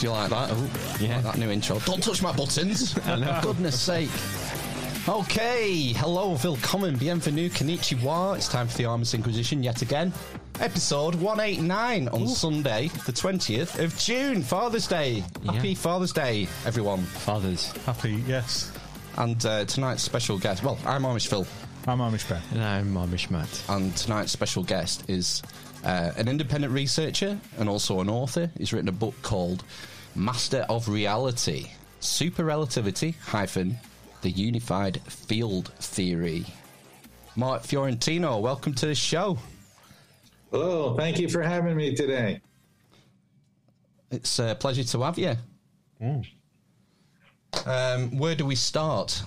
Do you like that? Oh, Yeah. like that new intro. Don't touch my buttons. For goodness sake. Okay, hello, willkommen, bienvenue, konnichiwa. It's time for the Amish Inquisition yet again. Episode 189 on Sunday, the 20th of June, Father's Day. Happy Yeah. Father's Day, everyone. Fathers. Happy, yes. And uh, tonight's special guest, well, I'm Amish Phil, I'm Amish Ben. And I'm Amish Matt. and tonight's special guest is uh, an independent researcher and also an author. He's written a book called Master of Reality Super Relativity hyphen the Unified Field Theory. Mark Fiorentino, welcome to the show. Hello, thank you for having me today. It's a pleasure to have you. Um, where do we start?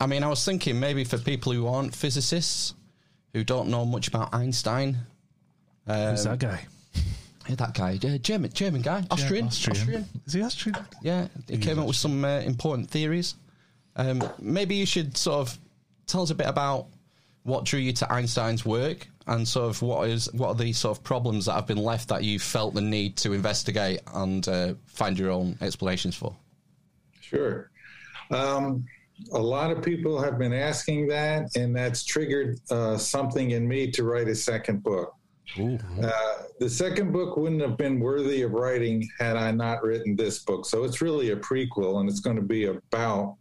I mean, I was thinking maybe for people who aren't physicists, who don't know much about Einstein, Who's that guy? Yeah, that guy, uh, German, German guy, Austrian, Austrian. Is he Austrian? Yeah, he came up with some uh, important theories. Um, maybe you should sort of tell us a bit about what drew you to Einstein's work and sort of what is what are the sort of problems that have been left that you felt the need to investigate and uh, find your own explanations for. Sure. Um, a lot of people have been asking that, and that's triggered uh, something in me to write a second book. Uh, the second book wouldn't have been worthy of writing had I not written this book. So it's really a prequel, and it's going to be about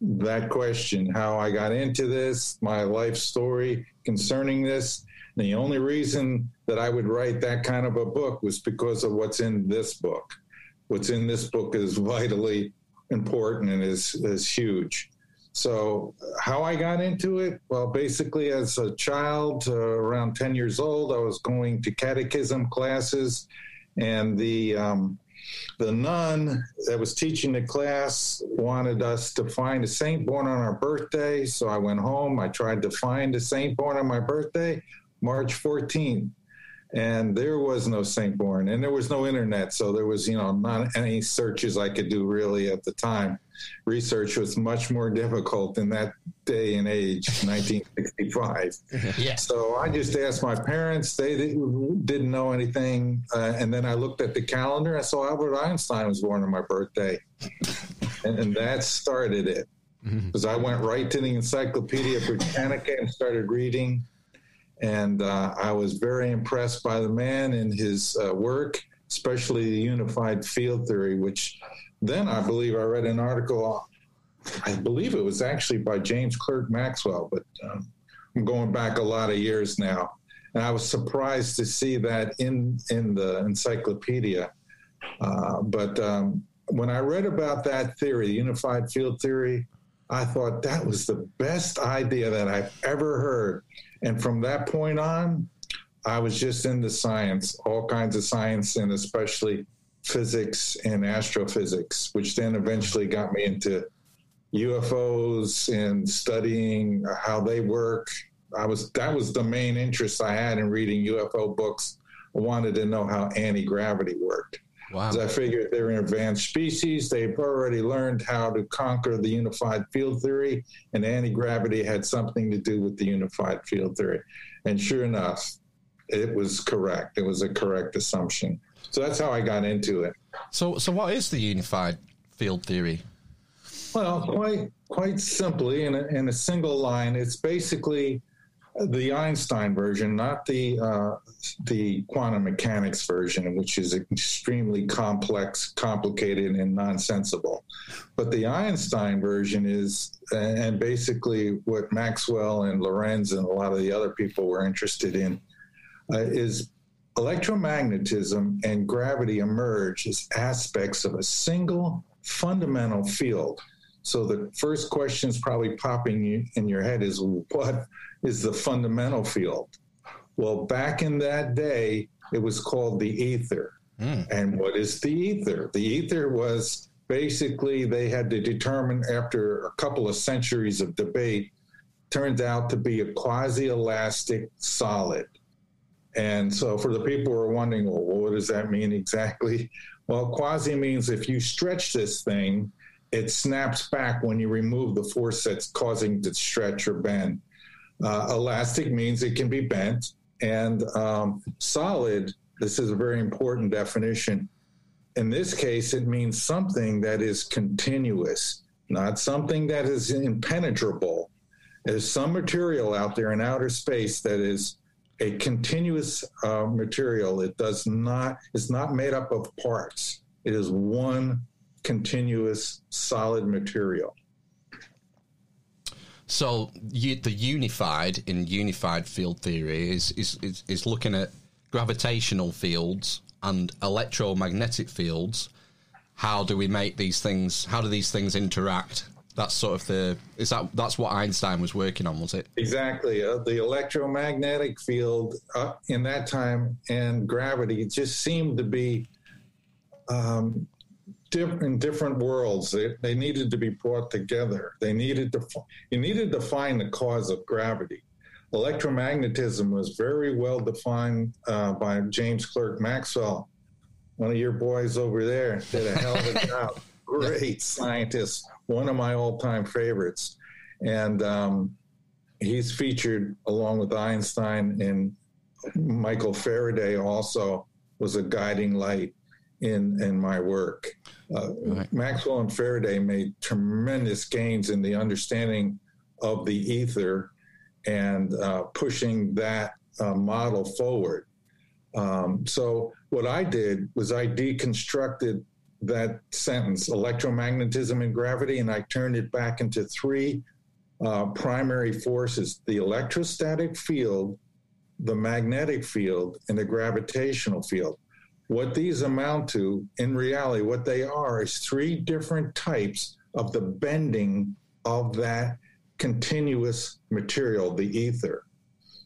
that question how I got into this, my life story concerning this. And the only reason that I would write that kind of a book was because of what's in this book. What's in this book is vitally important and is, is huge. So, how I got into it? Well, basically, as a child, uh, around 10 years old, I was going to catechism classes, and the um, the nun that was teaching the class wanted us to find a saint born on our birthday. So I went home. I tried to find a saint born on my birthday, March 14th. And there was no saint born, and there was no internet. So there was, you know, not any searches I could do really at the time. Research was much more difficult in that day and age, 1965. Yeah. So I just asked my parents. They didn't know anything. Uh, and then I looked at the calendar. I saw Albert Einstein was born on my birthday. and, and that started it. Because I went right to the Encyclopedia Britannica and started reading. And uh, I was very impressed by the man and his uh, work, especially the unified field theory, which then I believe I read an article I believe it was actually by James Clerk Maxwell, but um, I'm going back a lot of years now, and I was surprised to see that in in the encyclopedia. Uh, but um, when I read about that theory, the unified field theory, I thought that was the best idea that I've ever heard, and from that point on, I was just into science, all kinds of science, and especially physics and astrophysics, which then eventually got me into UFOs and studying how they work. I was that was the main interest I had in reading UFO books. I wanted to know how anti gravity worked. Wow. I figured they're an advanced species. They've already learned how to conquer the unified field theory, and anti gravity had something to do with the unified field theory. And sure enough, it was correct. It was a correct assumption. So that's how I got into it. So, so what is the unified field theory? Well, quite quite simply, in a, in a single line, it's basically the Einstein version, not the uh, the quantum mechanics version, which is extremely complex, complicated, and nonsensical. But the Einstein version is, and basically what Maxwell and Lorentz and a lot of the other people were interested in, uh, is electromagnetism and gravity emerge as aspects of a single fundamental field. So the first question is probably popping in your head is what is the fundamental field? Well, back in that day, it was called the ether. Mm. And what is the ether? The ether was basically they had to determine after a couple of centuries of debate, turned out to be a quasi elastic solid. And so, for the people who are wondering, well, what does that mean exactly? Well, quasi means if you stretch this thing, it snaps back when you remove the force that's causing the stretch or bend. Uh, elastic means it can be bent, and um, solid, this is a very important definition. In this case, it means something that is continuous, not something that is impenetrable. There's some material out there in outer space that is a continuous uh, material. It does not, it's not made up of parts. It is one continuous solid material. So you, the unified in unified field theory is, is, is, is looking at gravitational fields and electromagnetic fields. How do we make these things? How do these things interact? That's sort of the is that that's what Einstein was working on, was it? Exactly. Uh, the electromagnetic field uh, in that time and gravity just seemed to be um, in different worlds. They, they needed to be brought together. They needed to you needed to find the cause of gravity. Electromagnetism was very well defined uh, by James Clerk Maxwell. One of your boys over there did a hell of a job. Great scientist one of my all-time favorites, and um, he's featured along with Einstein and Michael Faraday. Also, was a guiding light in in my work. Uh, right. Maxwell and Faraday made tremendous gains in the understanding of the ether and uh, pushing that uh, model forward. Um, so what I did was I deconstructed that sentence, electromagnetism and gravity, and I turned it back into three uh, primary forces the electrostatic field, the magnetic field, and the gravitational field. What these amount to, in reality, what they are is three different types of the bending of that continuous material, the ether.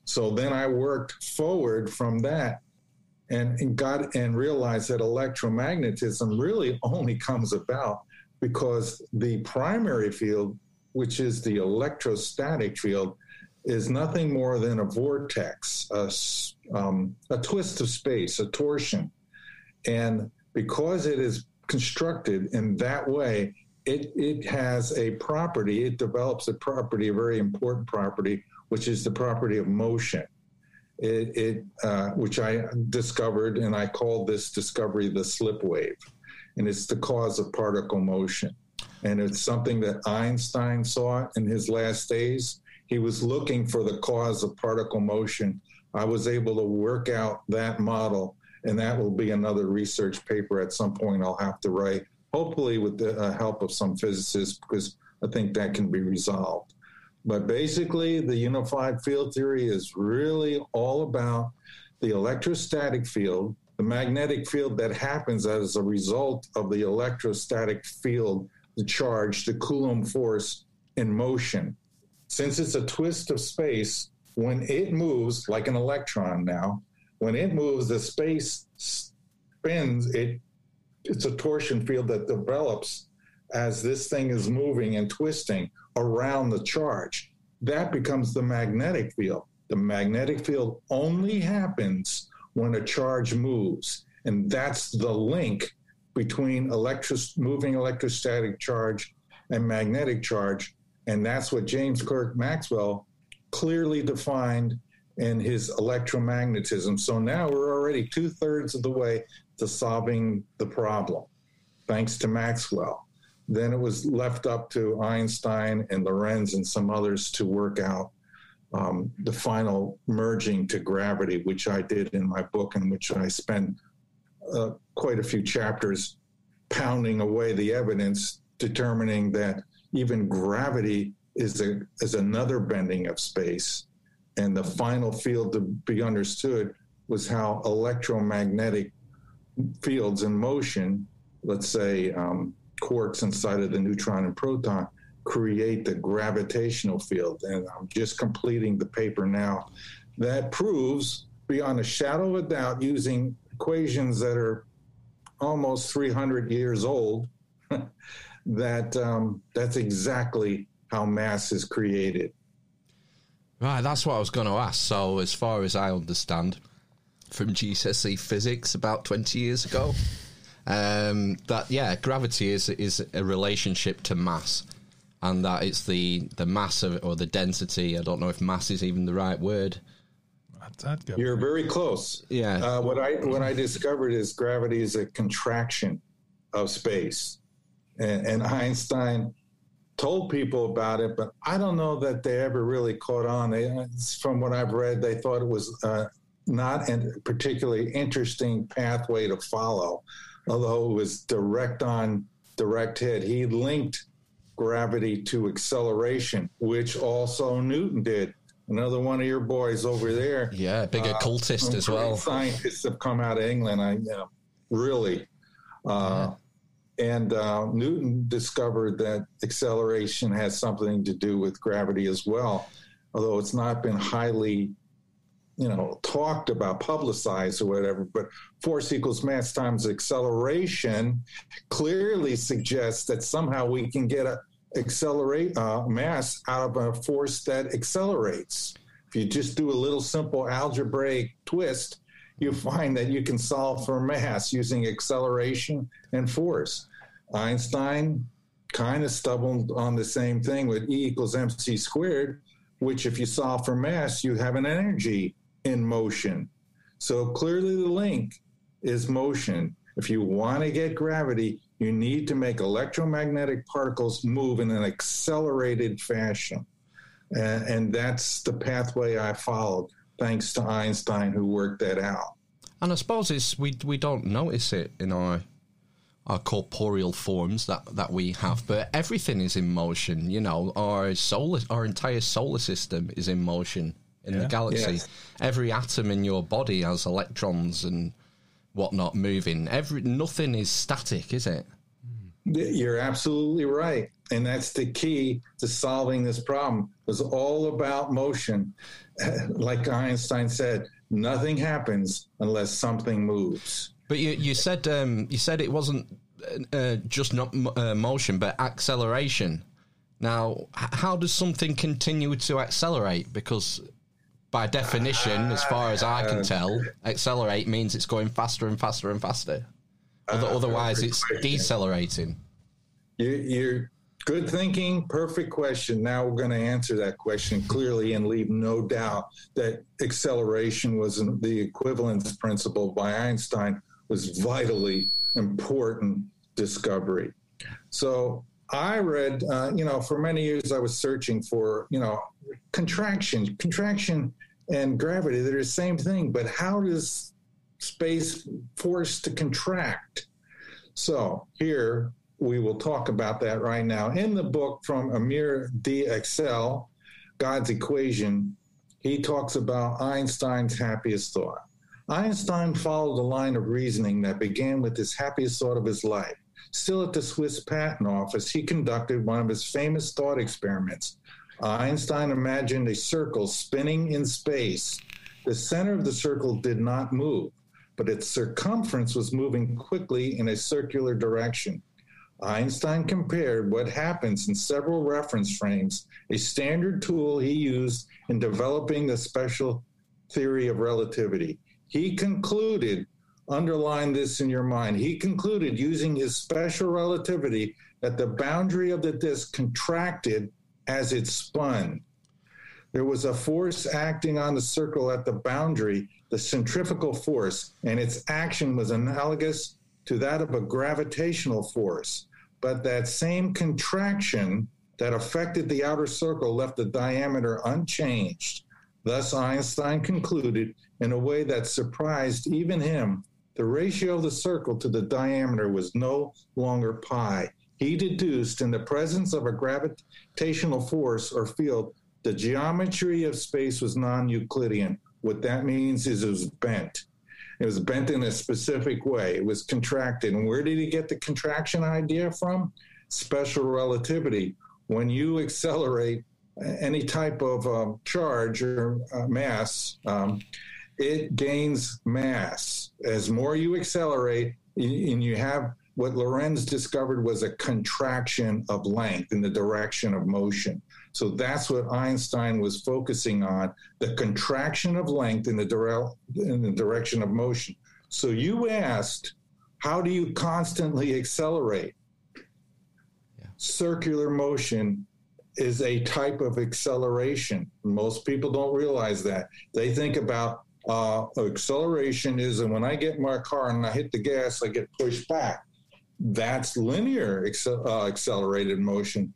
So then I worked forward from that and, and got and realized that electromagnetism really only comes about because the primary field, which is the electrostatic field, is nothing more than a vortex, a, um, a twist of space, a torsion. And because it is constructed in that way, it, it has a property, it develops a property, a very important property, which is the property of motion it, it uh, which I discovered, and I called this discovery the slip wave, and it's the cause of particle motion. And it's something that Einstein saw in his last days. He was looking for the cause of particle motion. I was able to work out that model, and that will be another research paper at some point I'll have to write, hopefully with the uh, help of some physicists, because I think that can be resolved. But basically, the unified field theory is really all about the electrostatic field, the magnetic field that happens as a result of the electrostatic field, the charge, the Coulomb force in motion. Since it's a twist of space, when it moves, like an electron now, when it moves, the space spins, it, it's a torsion field that develops as this thing is moving and twisting around the charge. That becomes the magnetic field. The magnetic field only happens when a charge moves. And that's the link between electro- moving electrostatic charge and magnetic charge. And that's what James Clerk Maxwell clearly defined in his electromagnetism. So now we're already two thirds of the way to solving the problem, thanks to Maxwell. Then it was left up to Einstein and Lorentz and some others to work out um, the final merging to gravity, which I did in my book, in which I spent uh, quite a few chapters pounding away the evidence, determining that even gravity is a is another bending of space, and the final field to be understood was how electromagnetic fields in motion, let's say um, quarks inside of the neutron and proton create the gravitational field. And I'm just completing the paper now that proves beyond a shadow of a doubt using equations that are almost 300 years old that um, that's exactly how mass is created. Right, that's what I was going to ask. So, as far as I understand from GCSE physics about 20 years ago, um, that yeah, gravity is is a relationship to mass, and that it's the the mass of or the density. I don't know if mass is even the right word. I'd, I'd go. You're very close. Yeah. Uh, what I what I discovered is gravity is a contraction of space, and, and Einstein told people about it, but I don't know that they ever really caught on. They, from what I've read, they thought it was uh, not a particularly interesting pathway to follow, although it was direct on, direct hit. He linked gravity to acceleration, which also Newton did. Another one of your boys over there. Yeah, big Uh, occultist some as well. Scientists have come out of England. I you know, really, uh, and uh, Newton discovered that acceleration has something to do with gravity as well, although it's not been highly, you know, talked about, publicized or whatever. But force equals mass times acceleration clearly suggests that somehow we can get a accelerate uh, mass out of a force that accelerates. If you just do a little simple algebraic twist, you find that you can solve for mass using acceleration and force. Einstein kind of stumbled on the same thing with E equals mc squared, which if you solve for mass, you have an energy in motion. So clearly the link is motion. If you want to get gravity, you need to make electromagnetic particles move in an accelerated fashion. And, that's the pathway I followed, thanks to Einstein, who worked that out. And I suppose it's we we don't notice it in our our corporeal forms that, that we have, but everything is in motion. You know, our solar, our entire solar system is in motion in the galaxy. Yes. Every atom in your body has electrons and whatnot moving. Every nothing is static, is it? You're absolutely right. And that's the key to solving this problem. It was all about motion. Like Einstein said, nothing happens unless something moves. But you, you said um, you said it wasn't uh, just not uh, motion, but acceleration. Now, how does something continue to accelerate? Because by definition, as far as I can tell, accelerate means it's going faster and faster and faster. Uh, otherwise, it's decelerating. You, you're good thinking, perfect question. Now we're going to answer that question clearly and leave no doubt that acceleration was the equivalence principle by Einstein was vitally important discovery. So I read, uh, you know, for many years I was searching for, you know, contraction, contraction and gravity. They're the same thing, but how does space force to contract? So here we will talk about that right now. In the book from Amir D. Aczel, God's Equation, he talks about Einstein's happiest thought. Einstein followed a line of reasoning that began with his happiest thought of his life. Still at the Swiss Patent Office, he conducted one of his famous thought experiments. Einstein imagined a circle spinning in space. The center of the circle did not move, but its circumference was moving quickly in a circular direction. Einstein compared what happens in several reference frames, a standard tool he used in developing the special theory of relativity. He concluded, underline this in your mind, he concluded using his special relativity that the boundary of the disk contracted as it spun. There was a force acting on the circle at the boundary, the centrifugal force, and its action was analogous to that of a gravitational force. But that same contraction that affected the outer circle left the diameter unchanged. Thus, Einstein concluded, in a way that surprised even him, the ratio of the circle to the diameter was no longer pi. He deduced, in the presence of a gravitational force or field, the geometry of space was non Euclidean. What that means is it was bent. It was bent in a specific way. It was contracted. And where did he get the contraction idea from? Special relativity. When you accelerate any type of um, charge or uh, mass, um, it gains mass. As more you accelerate, and you have what Lorentz discovered was a contraction of length in the direction of motion. So that's what Einstein was focusing on the contraction of length in the, dire- in the direction of motion. So you asked, how do you constantly accelerate? Yeah. Circular motion is a type of acceleration. Most people don't realize that. They think about uh, acceleration is, and when I get in my car and I hit the gas, I get pushed back. That's linear uh, accelerated motion.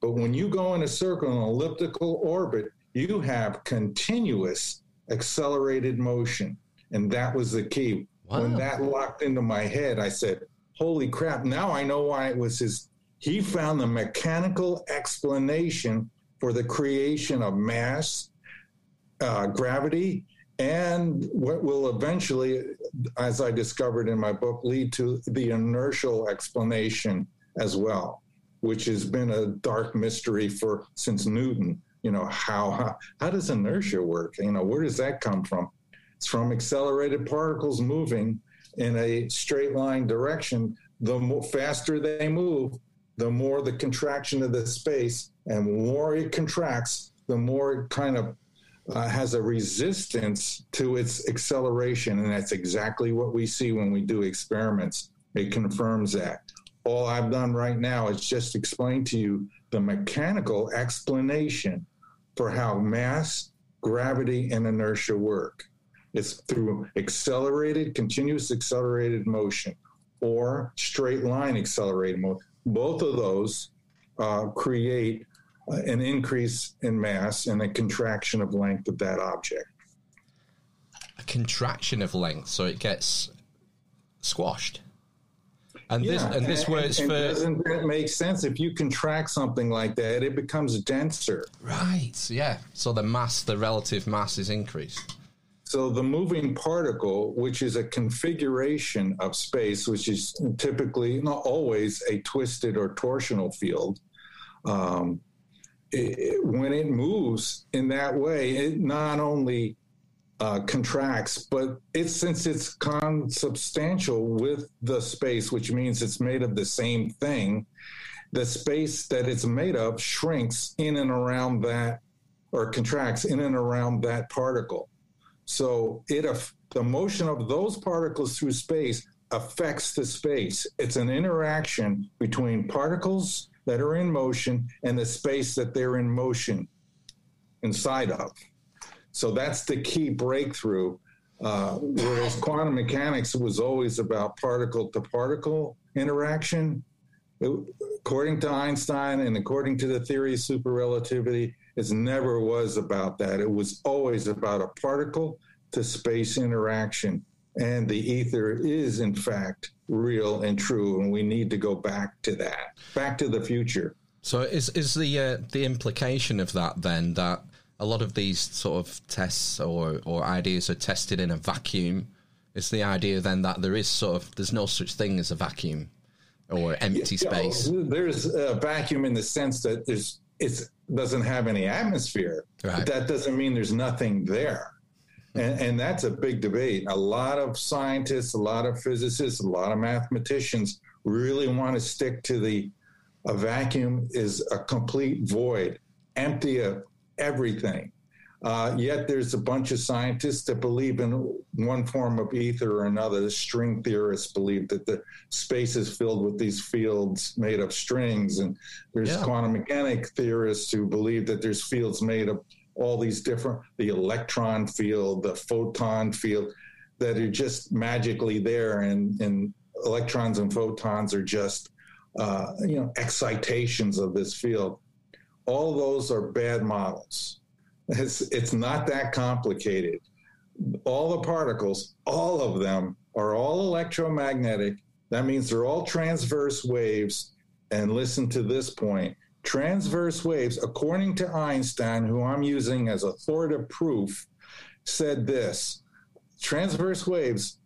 But when you go in a circle, an elliptical orbit, you have continuous accelerated motion. And that was the key. Wow. When that locked into my head, I said, Holy crap, now I know why it was his. He found the mechanical explanation for the creation of mass, uh, gravity, and what will eventually, as I discovered in my book, lead to the inertial explanation as well, which has been a dark mystery for since Newton. You know how how, does inertia work? You know where does that come from? It's from accelerated particles moving in a straight line direction. The more, faster they move, the more the contraction of the space, and more it contracts, the more it kind of uh, has a resistance to its acceleration, and that's exactly what we see when we do experiments. It confirms that. All I've done right now is just explain to you the mechanical explanation for how mass, gravity, and inertia work. It's through accelerated, continuous accelerated motion or straight line accelerated motion. Both of those uh, create an increase in mass and a contraction of length of that object. A contraction of length, so it gets squashed. And yeah, this and this works and, and for doesn't that make sense? If you contract something like that, it becomes denser. Right. Yeah. So the mass, the relative mass, is increased. So the moving particle, which is a configuration of space, which is typically not always a twisted or torsional field, um, it, when it moves in that way, it not only uh, contracts, but it's since it's consubstantial with the space, which means it's made of the same thing. The space that it's made of shrinks in and around that, or contracts in and around that particle. So it the motion of those particles through space affects the space. It's an interaction between particles that are in motion and the space that they're in motion inside of. So that's the key breakthrough. Uh, whereas quantum mechanics was always about particle to particle interaction. It, according to Einstein and according to the theory of super relativity, it never was about that. It was always about a particle to space interaction. And the ether is, in fact, real and true, and we need to go back to that, back to the future. So, is is the uh, the implication of that then that a lot of these sort of tests or or ideas are tested in a vacuum? Is the idea then that there is sort of there's no such thing as a vacuum or empty yeah, space? there's a vacuum in the sense that there's it doesn't have any atmosphere. Right. But that doesn't mean there's nothing there. And, and, that's a big debate. A lot of scientists, a lot of physicists, a lot of mathematicians really want to stick to the a vacuum is a complete void, empty of everything. Uh, yet there's a bunch of scientists that believe in one form of ether or another. The string theorists believe that the space is filled with these fields made of strings, and there's yeah. quantum mechanic theorists who believe that there's fields made of all these different the electron field, the photon field that are just magically there, and, and electrons and photons are just uh, you know excitations of this field. All those are bad models. It's it's not that complicated. All the particles, all of them, are all electromagnetic. That means they're all transverse waves. And listen to this point transverse waves, according to Einstein, who I'm using as authoritative proof, said this transverse waves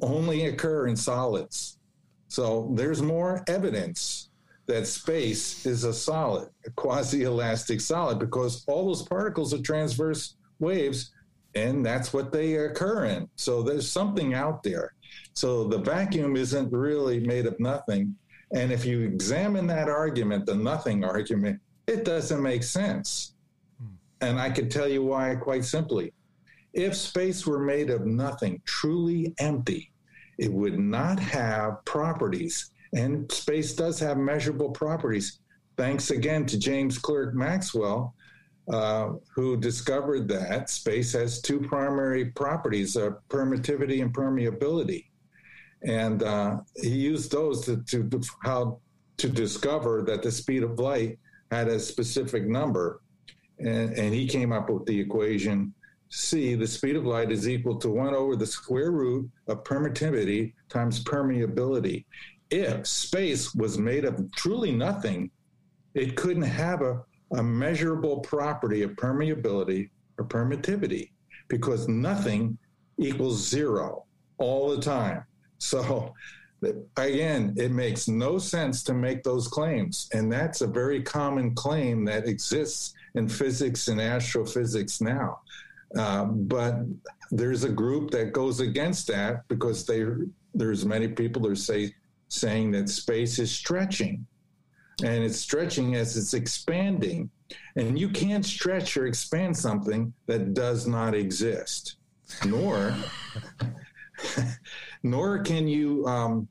only occur in solids. So there's more evidence that space is a solid, a quasi elastic solid, because all those particles are transverse waves, and that's what they occur in. So there's something out there. So the vacuum isn't really made of nothing. And if you examine that argument, the nothing argument, it doesn't make sense. And I can tell you why quite simply. If space were made of nothing, truly empty, it would not have properties. And space does have measurable properties. Thanks again to James Clerk Maxwell, uh, who discovered that space has two primary properties uh, permittivity and permeability. And uh, he used those to, to, to, how to discover that the speed of light had a specific number. And, and he came up with the equation C, the speed of light is equal to 1 over the square root of permittivity times permeability. If space was made of truly nothing, it couldn't have a, a measurable property of permeability or permittivity because nothing equals zero all the time. So, again, it makes no sense to make those claims. And that's a very common claim that exists in physics and astrophysics now. Uh, but there's a group that goes against that because they, there's many people that say, saying that space is stretching and it's stretching as it's expanding. And you can't stretch or expand something that does not exist, nor nor can you. Um,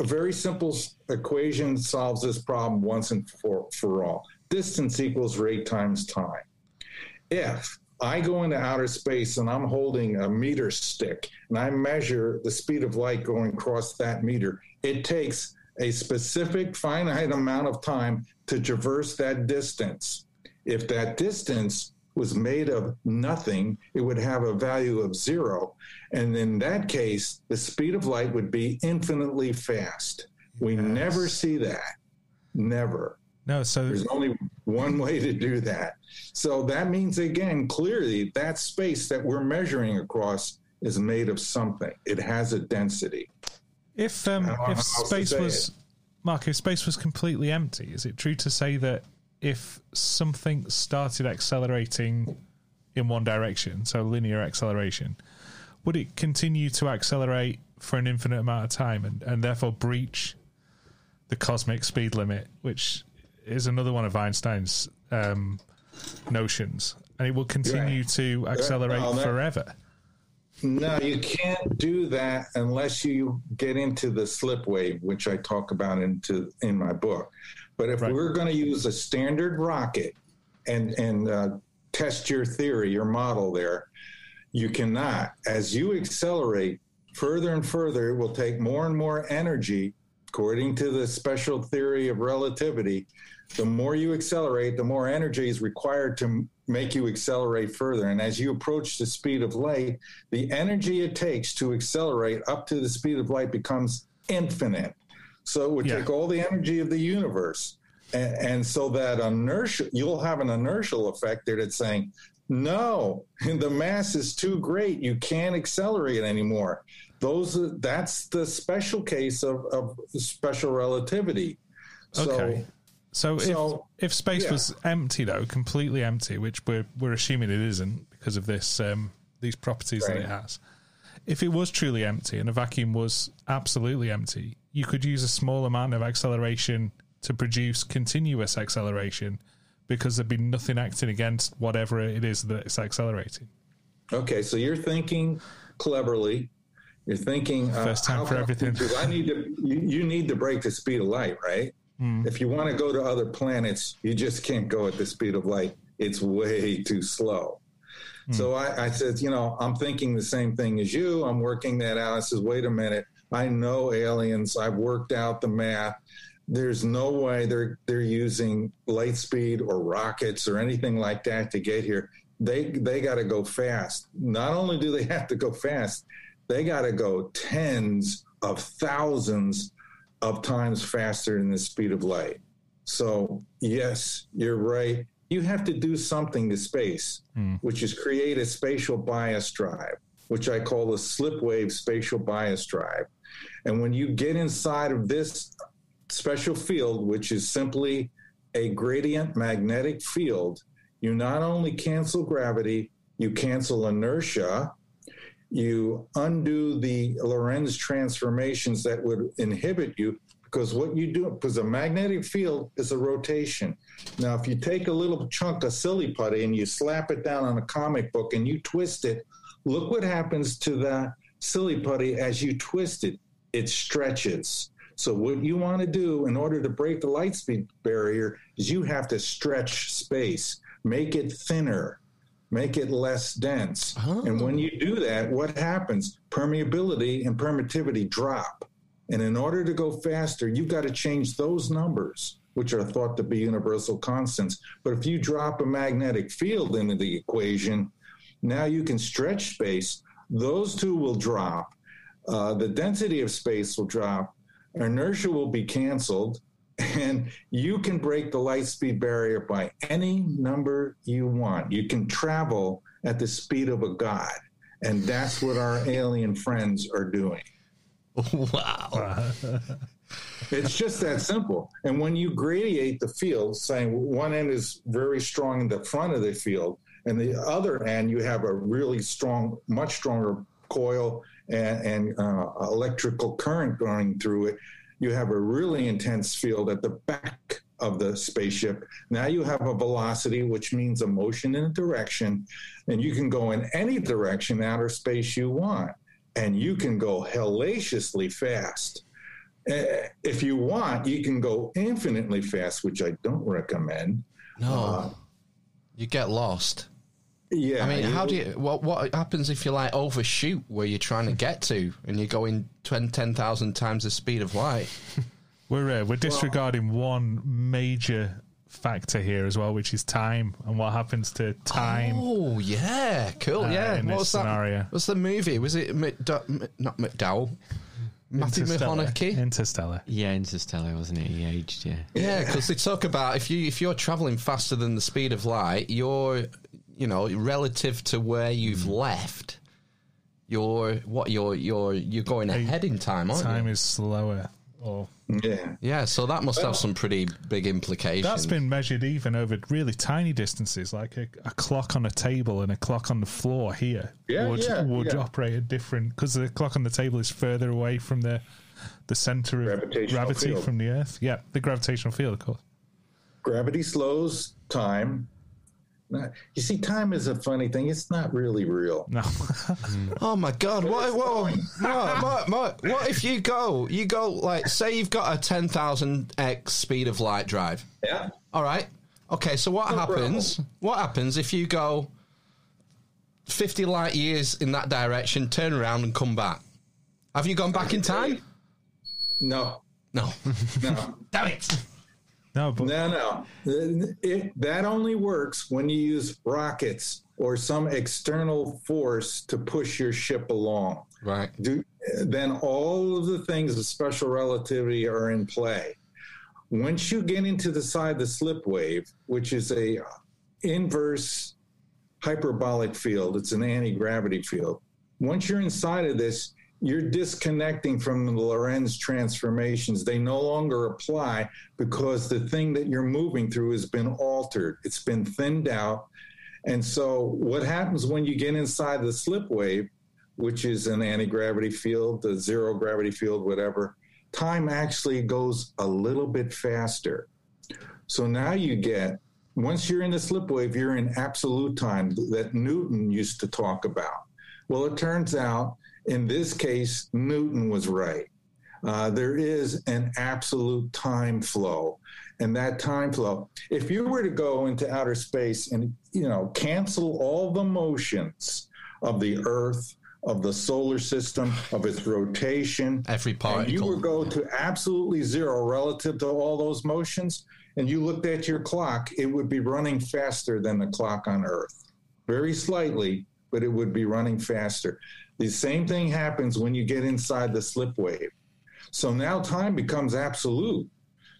a very simple equation solves this problem once and for, for all. Distance equals rate times time. If I go into outer space and I'm holding a meter stick and I measure the speed of light going across that meter. It takes a specific finite amount of time to traverse that distance. If that distance was made of nothing, it would have a value of zero. And in that case, the speed of light would be infinitely fast. We yes. never see that. Never. No, so there's only one way to do that. So that means, again, clearly that space that we're measuring across is made of something. It has a density. If um, if space was, it. Mark, if space was completely empty, is it true to say that if something started accelerating in one direction, so linear acceleration, would it continue to accelerate for an infinite amount of time and, and therefore breach the cosmic speed limit, which is another one of Einstein's um, notions, and it will continue right. to accelerate well, forever. No, you can't do that unless you get into the slip wave, which I talk about into in my book. But if right. we're going to use a standard rocket and and uh, test your theory, your model there, you cannot. As you accelerate further and further, it will take more and more energy, according to the special theory of relativity, the more you accelerate, the more energy is required to make you accelerate further. And as you approach the speed of light, the energy it takes to accelerate up to the speed of light becomes infinite. So it would yeah. take all the energy of the universe. And, and, so that inertia, you'll have an inertial effect there that's saying, no, the mass is too great. You can't accelerate anymore. Those, that's the special case of, of special relativity. So, okay. So, so if if space yeah. was empty though, completely empty, which we're we're assuming it isn't because of this um, these properties right. that it has. If it was truly empty and a vacuum was absolutely empty, you could use a small amount of acceleration to produce continuous acceleration because there'd be nothing acting against whatever it is that it's accelerating. Okay, so you're thinking cleverly. You're thinking uh, first time for everything. I need to. You, you need to break the speed of light, right? Mm. If you want to go to other planets, you just can't go at the speed of light. It's way too slow. Mm. So I, I said, you know, I'm thinking the same thing as you. I'm working that out. I says, wait a minute. I know aliens. I've worked out the math. There's no way they're they're using light speed or rockets or anything like that to get here. They they got to go fast. Not only do they have to go fast, they got to go tens of thousands of times faster than the speed of light. So, yes, you're right. You have to do something to space, mm. which is create a spatial bias drive, which I call the slip wave spatial bias drive. And when you get inside of this special field, which is simply a gradient magnetic field, you not only cancel gravity, you cancel inertia, you undo the Lorentz transformations that would inhibit you because what you do because a magnetic field is a rotation. Now if you take a little chunk of silly putty and you slap it down on a comic book and you twist it look what happens to the silly putty as you twist it. It stretches so what you want to do in order to break the light speed barrier is you have to stretch space make it thinner make it less dense oh. and when you do that what happens permeability and permittivity drop and in order to go faster, you've got to change those numbers, which are thought to be universal constants. But if you drop a magnetic field into the equation, now you can stretch space. Those two will drop. Uh, the density of space will drop. Inertia will be canceled. And you can break the light speed barrier by any number you want. You can travel at the speed of a god. And that's what our alien friends are doing. Wow. it's just that simple. And when you gradiate the field, saying one end is very strong in the front of the field, and the other end you have a really strong, much stronger coil and, and uh, electrical current going through it, you have a really intense field at the back of the spaceship. Now you have a velocity, which means a motion in a direction, and you can go in any direction outer space you want and you can go hellaciously fast. Uh, if you want, you can go infinitely fast, which I don't recommend. No, uh, you get lost. Yeah, I mean, how do you? What what happens if you like overshoot where you're trying to get to, and you're going 10,000 times the speed of light? we're uh, we're disregarding well, one major factor here as well, which is time and what happens to time. Oh yeah, cool. Uh, yeah, what was scenario. that? What's the movie? Was it McD- not McDowell? Matthew McConaughey. Interstellar. Yeah, Interstellar, wasn't it? He aged. Yeah. Yeah, because they talk about if you if you're traveling faster than the speed of light, you're you know relative to where you've mm. left. You're what you're you're you're going ahead in time, aren't time you? is slower. Or yeah, yeah. So that must well, have some pretty big implications. That's been measured even over really tiny distances, like a, a clock on a table and a clock on the floor here yeah, would yeah, would yeah. operate at different because the clock on the table is further away from the the center of gravity field. from the Earth. Yeah, the gravitational field, of course. Gravity slows time you see, time is a funny thing. It's not really real. No. oh my god! What? What, what, what? What if you go? You go like say you've got a ten thousand x speed of light drive. Yeah. All right. Okay. So what no happens? Problem. What happens if you go fifty light years in that direction, turn around, and come back? Have you gone back in time? No. No. No. Damn it. No, but- no, no. It, that only works when you use rockets or some external force to push your ship along. Right. Do, then all of the things of special relativity are in play. Once you get into the side the slip wave, which is a inverse hyperbolic field, it's an anti-gravity field. Once you're inside of this, you're disconnecting from the Lorentz transformations. They no longer apply because the thing that you're moving through has been altered, it's been thinned out. And so, what happens when you get inside the slip wave, which is an anti gravity field, the zero gravity field, whatever, time actually goes a little bit faster. So now you get, once you're in the slip wave, you're in absolute time that Newton used to talk about. Well, it turns out in this case, Newton was right. Uh, there is an absolute time flow. And that time flow, if you were to go into outer space and, you know, cancel all the motions of the Earth, of the solar system, of its rotation, every particle, and you would go to absolutely zero relative to all those motions, and you looked at your clock, it would be running faster than the clock on Earth. Very slightly, but it would be running faster. The same thing happens when you get inside the slip wave. So now time becomes absolute.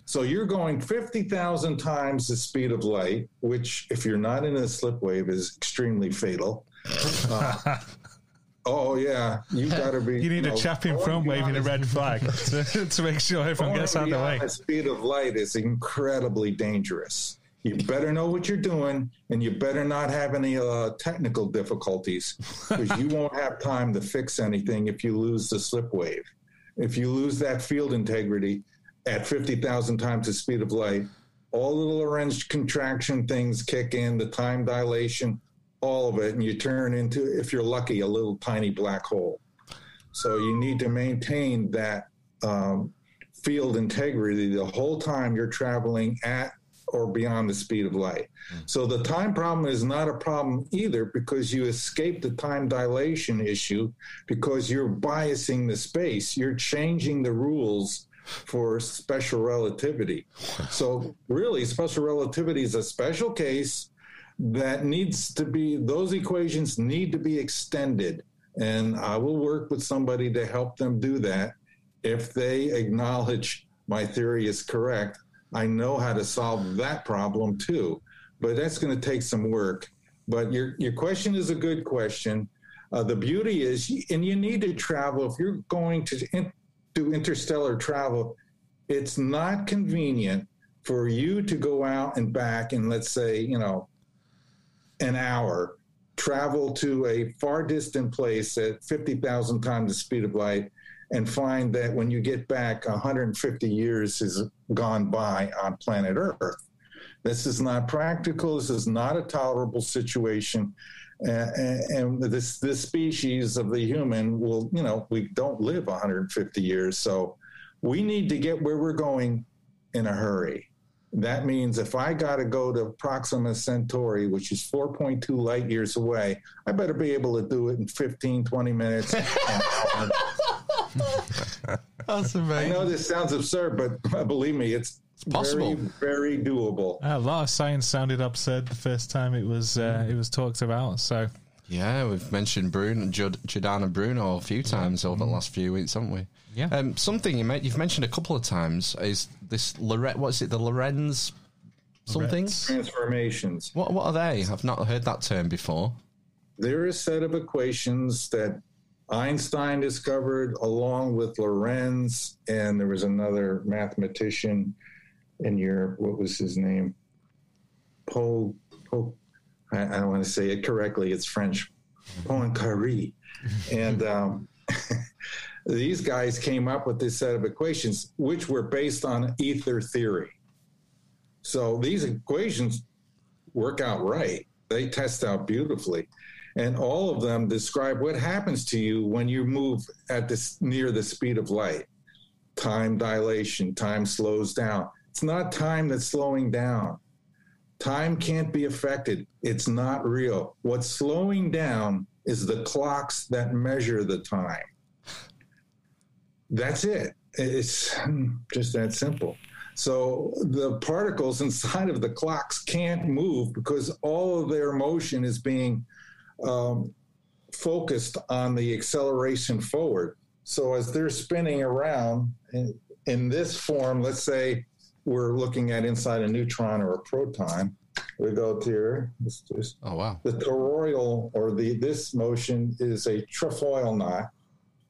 So you're going 50,000 times the speed of light, which, if you're not in a slip wave, is extremely fatal. Uh, Oh yeah, you got to be. you need know, a chap in front waving a red flag to, to make sure everyone gets out of the way. The speed of light is incredibly dangerous. You better know what you're doing, and you better not have any uh, technical difficulties, because you won't have time to fix anything if you lose the slip wave. If you lose that field integrity at 50,000 times the speed of light, all the Lorentz contraction things kick in, the time dilation, all of it, and you turn into, if you're lucky, a little tiny black hole. So you need to maintain that um, field integrity the whole time you're traveling at or beyond the speed of light. Mm-hmm. So the time problem is not a problem either because you escape the time dilation issue because you're biasing the space. You're changing the rules for special relativity. So really special relativity is a special case that needs to be those equations need to be extended and I will work with somebody to help them do that if they acknowledge my theory is correct. I know how to solve that problem too, but that's going to take some work. But your your question is a good question. Uh, the beauty is, and you need to travel if you're going to in, do interstellar travel. It's not convenient for you to go out and back in, let's say, you know, an hour, travel to a far distant place at 50,000 times the speed of light, and find that when you get back, 150 years has gone by on planet Earth. This is not practical. This is not a tolerable situation. Uh, and this this species of the human will, you know, we don't live 150 years. So we need to get where we're going in a hurry. That means if I got to go to Proxima Centauri, which is 4.2 light years away, I better be able to do it in 15, 20 minutes. an hour. That's I know this sounds absurd, but believe me, it's, possible. very, very doable. A lot of science sounded absurd the first time it was uh, it was talked about. So Yeah, we've mentioned Bruno, Jud, Giordano Bruno a few times over the last few weeks, haven't we? Yeah. Um, something you met, you've mentioned a couple of times is this Loret. What's it? The Lorentz something. Lorentz. Transformations. What What are they? I've not heard that term before. They're a set of equations that Einstein discovered along with Lorentz, and there was another mathematician in Europe. What was his name? Paul. Paul I, I don't want to say it correctly. It's French. Poincaré. and um, these guys came up with this set of equations, which were based on ether theory. So these equations work out right. They test out beautifully. And all of them describe what happens to you when you move at this near the speed of light. Time dilation, time slows down. It's not time that's slowing down. Time can't be affected. It's not real. What's slowing down is the clocks that measure the time. That's it. It's just that simple. So the particles inside of the clocks can't move because all of their motion is being um, focused on the acceleration forward. So as they're spinning around in, in this form, let's say we're looking at inside a neutron or a proton. We go to here. Just Oh wow. the toroidal or the this motion is a trefoil knot.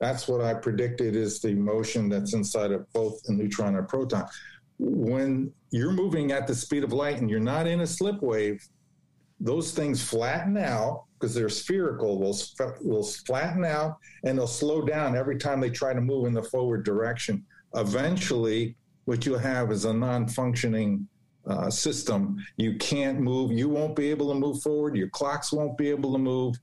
That's what I predicted is the motion that's inside of both a neutron and a proton. When you're moving at the speed of light and you're not in a slip wave, those things flatten out because they're spherical. Will will flatten out and they'll slow down every time they try to move in the forward direction. Eventually, what you'll have is a non-functioning uh, system. You can't move. You won't be able to move forward. Your clocks won't be able to move.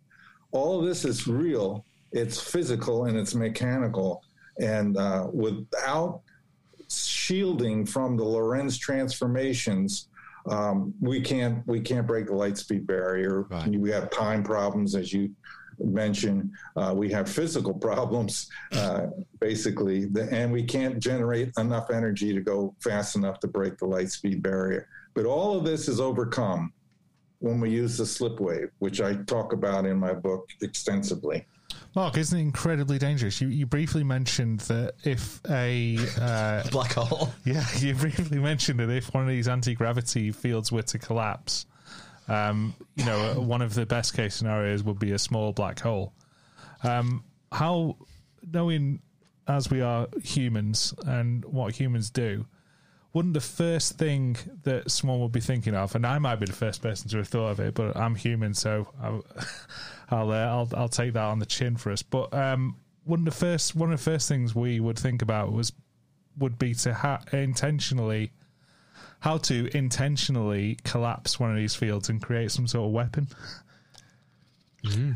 All of this is real. It's physical and it's mechanical. And uh, without shielding from the Lorentz transformations, um, we can't we can't break the light speed barrier. Right. We have time problems, as you mentioned. Uh, we have physical problems, uh, basically, and we can't generate enough energy to go fast enough to break the light speed barrier. But all of this is overcome when we use the slip wave, which I talk about in my book extensively. Mark, isn't it incredibly dangerous? You, you briefly mentioned that if a uh, Black hole. yeah, you briefly mentioned that if one of these anti gravity fields were to collapse, um, you know, one of the best case scenarios would be a small black hole. Um, how knowing as we are humans and what humans do, wouldn't the first thing that someone would be thinking of, and I might be the first person to have thought of it, but I'm human, so I'll I'll, uh, I'll, I'll take that on the chin for us. But um, one of the first one of the first things we would think about was would be to ha- intentionally how to intentionally collapse one of these fields and create some sort of weapon.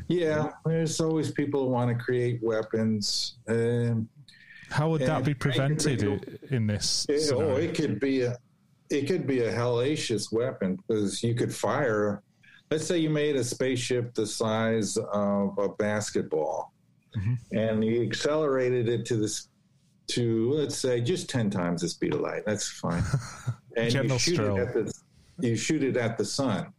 Yeah, there's always people who want to create weapons. Um, How would that be prevented i- in this? it, oh, it could be a, it could be a hellacious weapon because you could fire. Let's say you made a spaceship the size of a basketball, mm-hmm. and you accelerated it to this to let's say just ten times the speed of light. That's fine. And General you shoot Stroll. it at the you shoot it at the sun.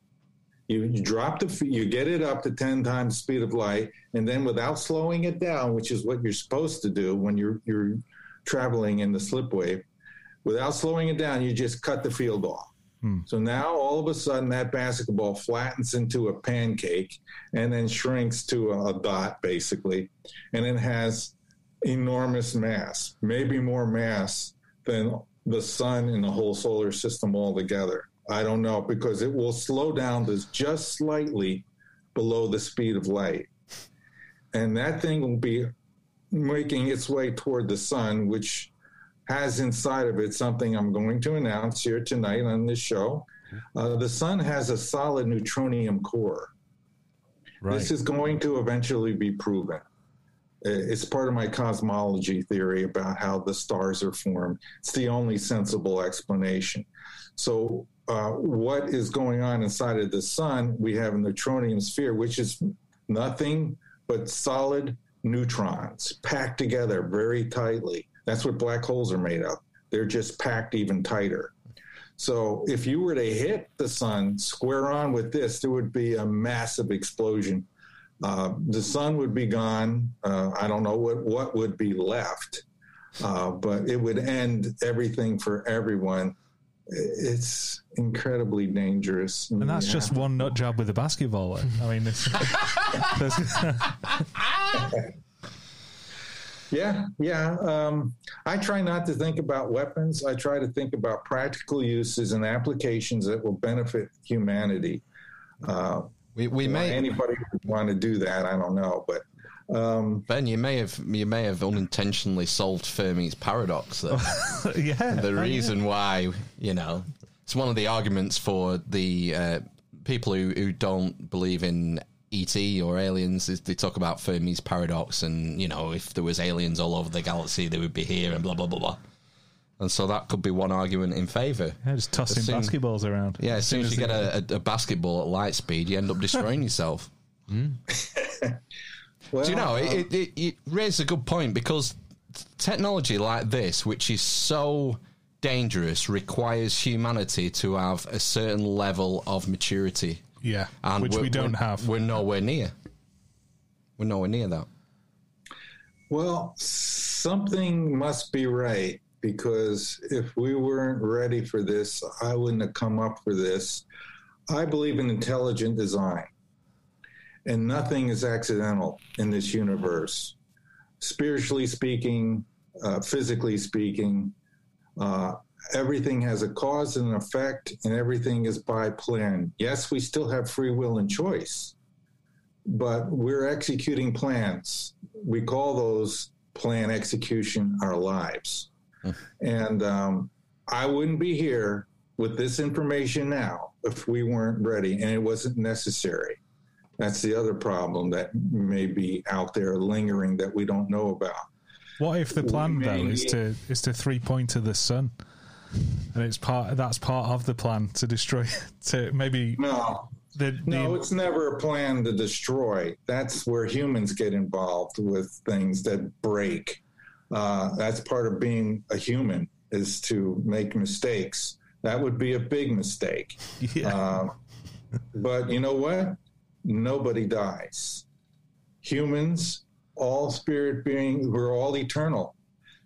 You, drop the you get it up to ten times the speed of light, and then without slowing it down, which is what you're supposed to do when you're you're traveling in the slip wave, without slowing it down, you just cut the field off. Hmm. So now all of a sudden that basketball flattens into a pancake and then shrinks to a, a dot basically, and it has enormous mass, maybe more mass than the sun and the whole solar system altogether. I don't know because it will slow down just slightly below the speed of light. And that thing will be making its way toward the sun, which has inside of it something I'm going to announce here tonight on this show. Uh, the sun has a solid neutronium core. This is going to eventually be proven. It's part of my cosmology theory about how the stars are formed. It's the only sensible explanation. So, uh, what is going on inside of the sun? We have a neutronium sphere, which is nothing but solid neutrons packed together very tightly. That's what black holes are made of. They're just packed even tighter. So if you were to hit the sun square on with this, there would be a massive explosion. Uh, the sun would be gone. Uh, I don't know what, what would be left, uh, but it would end everything for everyone. It's incredibly dangerous. and that's just one nut job with a basketball. I mean, it's, there's- Yeah, yeah. Um, I try not to think about weapons. I try to think about practical uses and applications that will benefit humanity. Uh, We, we may anybody would want to do that. I don't know, but um, Ben, you may have you may have unintentionally solved Fermi's paradox. There. yeah. the Oh, yeah. reason why you know it's one of the arguments for the uh, people who, who don't believe in ET or aliens is they talk about Fermi's paradox and you know if there was aliens all over the galaxy they would be here and blah blah blah blah. And so that could be one argument in favour. Yeah, just tossing soon- basketballs around. Yeah, as soon as you get a, a, a basketball at light speed, you end up destroying yourself. well, Do you know, uh, it, it, it raises a good point because technology like this, which is so dangerous, requires humanity to have a certain level of maturity. yeah, And which we're- we don't we're- have. We're nowhere near. We're nowhere near that. well, something must be right because if we weren't ready for this, I wouldn't have come up for this. I believe in intelligent design, and nothing is accidental in this universe. Spiritually speaking, uh, physically speaking, uh, everything has a cause and an effect, and everything is by plan. Yes, we still have free will and choice, but we're executing plans. We call those plan execution our lives. And um, I wouldn't be here with this information now if we weren't ready and it wasn't necessary. That's the other problem that may be out there lingering that we don't know about. What if the plan though is to is to three point to the sun, and it's part that's part of the plan to destroy to maybe No, the, No, it's never a plan to destroy. That's where humans get involved with things that break. Uh, that's part of being a human is to make mistakes. That would be a big mistake. yeah. Uh, but you know what? Nobody dies. Humans, all spirit beings, we're all eternal.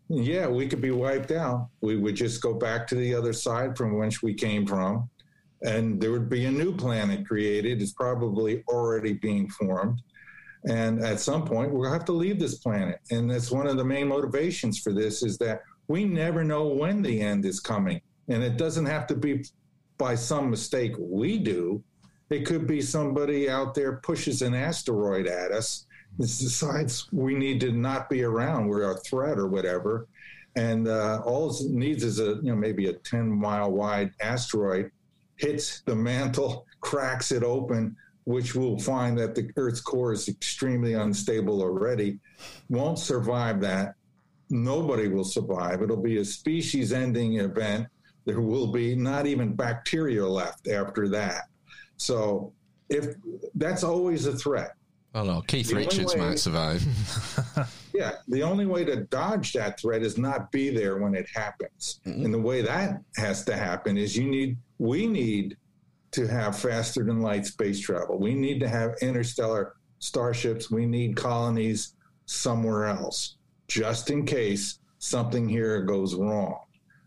Yeah, we could be wiped out. We would just go back to the other side from whence we came from, and there would be a new planet created. It's probably already being formed. And at some point, we'll have to leave this planet. And that's one of the main motivations for this is that we never know when the end is coming. And it doesn't have to be by some mistake we do. It could be somebody out there pushes an asteroid at us, decides we need to not be around, we're a threat or whatever. And uh, all it needs is a, you know, maybe a 10 mile wide asteroid hits the mantle, cracks it open, which will find that the Earth's core is extremely unstable already, won't survive that. Nobody will survive. It'll be a species ending event. There will be not even bacteria left after that. So, if that's always a threat. Oh no, Keith the Richards way, might survive. yeah, the only way to dodge that threat is not be there when it happens. Mm-hmm. And the way that has to happen is you need, we need to have faster than light space travel. We need to have interstellar starships. We need colonies somewhere else, just in case something here goes wrong.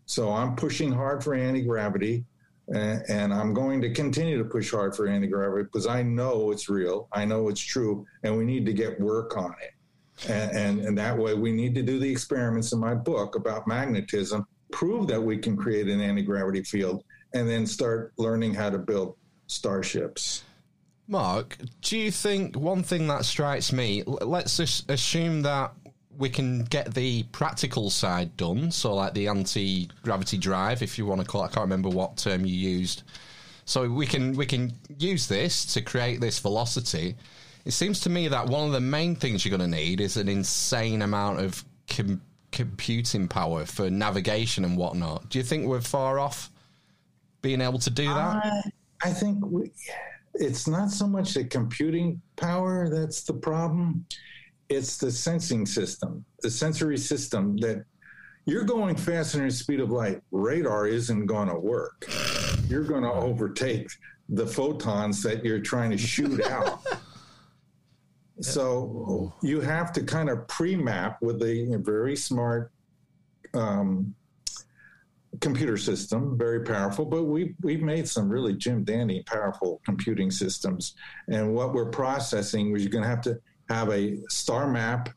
So I'm pushing hard for anti gravity, and, I'm going to continue to push hard for anti gravity because I know it's real, I know it's true, and we need to get work on it. And, and, and that way, we need to do the experiments in my book about magnetism, prove that we can create an anti gravity field, and then start learning how to build starships. Mark, do you think one thing that strikes me, let's assume that we can get the practical side done, so like the anti gravity drive, if you want to call it, I can't remember what term you used. So we can we can use this to create this velocity. It seems to me that one of the main things you're going to need is an insane amount of com- computing power for navigation and whatnot. Do you think we're far off being able to do that? Uh, I think we, it's not so much the computing power that's the problem. It's the sensing system, the sensory system that you're going faster than the speed of light. Radar isn't going to work. You're going to overtake the photons that you're trying to shoot out. so you have to kind of pre-map with a, very smart um, computer system, very powerful, but we, we've made some really Jim Dandy powerful computing systems. And what we're processing was you're going to have to have a star map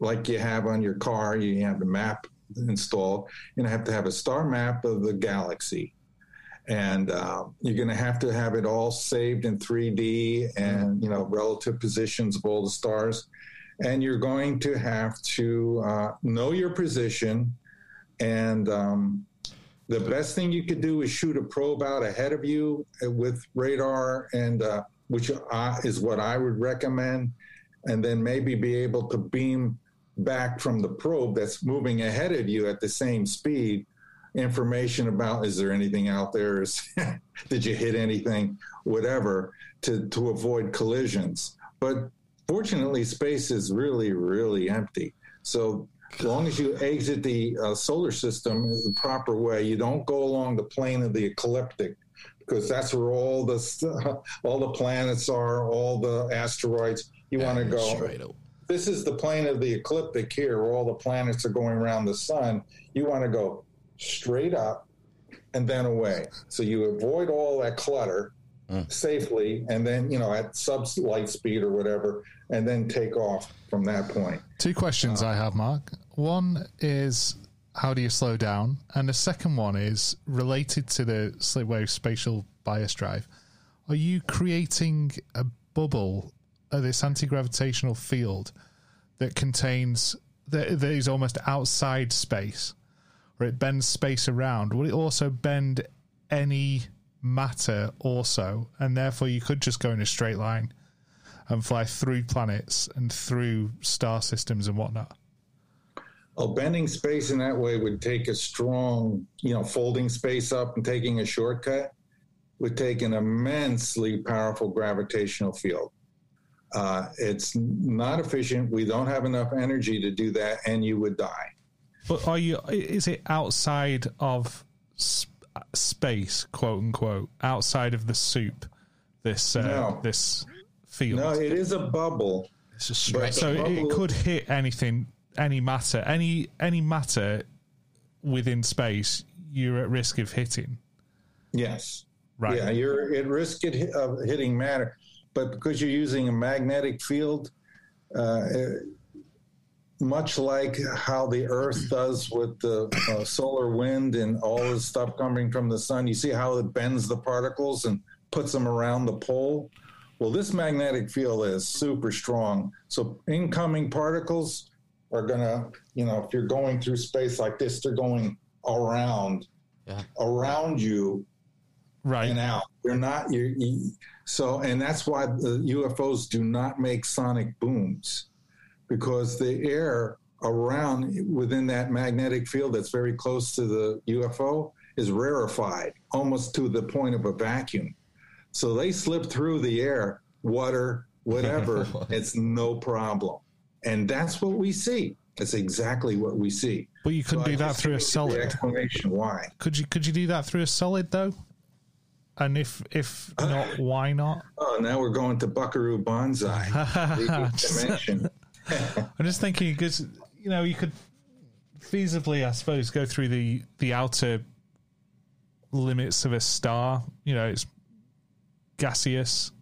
like you have on your car. You have the map installed, and I have to have a star map of the galaxy. And uh, you're going to have to have it all saved in 3D and you know relative positions of all the stars, and you're going to have to uh, know your position and um, the best thing you could do is shoot a probe out ahead of you with radar, and uh, which is what I would recommend, and then maybe be able to beam back from the probe that's moving ahead of you at the same speed. Information about is there anything out there? Is did you hit anything? Whatever to to avoid collisions. But fortunately space is really really empty. So as long as you exit the uh, solar system in the proper way, you don't go along the plane of the ecliptic because that's where all the all the planets are, all the asteroids. You want to go. This is the plane of the ecliptic here, where all the planets are going around the sun. You want to go straight up and then away, so you avoid all that clutter mm. safely, and then you know at sub light speed or whatever, and then take off from that point. Two questions uh, I have, Mark. One is how do you slow down, and the second one is related to the Slipwave spatial bias drive. Are you creating a bubble, of this anti-gravitational field that contains that, that is almost outside space, or it bends space around? Will it also bend any matter also, and therefore you could just go in a straight line and fly through planets and through star systems and whatnot. Oh, bending space in that way would take a strong, you know, folding space up and taking a shortcut would take an immensely powerful gravitational field. Uh, it's not efficient. We don't have enough energy to do that, and you would die. But are you? Is it outside of sp- space, quote unquote, outside of the soup? This uh, no. this field. No, it is a bubble. It's a straight. So it could hit anything, any matter, any any matter within space. You're at risk of hitting. Yes. Right. Yeah, you're at risk of hitting matter, but because you're using a magnetic field, uh, much like how the Earth does with the uh, solar wind and all the stuff coming from the sun. You see how it bends the particles and puts them around the pole? Well, this magnetic field is super strong. So incoming particles are going to, you know, if you're going through space like this, they're going around, Yeah. around you Right. and out. They're not you. You so, and that's why the UFOs do not make sonic booms because the air around within that magnetic field that's very close to the UFO is rarefied almost to the point of a vacuum. So they slip through the air, water, whatever, it's no problem. And that's what we see. That's exactly what we see. But you couldn't So I do that through a gave you the solid. explanation why. Could you could you do that through a solid though? And if if not, why not? Oh, now we're going to Buckaroo Banzai. dimension. I'm just thinking because you know you could feasibly, I suppose, go through the the outer limits of a star. You know, it's gaseous.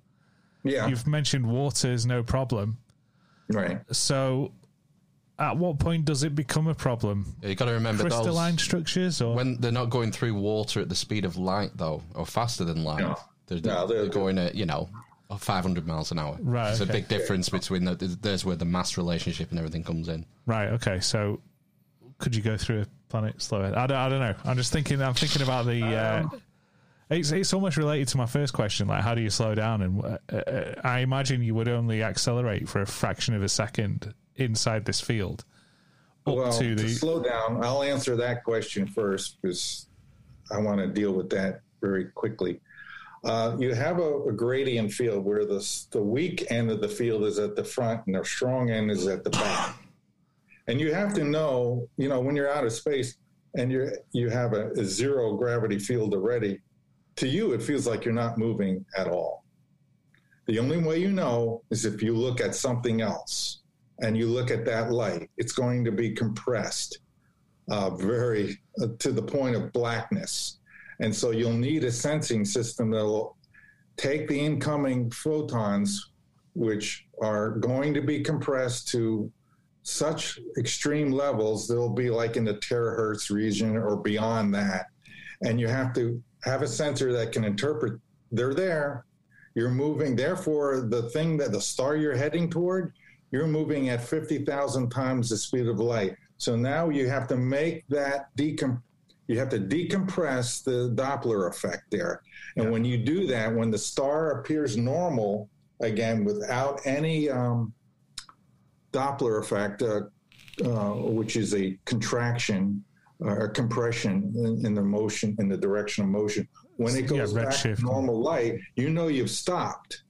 Yeah, You've mentioned water is no problem. right. So, at what point does it become a problem? You got to remember Crystalline those structures, or when they're not going through water at the speed of light, though, or faster than light. No. They're, No, they're, they're- going at you know 500 miles an hour. Right, It's okay. a big difference between the, there's where the mass relationship and everything comes in. right? Okay, so could you go through a planet slower? I don't, I don't know. I'm just thinking. I'm thinking about the. Uh, it's it's almost related to my first question. Like, how do you slow down? And uh, uh, I imagine you would only accelerate for a fraction of a second inside this field. Up well, to to the slow down, I'll answer that question first because I want to deal with that very quickly. Uh, you have a, a gradient field where the the weak end of the field is at the front and the strong end is at the back. And you have to know, you know, when you're out of space and you you have a, a zero gravity field already, to you it feels like you're not moving at all. The only way you know is if you look at something else and you look at that light, it's going to be compressed uh, very uh, to the point of blackness. And so you'll need a sensing system that will take the incoming photons, which are going to be compressed to such extreme levels, they'll be like in the terahertz region or beyond that. And you have to have a sensor that can interpret they're there. You're moving, therefore, the thing that the star you're heading toward, you're moving at 50,000 times the speed of light. So now you have to make that decom- you have to decompress the Doppler effect there. And when you do that, when the star appears normal again without any um, Doppler effect, uh, uh, which is a contraction or a compression in, in the motion, in the direction of motion, when it Yeah, goes back redshift. to normal light, you know you've stopped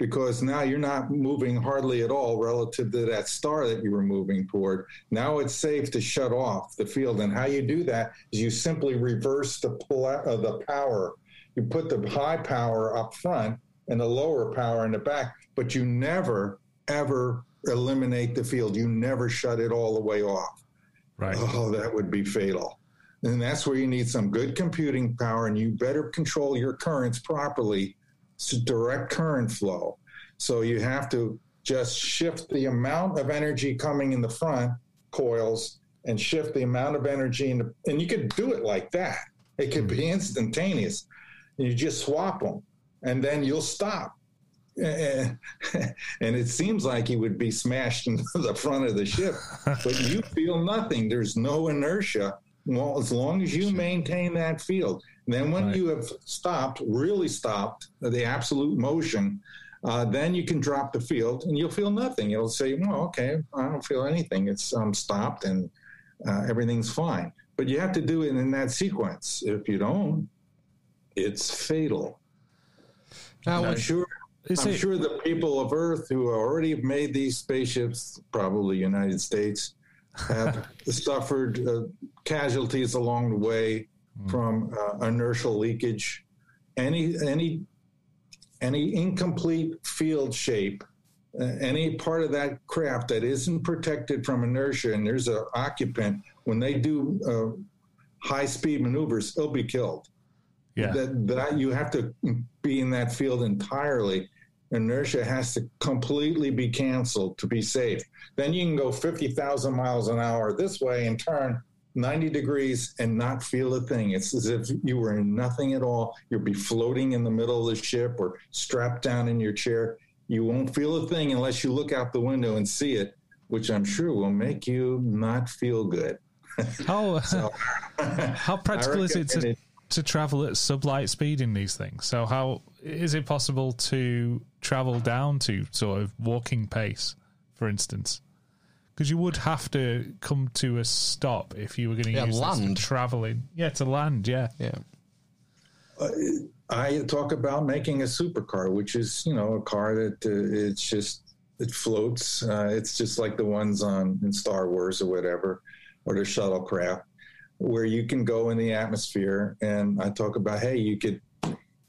because now you're not moving hardly at all relative to that star that you were moving toward. Now it's safe to shut off the field. And how you do that is you simply reverse the pull uh, out of the power. You put the high power up front and the lower power in the back, but you never, ever eliminate the field. You never shut it all the way off. right. Oh, that would be fatal. And that's where you need some good computing power, and you better control your currents properly. It's direct current flow. So you have to just shift the amount of energy coming in the front coils and shift the amount of energy in the, and you could do it like that. It could be hmm. instantaneous. You just swap them, and then you'll stop. and it seems like he would be smashed into the front of the ship, but you feel nothing. There's no inertia. Well, as long as you maintain that field, then when Right. you have stopped, really stopped the absolute motion, uh, then you can drop the field and you'll feel nothing. It'll say, "Well, okay, I don't feel anything. It's um, stopped and uh, everything's fine." But you have to do it in that sequence. If you don't, it's fatal. Now, I'm sure. I'm it- sure the people of Earth who already have made these spaceships, probably United States, have suffered uh, casualties along the way from uh, inertial leakage. Any any any incomplete field shape, uh, any part of that craft that isn't protected from inertia, and there's an occupant when they do uh, high speed maneuvers, they'll be killed Yeah. that that you have to be in that field entirely inertia has to completely be canceled to be safe. Then you can go 50,000 miles an hour this way and turn 90 degrees and not feel a thing. It's as if you were in nothing at all. You'll be floating in the middle of the ship or strapped down in your chair. You won't feel a thing unless you look out the window and see it, which I'm sure will make you not feel good. How, uh, so, how practical is it to, to travel at sublight speed in these things? So, how is it possible to travel down to sort of walking pace, for instance? Because you would have to come to a stop if you were going to yeah, use land traveling. Yeah, to land. Yeah, yeah. Uh, I talk about making a supercar, which is you know a car that uh, it's just it floats. Uh, it's just like the ones on in Star Wars or whatever, or the shuttlecraft, where you can go in the atmosphere. And I talk about hey, you could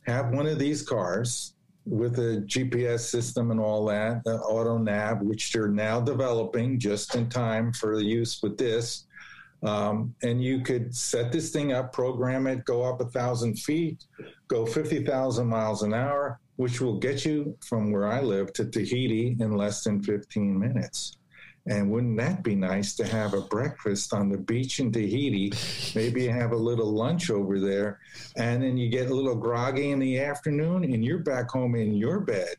have one of these cars with a GPS system and all that, the auto nav, which they're now developing just in time for the use with this. Um, and you could set this thing up, program it, go up a thousand feet, go 50,000 miles an hour, which will get you from where I live to Tahiti in less than 15 minutes. And wouldn't that be nice to have a breakfast on the beach in Tahiti? Maybe have a little lunch over there, and then you get a little groggy in the afternoon, and you're back home in your bed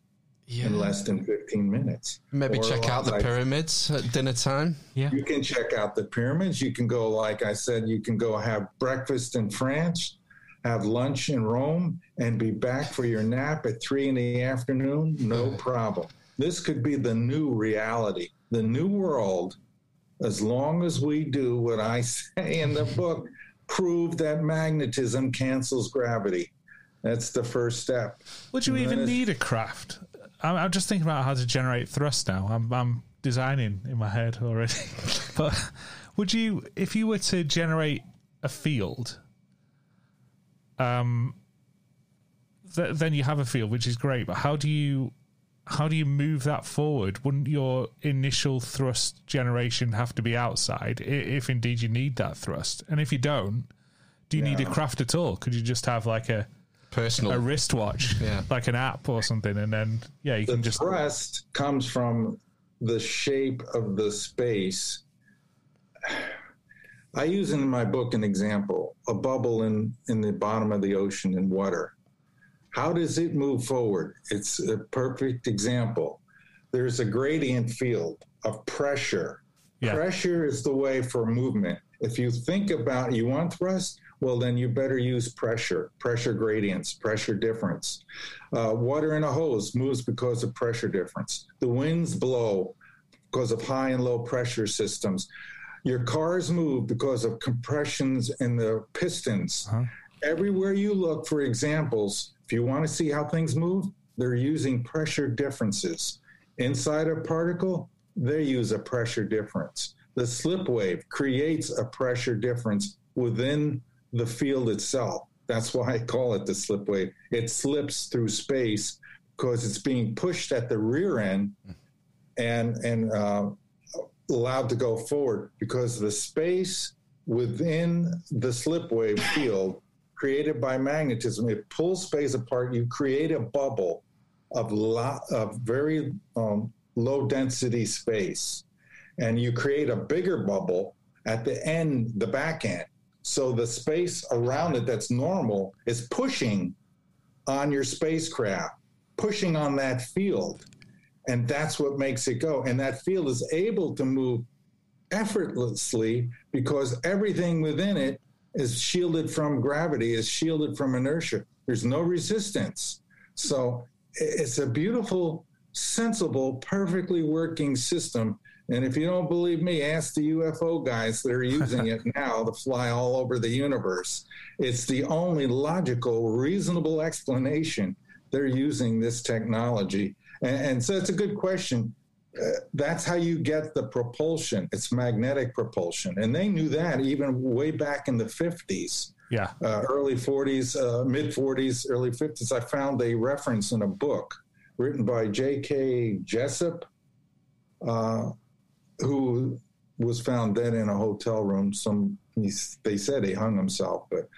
yeah. in less than 15 minutes. Maybe or check uh, out the like, pyramids at dinner time. Yeah. You can check out the pyramids. You can go, like I said, you can go have breakfast in France, have lunch in Rome, and be back for your nap at three in the afternoon. No problem. This could be the new reality the new world, as long as we do what I say in the book, prove that magnetism cancels gravity. That's the first step. Would you even need a craft? I'm, I'm, just thinking about how to generate thrust now. I'm, I'm designing in my head already. but would you, if you were to generate a field, um, th- then you have a field, which is great. But how do you how do you move that forward? Wouldn't your initial thrust generation have to be outside if indeed you need that thrust? And if you don't, do you yeah. need a craft at all? Could you just have like a personal a wristwatch, yeah. like an app or something, and then yeah, you the can just thrust comes from the shape of the space. I use in my book an example: a bubble in in the bottom of the ocean in water how does it move forward? It's a perfect example. There's a gradient field of pressure. Yeah. Pressure is the way for movement. If you think about you want thrust, well, then you better use pressure, pressure gradients, pressure difference. Uh, water in a hose moves because of pressure difference. The winds blow because of high and low pressure systems. Your cars move because of compressions in the pistons. Uh-huh. Everywhere you look for examples, if you want to see how things move, they're using pressure differences. Inside a particle, they use a pressure difference. The slip wave creates a pressure difference within the field itself. That's why I call it the slip wave. It slips through space because it's being pushed at the rear end and and uh, allowed to go forward because the space within the slip wave field created by magnetism. It pulls space apart. You create a bubble of, lo- of very um, low density space, and you create a bigger bubble at the end, the back end. So the space around it that's normal is pushing on your spacecraft, pushing on that field. And that's what makes it go. And that field is able to move effortlessly because everything within it is shielded from gravity, is shielded from inertia. There's no resistance. So it's a beautiful, sensible, perfectly working system. And if you don't believe me, ask the UFO guys that are using it now to fly all over the universe. It's the only logical, reasonable explanation they're using this technology. And, and so it's a good question that's how you get the propulsion. It's magnetic propulsion, and they knew that even way back in the fifties. Yeah, uh, early forties, uh, mid forties, early fifties. I found a reference in a book written by J.K. Jessup, uh, who was found dead in a hotel room. Some they said he hung himself, but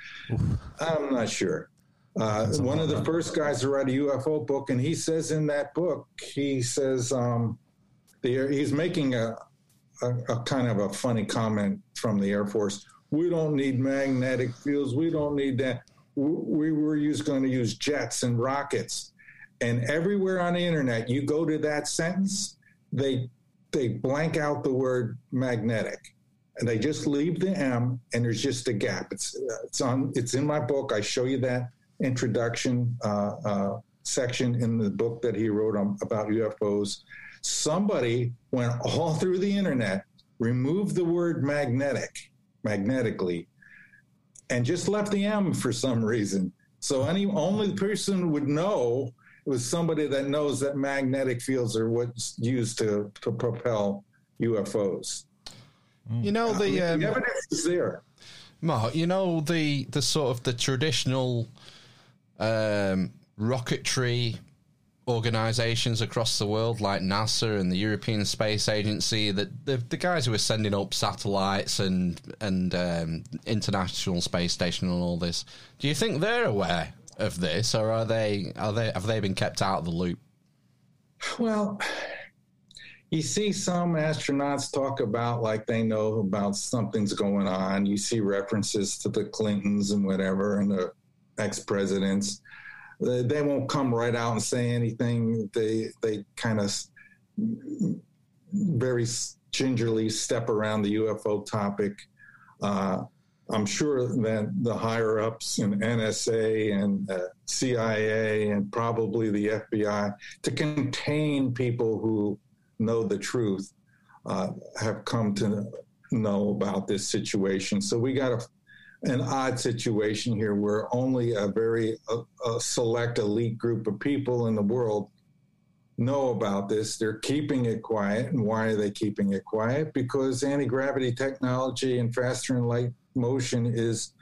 I'm not sure. Uh, one of the first guys to write a UFO book, and he says in that book, he says um, the, he's making a, a, a kind of a funny comment from the Air Force. We don't need magnetic fields. We don't need that. We were just going to use jets and rockets. And everywhere on the internet, you go to that sentence, they they blank out the word magnetic, and they just leave the M, and there's just a gap. It's it's on it's in my book. I show you that introduction uh, uh, section in the book that he wrote on, about UFOs. Somebody went all through the internet, removed the word magnetic, magnetically, and just left the M for some reason. So any only person would know was somebody that knows that magnetic fields are what's used to, to propel UFOs. You know the, um, um, the evidence is there. Mark, you know the the sort of the traditional um, rocketry organizations across the world like NASA and the European Space Agency that the, the guys who are sending up satellites and and um, international space station and all this do you think they're aware of this or are they are they have they been kept out of the loop? Well you see some astronauts talk about like they know about something's going on. You see references to the clintons and whatever and the ex-presidents they won't come right out and say anything. They they kind of very gingerly step around the UFO topic. Uh, I'm sure that the higher ups in NSA and uh, CIA and probably the FBI to contain people who know the truth uh, have come to know about this situation. So we got to an odd situation here where only a very a, a select elite group of people in the world know about this. They're keeping it quiet. And why are they keeping it quiet? Because anti gravity technology and faster than light motion is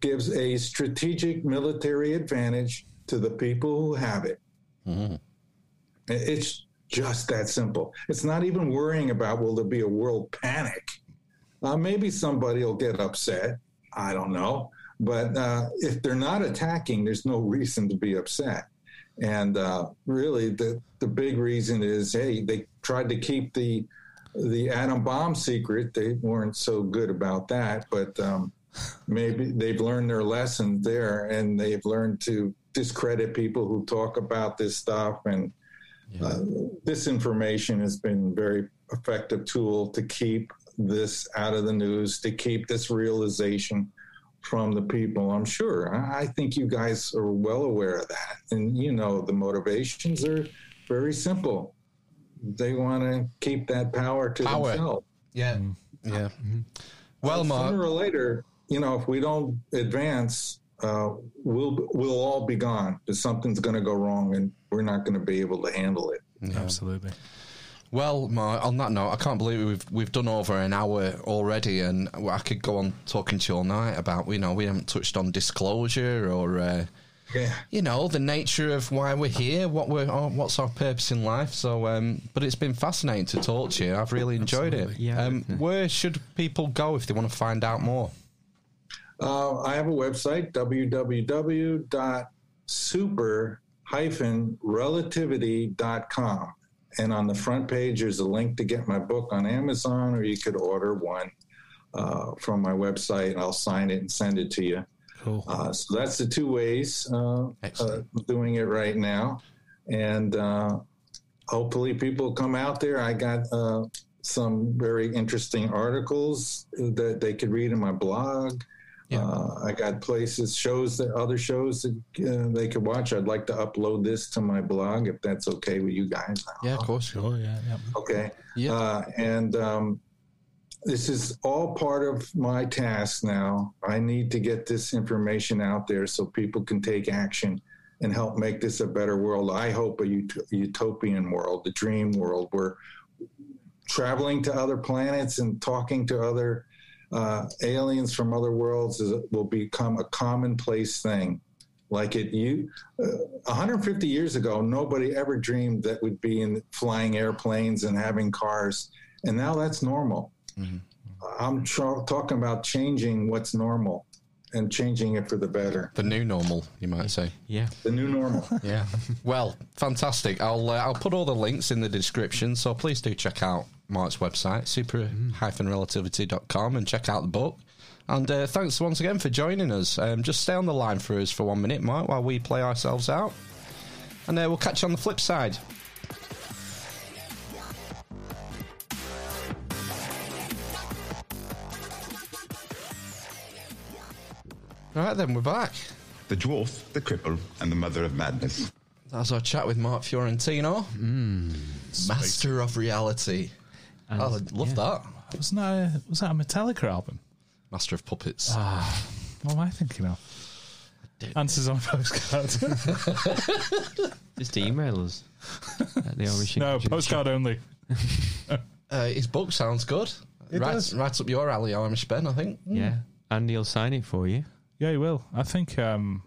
gives a strategic military advantage to the people who have it. Mm-hmm. It's just that simple. It's not even worrying about will there be a world panic. Uh, maybe somebody will get upset. I don't know. But uh, if they're not attacking, there's no reason to be upset. And uh, really, the the big reason is, hey, they tried to keep the the atom bomb secret. They weren't so good about that, but um, maybe they've learned their lesson there, and they've learned to discredit people who talk about this stuff. And yeah. uh, disinformation has been a very effective tool to keep this out of the news, to keep this realization from the people, I'm sure. I think you guys are well aware of that. And, you know, the motivations are very simple. They want to keep that power to power. themselves. Yeah. Mm-hmm. Yeah. Mm-hmm. Well, uh, sooner or later, you know, if we don't advance, uh, we'll we'll all be gone. Because something's going to go wrong, and we're not going to be able to handle it. Yeah. Absolutely. Well, on that note, I can't believe we've we've done over an hour already, and I could go on talking to you all night about you know we haven't touched on disclosure or uh, yeah. you know the nature of why we're here, what we're what's our purpose in life. So, um, but it's been fascinating to talk to you. I've really enjoyed Absolutely. it. Yeah. Um, where should people go if they want to find out more? Uh, I have a website www.super-relativity.com and on the front page, there's a link to get my book on Amazon, or you could order one uh, from my website. I'll sign it and send it to you. Cool. Uh, so that's the two ways uh, uh doing it right now, and uh, hopefully people come out there. I got uh, some very interesting articles that they could read in my blog. Yeah. Uh, I got places, shows that other shows that uh, they could watch. I'd like to upload this to my blog if that's okay with you guys. Yeah, of course. Sure. Yeah. yeah. Okay. Yeah. Uh, and um, this is all part of my task now. I need to get this information out there so people can take action and help make this a better world. I hope a, ut- a utopian world, the dream world, where traveling to other planets and talking to other uh, aliens from other worlds is, will become a commonplace thing. Like it, you, uh, 150 years ago, nobody ever dreamed that we'd be in flying airplanes and having cars, and now that's normal. Mm-hmm. I'm tra- talking about changing what's normal, and changing it for the better. The new normal, you might say. Yeah. The new normal. Yeah. well, fantastic. I'll uh, I'll put all the links in the description, so please do check out Mark's website, super-relativity.com, and check out the book. And uh, thanks once again for joining us. Um, just stay on the line for us for one minute, Mark, while we play ourselves out. And uh, we'll catch you on the flip side. Right, then, we're back. The dwarf, the cripple, and the mother of madness. That's our chat with Mark Fiorentino, master of reality. And- oh, I love yeah. that. Wasn't that a, was that a Metallica album? Master of puppets. What am I thinking of? Answers on a postcard. Just email us. the Irish no, Inquisition. postcard only. Uh, his book sounds good. It right, does. right up your alley, Irish Ben, I think. Yeah. and he'll sign it for you. Yeah, he will. I think. Um,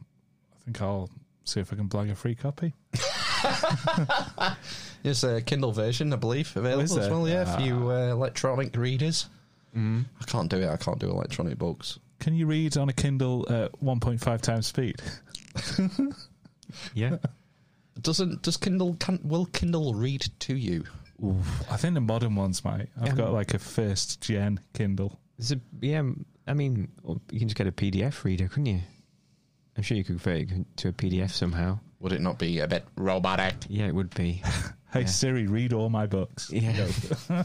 I think I'll see if I can blag a free copy. There's a Kindle version, I believe, available is as there? well, yeah, for you uh, electronic readers. I can't do it. I can't do electronic books. Can you read on a Kindle at 1.5 times speed? Yeah. Doesn't does Kindle can will Kindle read to you? I think the modern ones might. I've Yeah. got like a first gen Kindle. There's a, yeah, I mean, you can just get a PDF reader, couldn't you? I'm sure you could convert it to a PDF somehow. Would it not be a bit robotic? Yeah, it would be. Hey Yeah. Siri, read all my books. Yeah.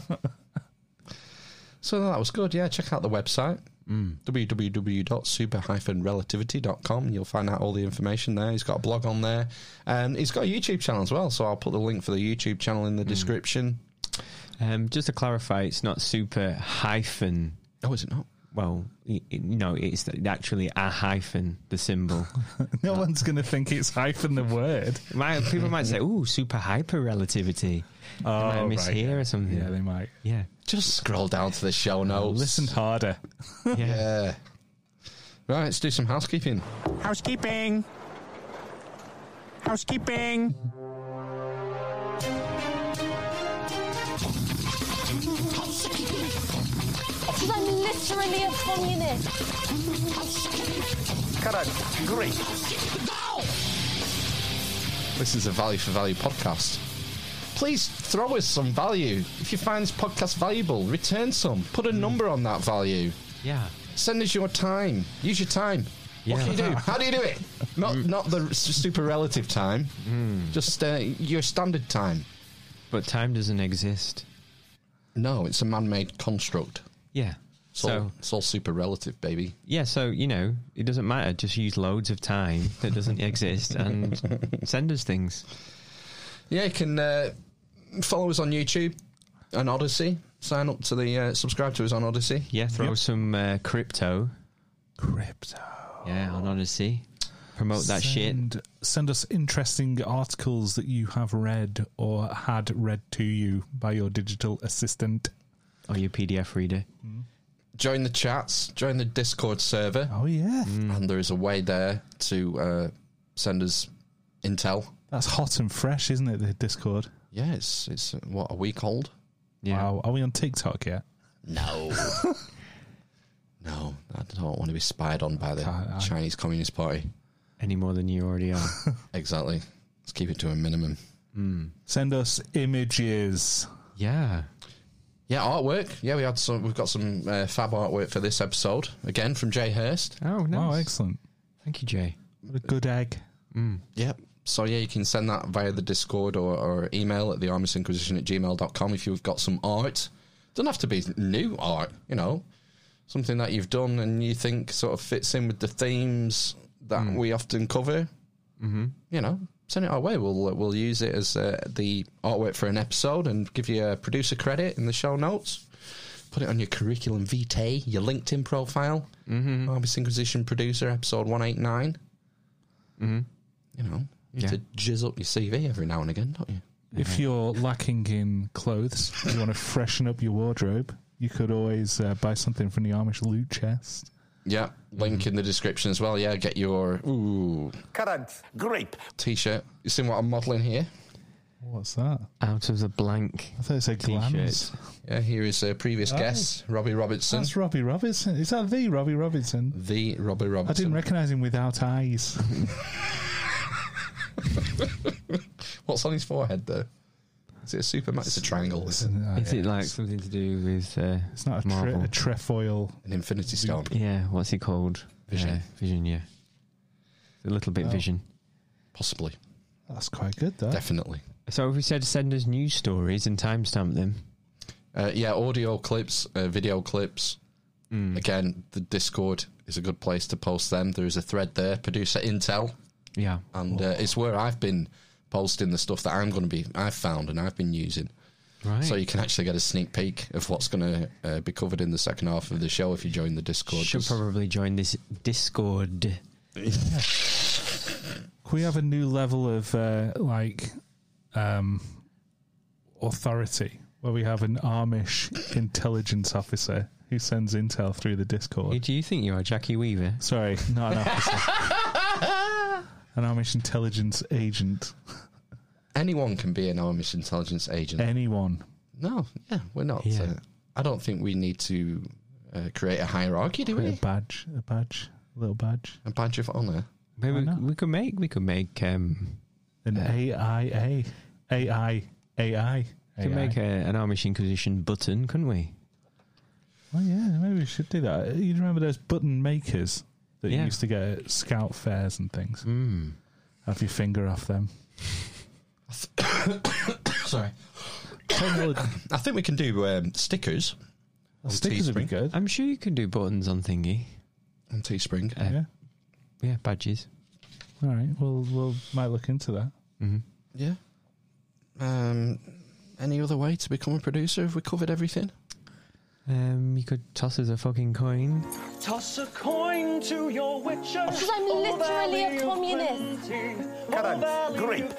So that was good. Yeah, check out the website www.super-relativity.com. You'll find out all the information there. He's got a blog on there, and he's got a YouTube channel as well. So I'll put the link for the YouTube channel in the description. Um, just to clarify, it's not super hyphen. Oh, is it not? Well, y- y- you know, it's actually a hyphen, the symbol. No one's going to think it's hyphen the word. might, people might say, "Ooh, super hyper relativity." They might Oh, mishear right, yeah. or something. Yeah, they might. yeah, Just scroll down to the show oh, notes. Listen harder. yeah. Yeah. Right, let's do some housekeeping. Housekeeping. Housekeeping. I'm literally a communist. Correct. Great. This is a value for value podcast. Please throw us some value. If you find this podcast valuable, return some. Put a hmm. number on that value. yeah. Send us your time. Use your time. What Yeah. can you do? How do you do it? Not mm. not the super relative time. Hmm. Just uh, your standard time. But time doesn't exist. No, it's a man-made construct. Yeah. It's, all, So it's all super relative, baby. yeah, so you know, it doesn't matter. Just use loads of time that doesn't exist and send us things. Yeah, you can uh, follow us on YouTube and Odysee. Sign up to the uh, subscribe to us on Odysee. Yeah, throw some uh, crypto. Crypto. Yeah, on Odysee. Promote that shit. Send, send us interesting articles that you have read or had read to you by your digital assistant. Or your PDF reader. Join the chats. Join the Discord server. Oh, yeah. and there is a way there to uh, send us intel. That's hot and fresh, isn't it, the Discord? Yeah, it's it's uh, what a week old. Yeah. Wow. Are we on TikTok yet? No, no, I don't want to be spied on by the I- I- Chinese Communist Party. Any more than you already are. Exactly. Let's keep it to a minimum. Send us images. yeah. Yeah, artwork. Yeah, we had some. We've got some uh, fab artwork for this episode again from Jay Hurst. Oh, nice. Wow, excellent. Thank you, Jay. What a good egg. Yep. So yeah, you can send that via the Discord or, or email at the Inquisition at gmail.com if you've got some art. Doesn't have to be new art, you know. Something that you've done and you think sort of fits in with the themes that we often cover. Mm-hmm. You know, send it our way. We'll uh, we'll use it as uh, the artwork for an episode and give you a producer credit in the show notes. Put it on your curriculum vitae, your LinkedIn profile. Mm-hmm. Amish Inquisition producer, episode one eight nine. You know, you Yeah. have to jizz up your CV every now and again, don't you? If you're lacking in clothes, you want to freshen up your wardrobe, you could always uh, buy something from the Amish loot chest. Yeah, link mm-hmm. in the description as well. Yeah, get your ooh Correct. Grape. t-shirt. You seen what I'm modelling here? What's that? Out of the blank. I thought it said T-shirts. glams. Yeah, here is a previous Oh. guest, Robbie Robertson. That's Robbie Robertson. Is that the Robbie Robertson? the Robbie Robinson. I Robertson. didn't recognise him without eyes. What's on his forehead there? Is it a superman? It's a triangle. It's, Isn't uh, Is yeah, it like something to do with uh, It's not a, tre- Marvel? a trefoil. An infinity stone. Yeah, what's he called? Vision. Uh, vision, yeah. A little bit Oh. vision. Possibly. That's quite good, though. Definitely. So if we said send us news stories and timestamp them, Uh, yeah, audio clips, uh, video clips. Again, the Discord is a good place to post them. There is a thread there, producer Intel, yeah. and uh, it's where I've been posting the stuff that I'm going to be, I've found and I've been using. Right. So you can actually get a sneak peek of what's going to uh, be covered in the second half of the show if you join the Discord. Should probably join this Discord. Can we have a new level of uh, like um, authority where we have an Amish intelligence officer who sends intel through the Discord? Who Discord? do you think you are, Jackie Weaver? Sorry, not an officer. an Amish intelligence agent. Anyone can be an Amish intelligence agent. Anyone. No, yeah, we're not. Yeah. Uh, I don't think we need to uh, create a hierarchy, do Create we? a badge. A badge. A little badge. A badge of honour. Maybe Why we, not? we could make we could make um An AIA. AI. AI. we could make a, an Amish Inquisition button, couldn't we? Oh yeah, maybe we should do that. You remember those button makers that you used to get at scout fairs and things? Mm. Have your finger off them. Sorry. I think we can do um, stickers stickers would be good. I'm sure you can do buttons on thingy. On Teespring. Uh, yeah. Yeah, badges. All right. Well, we'll might look into that. hmm Yeah. Um, any other way to become a producer? Have we covered everything? Um, you could toss us a fucking coin. Toss a coin to your witcher. Because I'm literally a communist. Carrot, grape.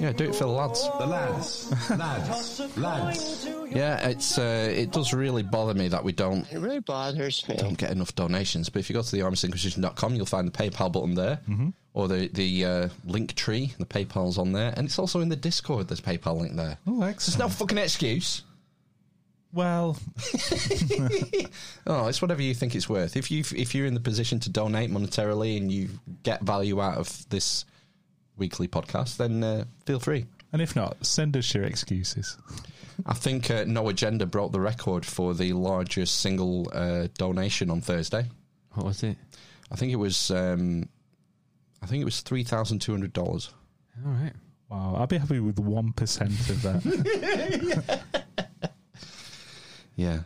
Yeah, do it for the lads. The lads, lads, lads. Yeah, it's uh, it does really bother me that we don't It really bothers me. don't get enough donations. But if you go to the amishinquisition.com, you'll find the PayPal button there, or the the uh, link tree. The PayPal's on there, and it's also in the Discord. There's PayPal link there. Oh, excellent! There's no fucking excuse. Well, Oh, it's whatever you think it's worth. If you if you're in the position to donate monetarily and you get value out of this weekly podcast, then uh, feel free. and if not, send us your excuses. I think uh, No Agenda broke the record for the largest single uh, donation on Thursday. What was it? I think it was um, I think it was three thousand two hundred dollars. All right. Wow, I'd be happy with one percent of that. Yeah.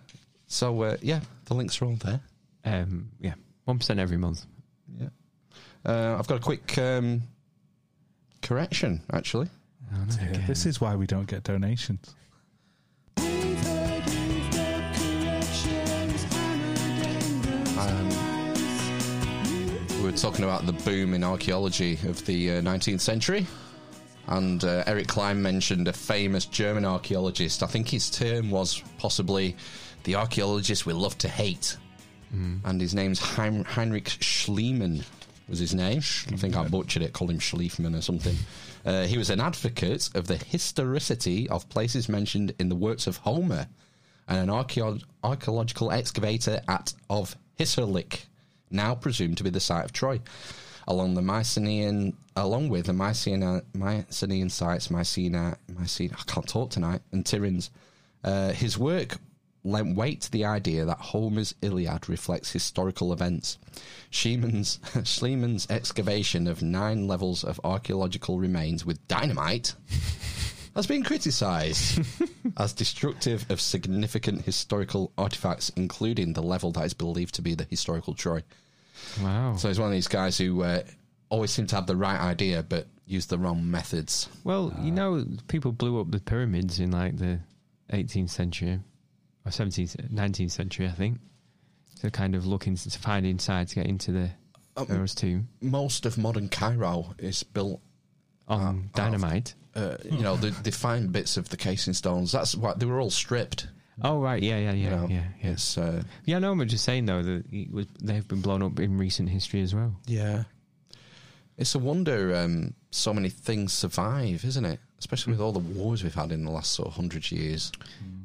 So uh, yeah, the links are all there. Um, yeah, one percent every month. Yeah. Uh, I've got a quick um, correction actually. Yeah, this is why we don't get donations. Um, we were talking about the boom in archaeology of the uh, 19th century, and uh, Eric Cline mentioned a famous German archaeologist. I think his term was possibly the archaeologist we love to hate, and his name's Hein- Heinrich Schliemann. Was his name? I think I butchered it. Called him Schliefman or something. Uh, he was an advocate of the historicity of places mentioned in the works of Homer, and an archeo- archaeological excavator at of Hisarlik, now presumed to be the site of Troy, along the Mycenaean, along with the Mycenaean, Mycenaean sites, Mycena, Mycena, I can't talk tonight, and Tiryns. Uh, his work lent weight to the idea that Homer's Iliad reflects historical events. Schliemann's, Schliemann's excavation of nine levels of archaeological remains with dynamite has been criticised as destructive of significant historical artifacts, including the level that is believed to be the historical Troy. Wow. So he's one of these guys who uh, always seem to have the right idea but use the wrong methods. Well, you know, people blew up the pyramids in like the 18th century or 17th, 19th century, I think. So kind of looking to find inside to get into the Um, Pharaoh's tomb Most of modern Cairo is built on dynamite. uh, you know, they, they find bits of the casing stones. That's why they were all stripped. Oh right, yeah, yeah, yeah, you know. yeah, yeah. It's, uh, Yeah, no, I'm just saying though that it was, they've been blown up in recent history as well. yeah. It's a wonder um, so many things survive, isn't it? especially with all the wars we've had in the last sort of hundred years.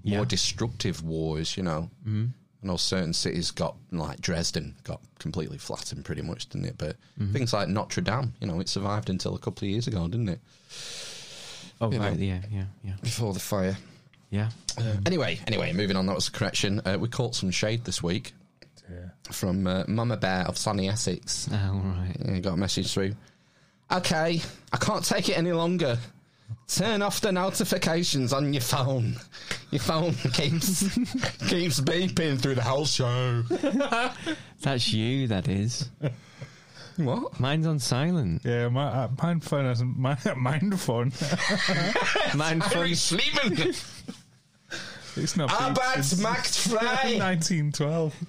Yeah. More destructive wars, you know. Mm. I know certain cities got like Dresden got completely flattened, pretty much, didn't it? But things like Notre Dame, you know, it survived until a couple of years ago, didn't it? Oh, You know. Yeah, yeah, yeah. Before the fire. Yeah. Anyway, anyway, moving on. That was a correction. Uh, we caught some shade this week from uh, Mama Bear of Sunny Essex. Oh, right. Yeah, got a message through. Okay, I can't take it any longer. Turn off the notifications on your phone. Your phone keeps keeps beeping through the whole show. That's you, that is. What? Mine's on silent. Yeah, my uh, mind phone has my mind phone. Mine Very sleeping. It's not. beeped Arbeit macht frei. 1912.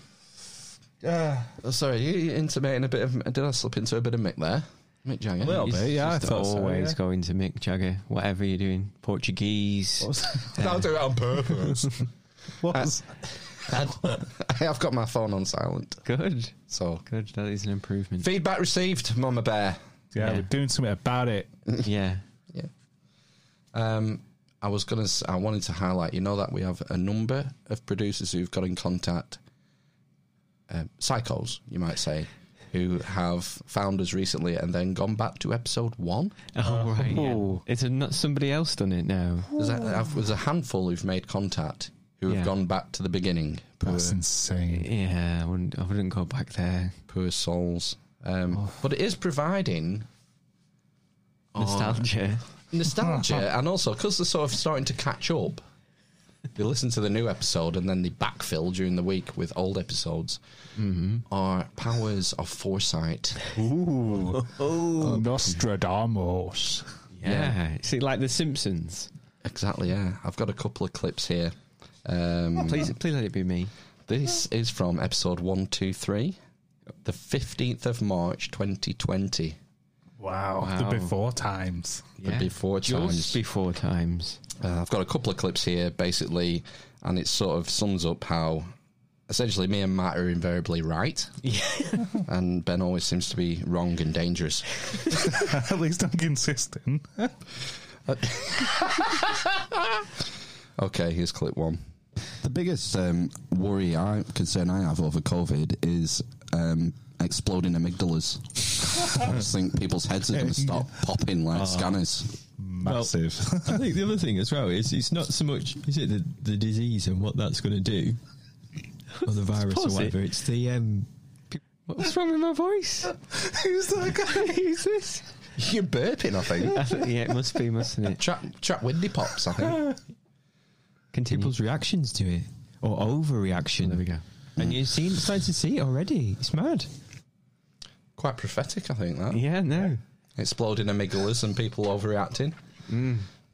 Oh, sorry, you you intimating a bit of. Did I slip into a bit of Mick there? Mick Jagger. A little He's bit, yeah, I just thought so, always yeah. going to Mick Jagger, whatever you're doing. Portuguese. I'll do it on purpose. what? What's I have got my phone on silent. Good. So Good. That is an improvement. feedback received, Mama Bear. yeah, Yeah. we're doing something about it. yeah. Yeah. Um, I was gonna. s- I wanted to highlight. You know that we have a number of producers who've got in contact, uh, psychos, you might say, who have found us recently and then gone back to episode one. Oh, right. Yeah. Oh. It's a, not somebody else done it now. There's a, I've- there's a handful who've made contact who have Yeah. gone back to the beginning. Poor, That's insane. Yeah, I wouldn't, I wouldn't go back there. poor souls. Um, But it is providing Nostalgia. Nostalgia and also because they're sort of starting to catch up. They listen to the new episode and then they backfill during the week with old episodes. Our powers of foresight. Ooh. Nostradamus. Yeah. See, like The Simpsons. Exactly, yeah. I've got a couple of clips here. Um, Please, please let it be me. This is from episode 123, the 15th of March 2020. Wow. Wow. The before times. The before times. Just before times. Uh, I've got a couple of clips here, basically, and it sort of sums up how essentially me and Matt are invariably right, Yeah. and Ben always seems to be wrong and dangerous. At least I'm consistent. Okay, here's clip one. The biggest um, worry, I concern I have over COVID is um, exploding amygdalas. I just think people's heads are going to stop popping like scanners. Massive. I think the other thing as well is it's not so much is it the, the disease and what that's going to do, or the virus or Suppose it- whatever. It's the um. What's wrong with my voice? Who's that guy? Who's this? You're burping, I think. I think- yeah, it must be, mustn't it? Trap, trap windy pops, I think. Continue. People's reactions to it, or overreaction. There we go. And you're seeing, starting to see it already. It's mad. Quite prophetic, I think, that. Yeah, no. Exploding amygdalas and people overreacting.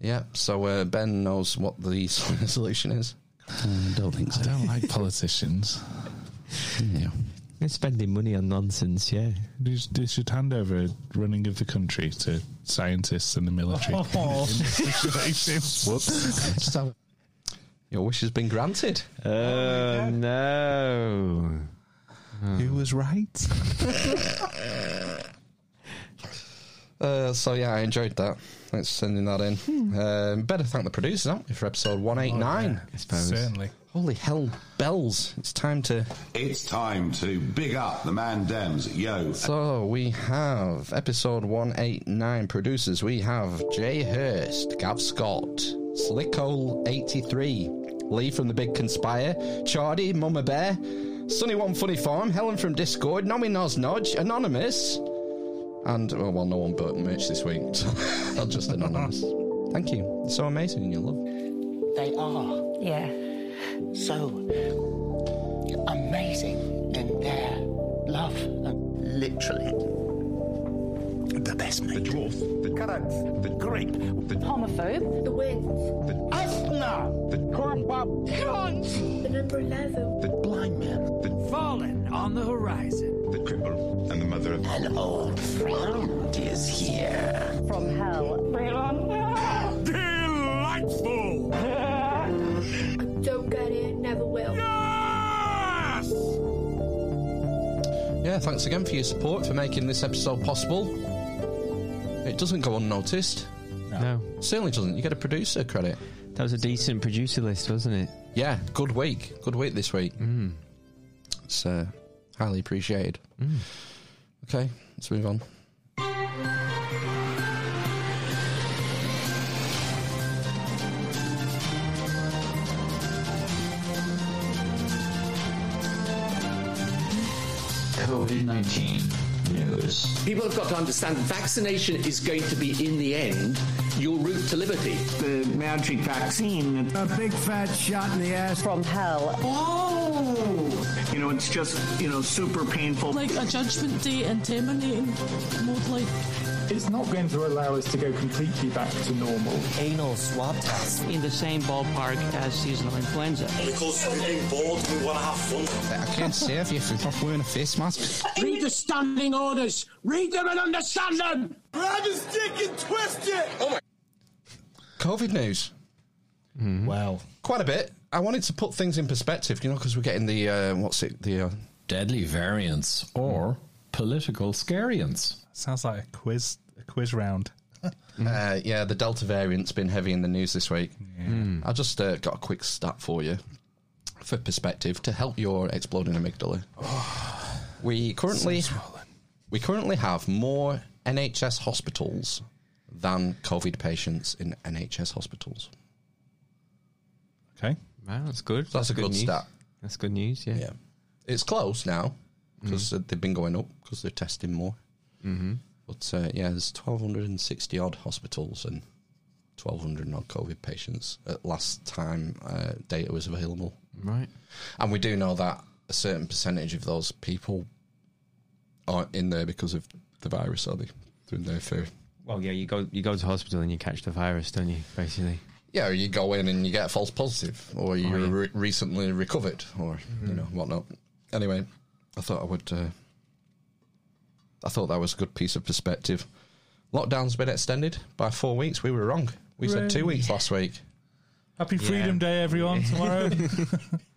Yeah, so uh, Ben knows what the solution is. I don't think so. I don't like politicians. Yeah. They're spending money on nonsense. Yeah. They should, they should hand over running of the country to scientists and the military. Oh. In this situation. Whoops. Your wish has been granted. Oh, no. Who was right? Uh, so yeah, I enjoyed that. Thanks for sending that in. Um, better thank the producers, aren't we, for episode one eight nine? I suppose. Certainly. Holy hell, bells! It's time to. It's time to big up the man Dems. Yo. So we have episode one eight nine producers. We have Jay Hurst, Gav Scott, Slicko eighty three, Lee from the Big Conspire, Chardy, Mama Bear, Sunny One Funny Farm, Helen from Discord, Nomae NosNoj, Anonymous, and oh, well, no one but Mitch this week. So I'll just anonymous. Thank you. It's so amazing in your love. They are Yeah. so amazing in their love. Literally. The best man. The dwarf. The Carrots. The Grape. The Homophobe. The wind. The asthma! The The number 11. The Blind man. The Fallen on the horizon. The cripple and the mother of. An old friend is here. From hell. Delightful! Don't get it, never will. Yes! Yeah, thanks again for your support for making this episode possible. It doesn't go unnoticed. No. Certainly doesn't. You get a producer credit. That was a decent producer list, wasn't it? Yeah, good week. Good week this week. Mm. It's uh, highly appreciated. Okay, let's move on. COVID 19 news. People have got to understand vaccination is going to be, in the end, your route to liberty. The magic vaccine. A big fat shot in the ass. From hell. Oh! You know, it's just, you know, super painful. Like a judgment day and terminating mode, like. It's not going to allow us to go completely back to normal. Anal swab test. In the same ballpark as seasonal influenza. Because we're getting bored, we want to have fun. I can't save you if you're not wearing a face mask. Read the standing orders. Read them and understand them. Grab his dick and twist it. Oh my. COVID news. Wow. Quite a bit. I wanted to put things in perspective, you know, because we're getting the, uh, what's it, the. Uh, Deadly variants or political scariants. Sounds like a quiz, a quiz round. Uh, yeah, the Delta variant's been heavy in the news this week. I just uh, got a quick stat for you for perspective to help your exploding amygdala. we currently we currently have more NHS hospitals than COVID patients in NHS hospitals. Okay, wow, that's good. That's, a good, news. stat. That's good news. Yeah. Yeah, it's close now because they've been going up because they're testing more. Mm-hmm. But uh, yeah, there's 1,260 odd hospitals and 1,200 odd COVID patients at last time uh, data was available. Right. And we do know that a certain percentage of those people aren't in there because of the virus, are they? They're in there for. Well, yeah, you go you go to hospital and you catch the virus, don't you? Basically. Yeah, you go in and you get a false positive, or you're yeah. re- recently recovered, or you know whatnot. Anyway, I thought I would. Uh, I thought that was a good piece of perspective. Lockdown's been extended by four weeks. We were wrong. We said two weeks last week. Happy Freedom Day, everyone! Tomorrow.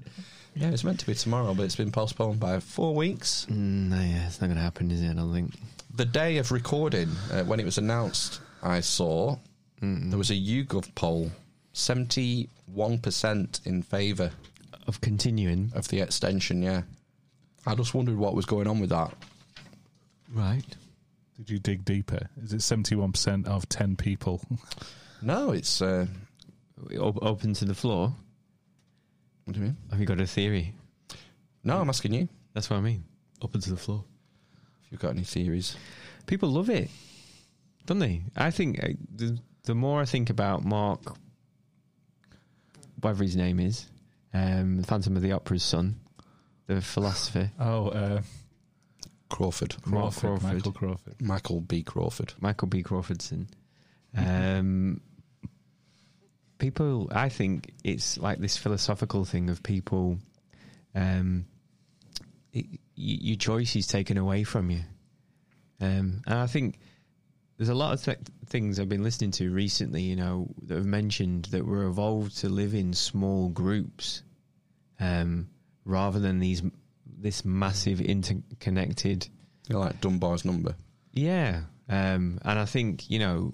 Yeah, it's meant to be tomorrow, but it's been postponed by four weeks. Mm, no, yeah, it's not going to happen, is it? I don't think. The day of recording, uh, when it was announced, I saw there was a YouGov poll, seventy-one percent in favour of continuing of the extension. Yeah, I just wondered what was going on with that. Right. Did you dig deeper? Is it seventy-one percent of ten people? No, it's uh, Op- open to the floor. What do you mean? Have you got a theory? No, I'm asking you. That's what I mean. Open to the floor. If you've got any theories, People love it, don't they? I think uh, the the more I think about Mark, whatever his name is, um, Phantom of the Opera's son, the philosopher. Oh, uh, Crawford, Mark Crawford, Michael Crawford. Michael B. Crawford. Michael B. Crawfordson. Um, people, I think it's like this philosophical thing of people. Um, it, y- your choice is taken away from you, um, and I think there's a lot of th- things I've been listening to recently. You know, that have mentioned that we're evolved to live in small groups, um, rather than these this massive interconnected. You're like Dunbar's number. Yeah, um, and I think you know,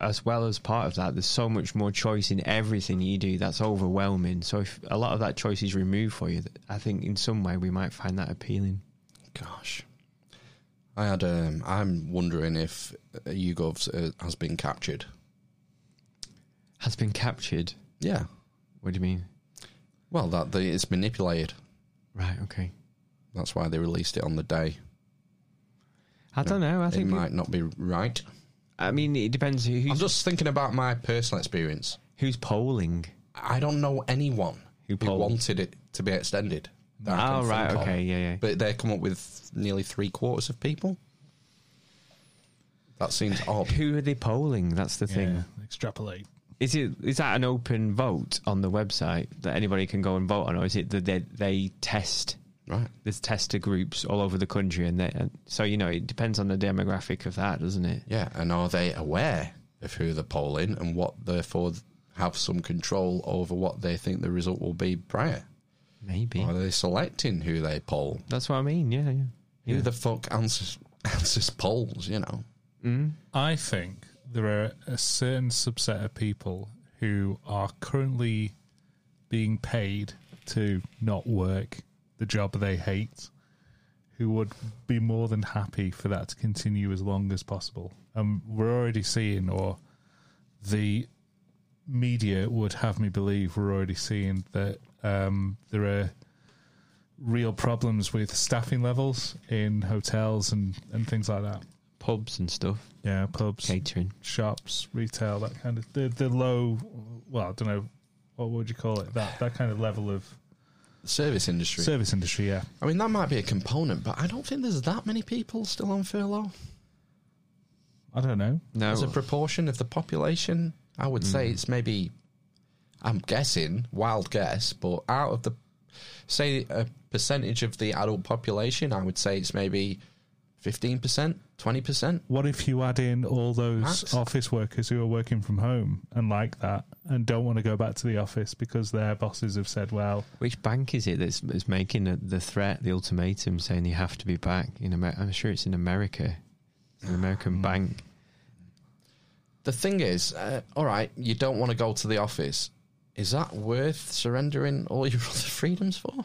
as well as part of that, there's so much more choice in everything you do. That's overwhelming. So if a lot of that choice is removed for you, I think in some way we might find that appealing. Gosh, I had. Um, I'm wondering if uh, YouGov uh, has been captured. Has been captured. Yeah. What do you mean? Well, that the, it's manipulated. Right. Okay. That's why they released it on the day. I don't know. I it think might not be right. I mean, it depends who, who's I'm just thinking about my personal experience. who's polling. I don't know anyone Who who polled? wanted it to be extended. that I Oh, right, think of. okay, yeah, yeah. But they come up with nearly three quarters of people. That seems odd. Who are they polling? That's the thing. Yeah, extrapolate. Is it is that an open vote on the website that anybody can go and vote on, or is it that they, they test? Right. There's tester groups all over the country, and, they, and so you know it depends on the demographic of that, doesn't it? Yeah, and are they aware of who they're polling and what therefore have some control over what they think the result will be prior? Maybe. Are they selecting who they poll? That's what I mean. Yeah, yeah. Who the fuck answers answers polls? You know. Mm. I think there are a certain subset of people who are currently being paid to not work the job they hate, who would be more than happy for that to continue as long as possible. And we're already seeing, or the media would have me believe, we're already seeing that um, there are real problems with staffing levels in hotels and, and things like that. Pubs and stuff. Yeah, pubs, catering, shops, retail, that kind of the the low. Well, I don't know what would you call it. That that kind of level of Service industry. service industry. Yeah, I mean, that might be a component, but I don't think there's that many people still on furlough. I don't know. No, As a proportion of the population, I would say mm. it's maybe, I'm guessing, wild guess, but out of the, say, a percentage of the adult population, I would say it's maybe 15%, 20%. What if you add in all those Max. office workers who are working from home and like that and don't want to go back to the office because their bosses have said, "Well, Which bank is it that's, that's making the, the threat, the ultimatum, saying you have to be back in America? I'm sure it's in America. It's an American bank. The thing is, uh, all right, you don't want to go to the office. Is that worth surrendering all your other freedoms for?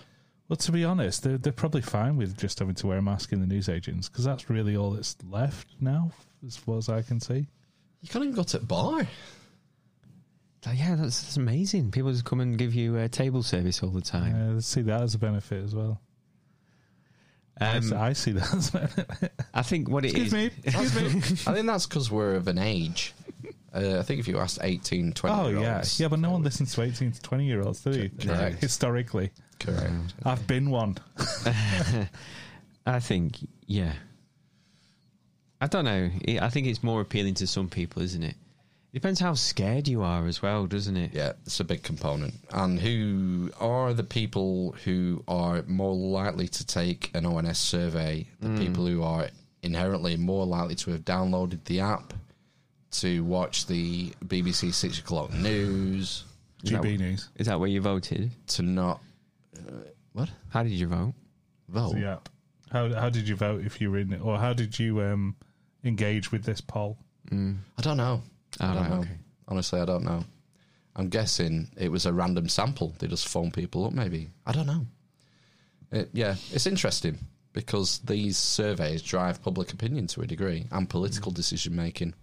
Well, to be honest, they're, they're probably fine with just having to wear a mask in the newsagents because that's really all that's left now, as far as I can see. You can't even go to the bar. Like, yeah, that's, that's amazing. People just come and give you uh, table service all the time. Uh, let's see that as a benefit as well. I Um, see- I see that as a benefit. I think what it Excuse is. me. Excuse me. I think that's because we're of an age. Uh, I think if you asked 18, 20 Oh year yeah, olds, yeah, but no one listens to eighteen to twenty year olds, do they? Correct. Historically, correct. I've been one. I think, yeah. I don't know. I I think it's more appealing to some people, isn't it? Depends how scared you are as well, doesn't it? Yeah, it's a big component. And who are the people who are more likely to take an ONS survey? The Mm. people who are inherently more likely to have downloaded the app, to watch the BBC Six O'Clock News. Is that- GB News. Is that where you voted? To not. Uh, what? How did you vote? Vote? Yeah. How how did you vote if you were in it, or how did you um, engage with this poll? Mm. I don't know. I Oh, don't right, know. okay. Honestly, I don't know. I'm guessing it was a random sample. They just phone people up, maybe. I don't know. It, yeah, it's interesting because these surveys drive public opinion to a degree and political decision making.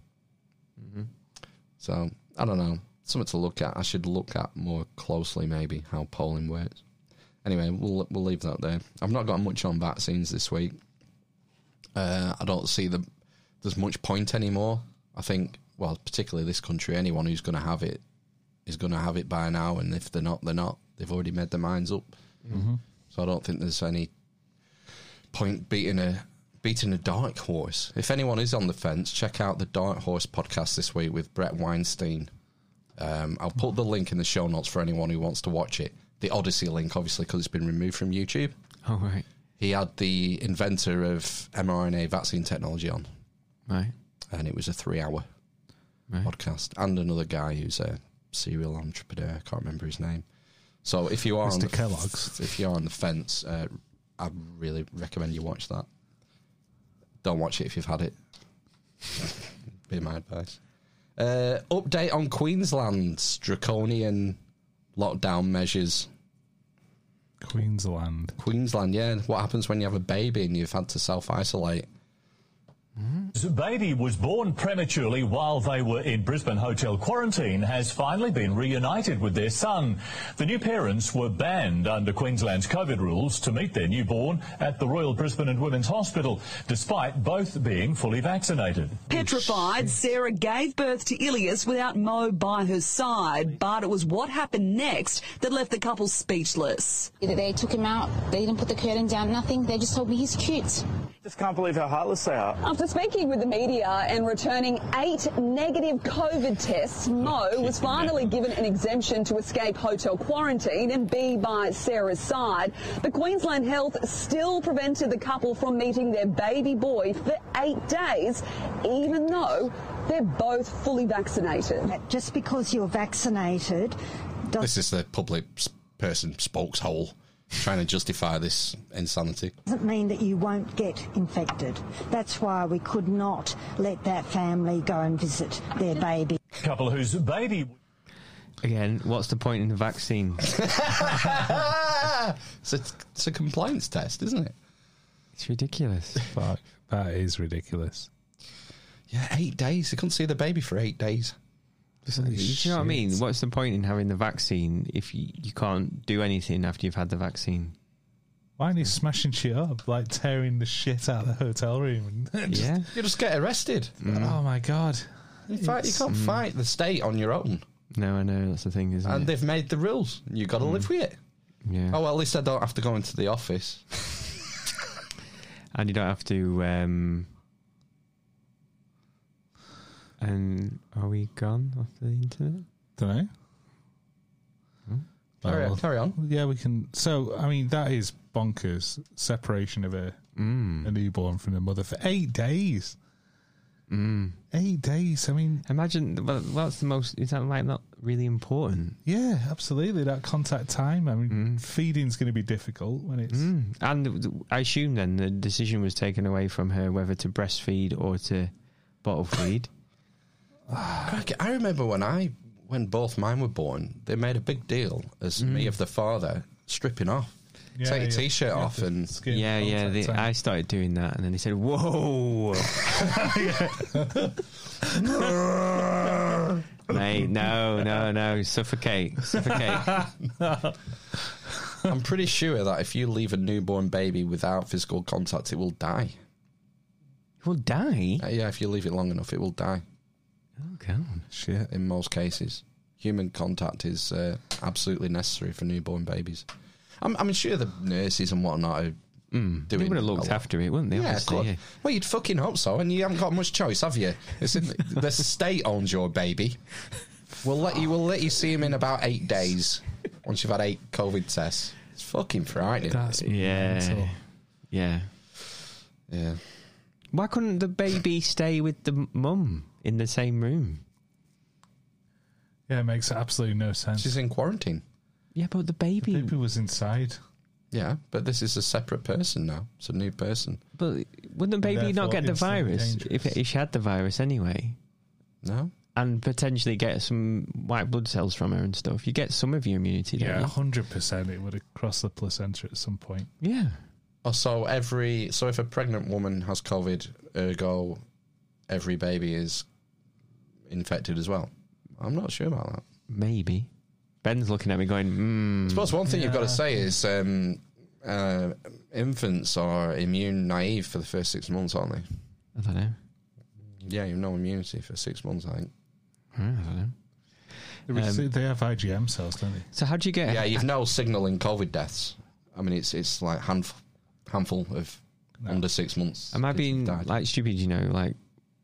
So I don't know. Something to look at. I should look at more closely, maybe how polling works. Anyway, we'll we'll leave that there. I've not got much on vaccines this week. Uh, I don't see the there's much point anymore. I think, well, particularly this country, anyone who's going to have it is going to have it by now, and if they're not, they're not. They've already made their minds up. Mm-hmm. So I don't think there's any point beating a beating a dark horse. If anyone is on the fence, check out the Dark Horse podcast this week with Bret Weinstein. Um, I'll put the link in the show notes for anyone who wants to watch it. The Odysee link, obviously, because it's been removed from YouTube. Oh, right. He had the inventor of mRNA vaccine technology on, Right. and it was a three-hour Right. podcast, and another guy who's a serial entrepreneur. I can't remember his name. So if you are on Mr. the, Kellogg's. if you're on the fence, uh, I really recommend you watch that. Don't watch it if you've had it. Be my advice. Uh, update on Queensland's draconian lockdown measures. Queensland. Queensland, yeah. What happens when you have a baby and you've had to self isolate? The baby was born prematurely while they were in Brisbane hotel quarantine has finally been reunited with their son. The new parents were banned under Queensland's COVID rules to meet their newborn at the Royal Brisbane and Women's Hospital, despite both being fully vaccinated. Petrified, Sarah gave birth to Ilias without Mo by her side, but it was what happened next that left the couple speechless. They took him out, they didn't put the curtain down, nothing. They just told me he's cute. Just can't believe how heartless they are. After speaking with the media and returning eight negative COVID tests, oh, Mo was finally given an exemption to escape hotel quarantine and be by Sarah's side. But Queensland Health still prevented the couple from meeting their baby boy for eight days, even though they're both fully vaccinated. Just because you're vaccinated This is the public s- person spokeshole trying to justify this insanity. doesn't mean that you won't get infected. That's why we could not let that family go and visit their baby. Couple whose baby. Again, what's the point in the vaccine? it's, a, it's a compliance test, isn't it? It's ridiculous. Fuck, that is ridiculous. Yeah, eight days. They couldn't see the baby for eight days. Do you know what I mean? What's the point in having the vaccine if you, you can't do anything after you've had the vaccine? Why aren't you smashing shit up, like tearing the shit out of the hotel room? And just- Yeah. You just get arrested. Mm. Oh my god! In fact, you can't mm. fight the state on your own. No, I know that's the thing, isn't and it? they've made the rules. You got to mm. live with it. Yeah. Oh well, at least I don't have to go into the office. and you don't have to. Um, and are we gone off the internet? Don't know. Carry on, carry on. Yeah, we can. So, I mean, that is bonkers. Separation of a Mm. a newborn from the mother for eight days. Mm. Eight days. I mean, Imagine well, what's the most? Is that like not really important? yeah, absolutely. That contact time. I mean, feeding's going to be difficult when it's. Mm. And I assume then the decision was taken away from her whether to breastfeed or to bottle feed. Crikey, I remember when I when both mine were born, they made a big deal as me of the father stripping off, Yeah, take your yeah. t-shirt Yeah, off, the and skin yeah, yeah. contact They, time. I started doing that, and then he said, "Whoa, mate, no, no, no, suffocate, suffocate." I'm pretty sure that if you leave a newborn baby without physical contact, it will die. It will die. Uh, yeah, if you leave it long enough, it will die. Oh God, shit! In most cases, human contact is uh, absolutely necessary for newborn babies. I'm, I'm sure the nurses and whatnot are doing. They would have looked after it, wouldn't they? Yeah, of course. yeah. Well, you'd fucking hope so, and you haven't got much choice, have you? It's in, the state owns your baby. We'll let you. We'll let you see him in about eight days once you've had eight COVID tests. It's fucking frightening. That's Yeah, mental. yeah. Yeah. Why couldn't the baby stay with the mum in the same room? Yeah, it makes absolutely no sense. She's in quarantine. Yeah, but the baby. The baby was inside. Yeah, but this is a separate person now. It's a new person. But wouldn't the baby not get the instantly virus if, if she had the virus anyway? No. And potentially get some white blood cells from her and stuff. You get some of your immunity, don't Yeah, you? hundred percent. It would have crossed the placenta at some point. Yeah. Oh, so every so if a pregnant woman has COVID, ergo, every baby is infected as well. I'm not sure about that. Maybe. Ben's looking at me going, mm. I suppose one thing you've got to say is um, uh, infants are immune naive for the first six months, aren't they? I don't know. Yeah, you have no immunity for six months, I think. I don't know. Um, they have IgM cells, don't they? So how do you get? Yeah, you've no signal in COVID deaths. I mean, it's it's like handful handful of under six months. Am I being died. like stupid? You know, like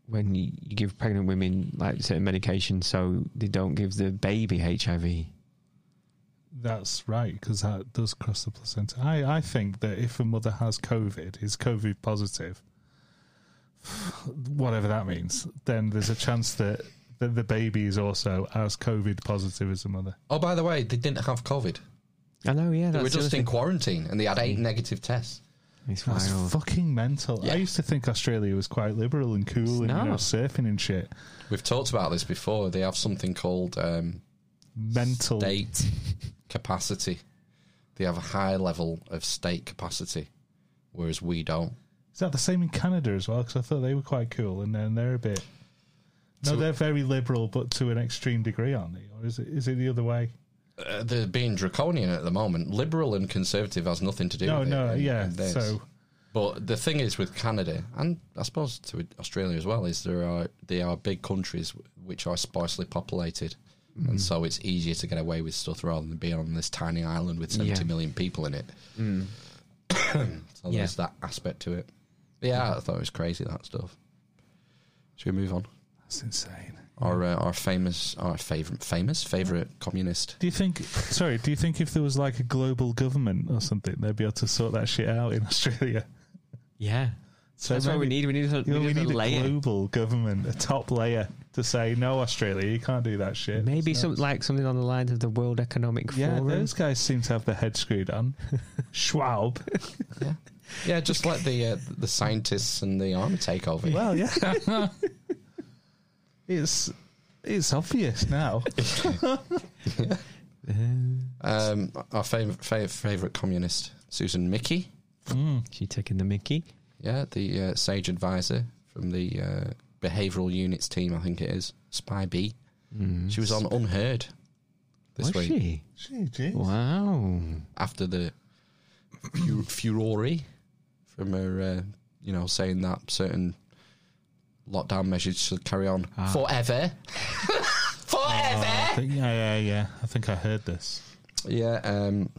when you, you give pregnant women like certain medication so they don't give the baby HIV. That's right, because that does cross the placenta. I, I think that if a mother has COVID, is COVID positive, whatever that means, then there's a chance that, that the baby is also as COVID positive as the mother. Oh, by the way, they didn't have COVID. I know, yeah. They were that's the just other in thing. quarantine, and they had eight negative tests. It's That's wild. fucking mental. I used to think Australia was quite liberal and cool and you know, surfing and shit. We've talked about this before. They have something called um, Mental. state capacity. They have a high level of state capacity, whereas we don't. Is that the same in Canada as well? Because I thought they were quite cool, and then they're a bit. No, So- they're very liberal, but to an extreme degree, aren't they? Or is it is it the other way? Uh, they're being draconian at the moment. Liberal and conservative has nothing to do No, with no, it. in- yeah, in this. so- But the thing is with Canada, and I suppose to Australia as well, is there are they are big countries which are sparsely populated, Mm. and so it's easier to get away with stuff rather than being on this tiny island with seventy Yeah. million people in it. Mm. so Yeah. there's that aspect to it. Yeah, I thought it was crazy that stuff. Should we move on? That's insane. Our uh, our famous our favorite famous favorite communist. Do you think? Sorry, do you think if there was like a global government or something, they'd be able to sort that shit out in Australia? Yeah. So That's what we need. We need a, You know, we we need need a a layer. global government, a top layer to say no, Australia, you can't do that shit. Maybe It's some nuts. like something on the lines of the World Economic Yeah, Forum. those guys seem to have their head screwed on. Schwab. Yeah, just let the uh, the scientists and the army take over. Well, yeah. it's it's obvious now. Um, our favorite favorite, favorite communist, Susan Michie. She taking the Mickey. Yeah, the uh, sage advisor from the uh, behavioural units team. I think it is SPI-B. Mm. She was on UnHerd this Was week she? Wow. after the fu- furore from her, uh, you know, saying that certain lockdown measures should carry on Ah. forever. forever. I think, yeah, yeah, yeah. I think I heard this. Yeah, um,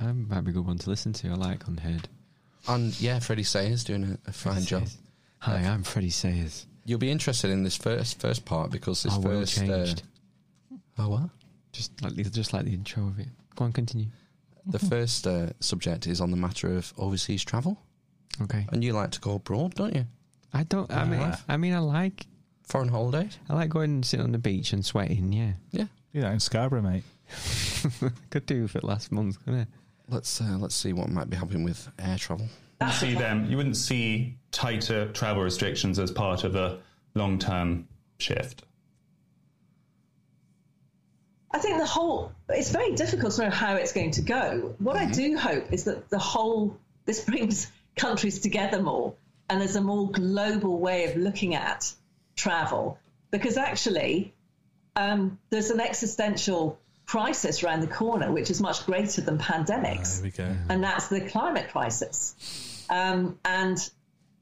That might be a good one to listen to. I like UnHerd. and yeah, Freddie Sayers doing a, a fine job. Hi, I'm Freddie Sayers. You'll be interested in this first first part because this Our world first. Uh, oh what? Just like the, just like the intro of it. Go on, continue. The first uh, subject is on the matter of overseas travel, Okay. and you like to go abroad, don't you? I don't. I mean, Yeah. I mean, I like. Foreign holidays. I like going and sitting on the beach and sweating. Yeah. Yeah. Do that in Scarborough, mate. Could do for last month, couldn't it? Let's uh, let's see what might be happening with air travel. see them. You wouldn't see tighter travel restrictions as part of a long-term shift. I think the whole it's very difficult to know how it's going to go. What I do hope is that the whole this brings countries together more and there's a more global way of looking at travel because actually um, there's an existential crisis around the corner which is much greater than pandemics There we go. and that's the climate crisis. Um, and,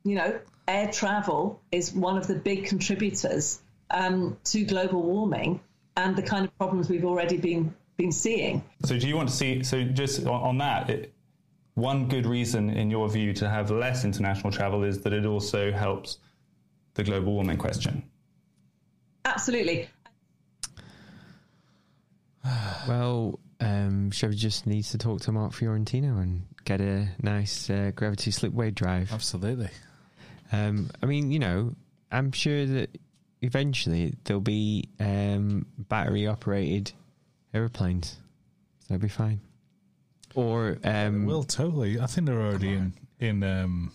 you know, air travel is one of the big contributors um, to global warming and the kind of problems we've already been, been seeing. So, do you want to see? So, just on, on that, it, one good reason, in your view, to have less international travel is that it also helps the global warming question. Absolutely. Well, um, Chevy just needs to talk to Mark Fiorentino and get a nice uh, gravity slipwave drive. Absolutely. Um, I mean, you know, I'm sure that eventually there'll be um, battery operated aeroplanes. So that'll be fine. Or um, Will totally. I think they're already in in um,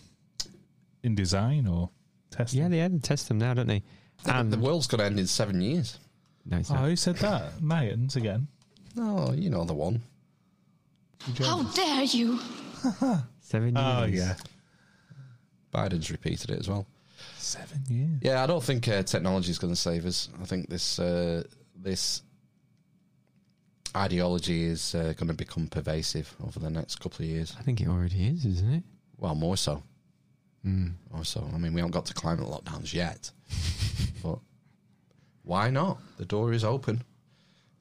in design or testing. yeah, they had to test them now, don't they? And the world's going to end in seven years. No, it's Oh, not. who said that? Mayans again. Oh, you know the one. How dare you? Seven years. Oh yeah, Biden's repeated it as well. seven years. Yeah, I don't think uh, technology is going to save us. I think this uh, this ideology is uh, going to become pervasive over the next couple of years. I think it already is, isn't it? Well, more so. Mm. More so. I mean, we haven't got to climate lockdowns yet, but why not? The door is open.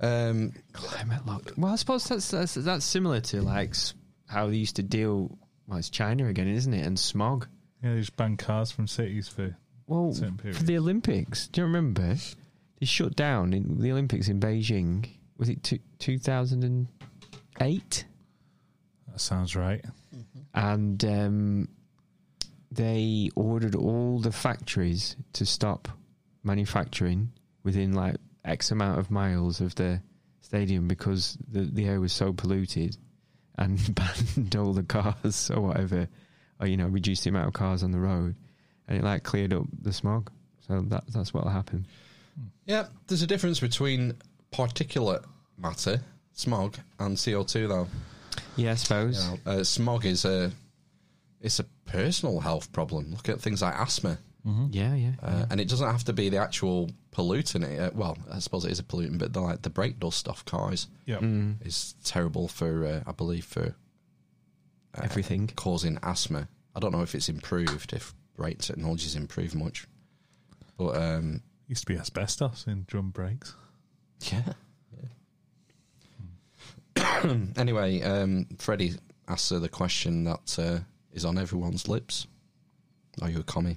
Um, Climate lock. Well, I suppose that's that's, that's similar to like how they used to deal. Well, it's China again, isn't it? And smog. Yeah, they just ban cars from cities for Well, certain for the Olympics, do you remember? They shut down in the Olympics in Beijing. Was it two thousand and eight? That sounds right. And um, they ordered all the factories to stop manufacturing within like X amount of miles of the stadium because the the air was so polluted, and banned all the cars or whatever, or you know reduced the amount of cars on the road, and it like cleared up the smog. So that that's what happened. yeah, there's a difference between particulate matter, smog, and CO2, though. Yeah, I suppose. You know, uh, smog is a it's a personal health problem. Look at things like asthma. Yeah, yeah. Uh, and it doesn't have to be the actual pollutant. Uh, well, I suppose it is a pollutant, but the, like the brake dust off cars Yep. Mm. is terrible for, uh, I believe, for uh, Everything. causing asthma. I don't know if it's improved, if brake technology's improved much, but um, Used to be asbestos in drum brakes. Yeah. anyway, um, Freddie asked her the question that uh, is on everyone's lips. Are you a commie?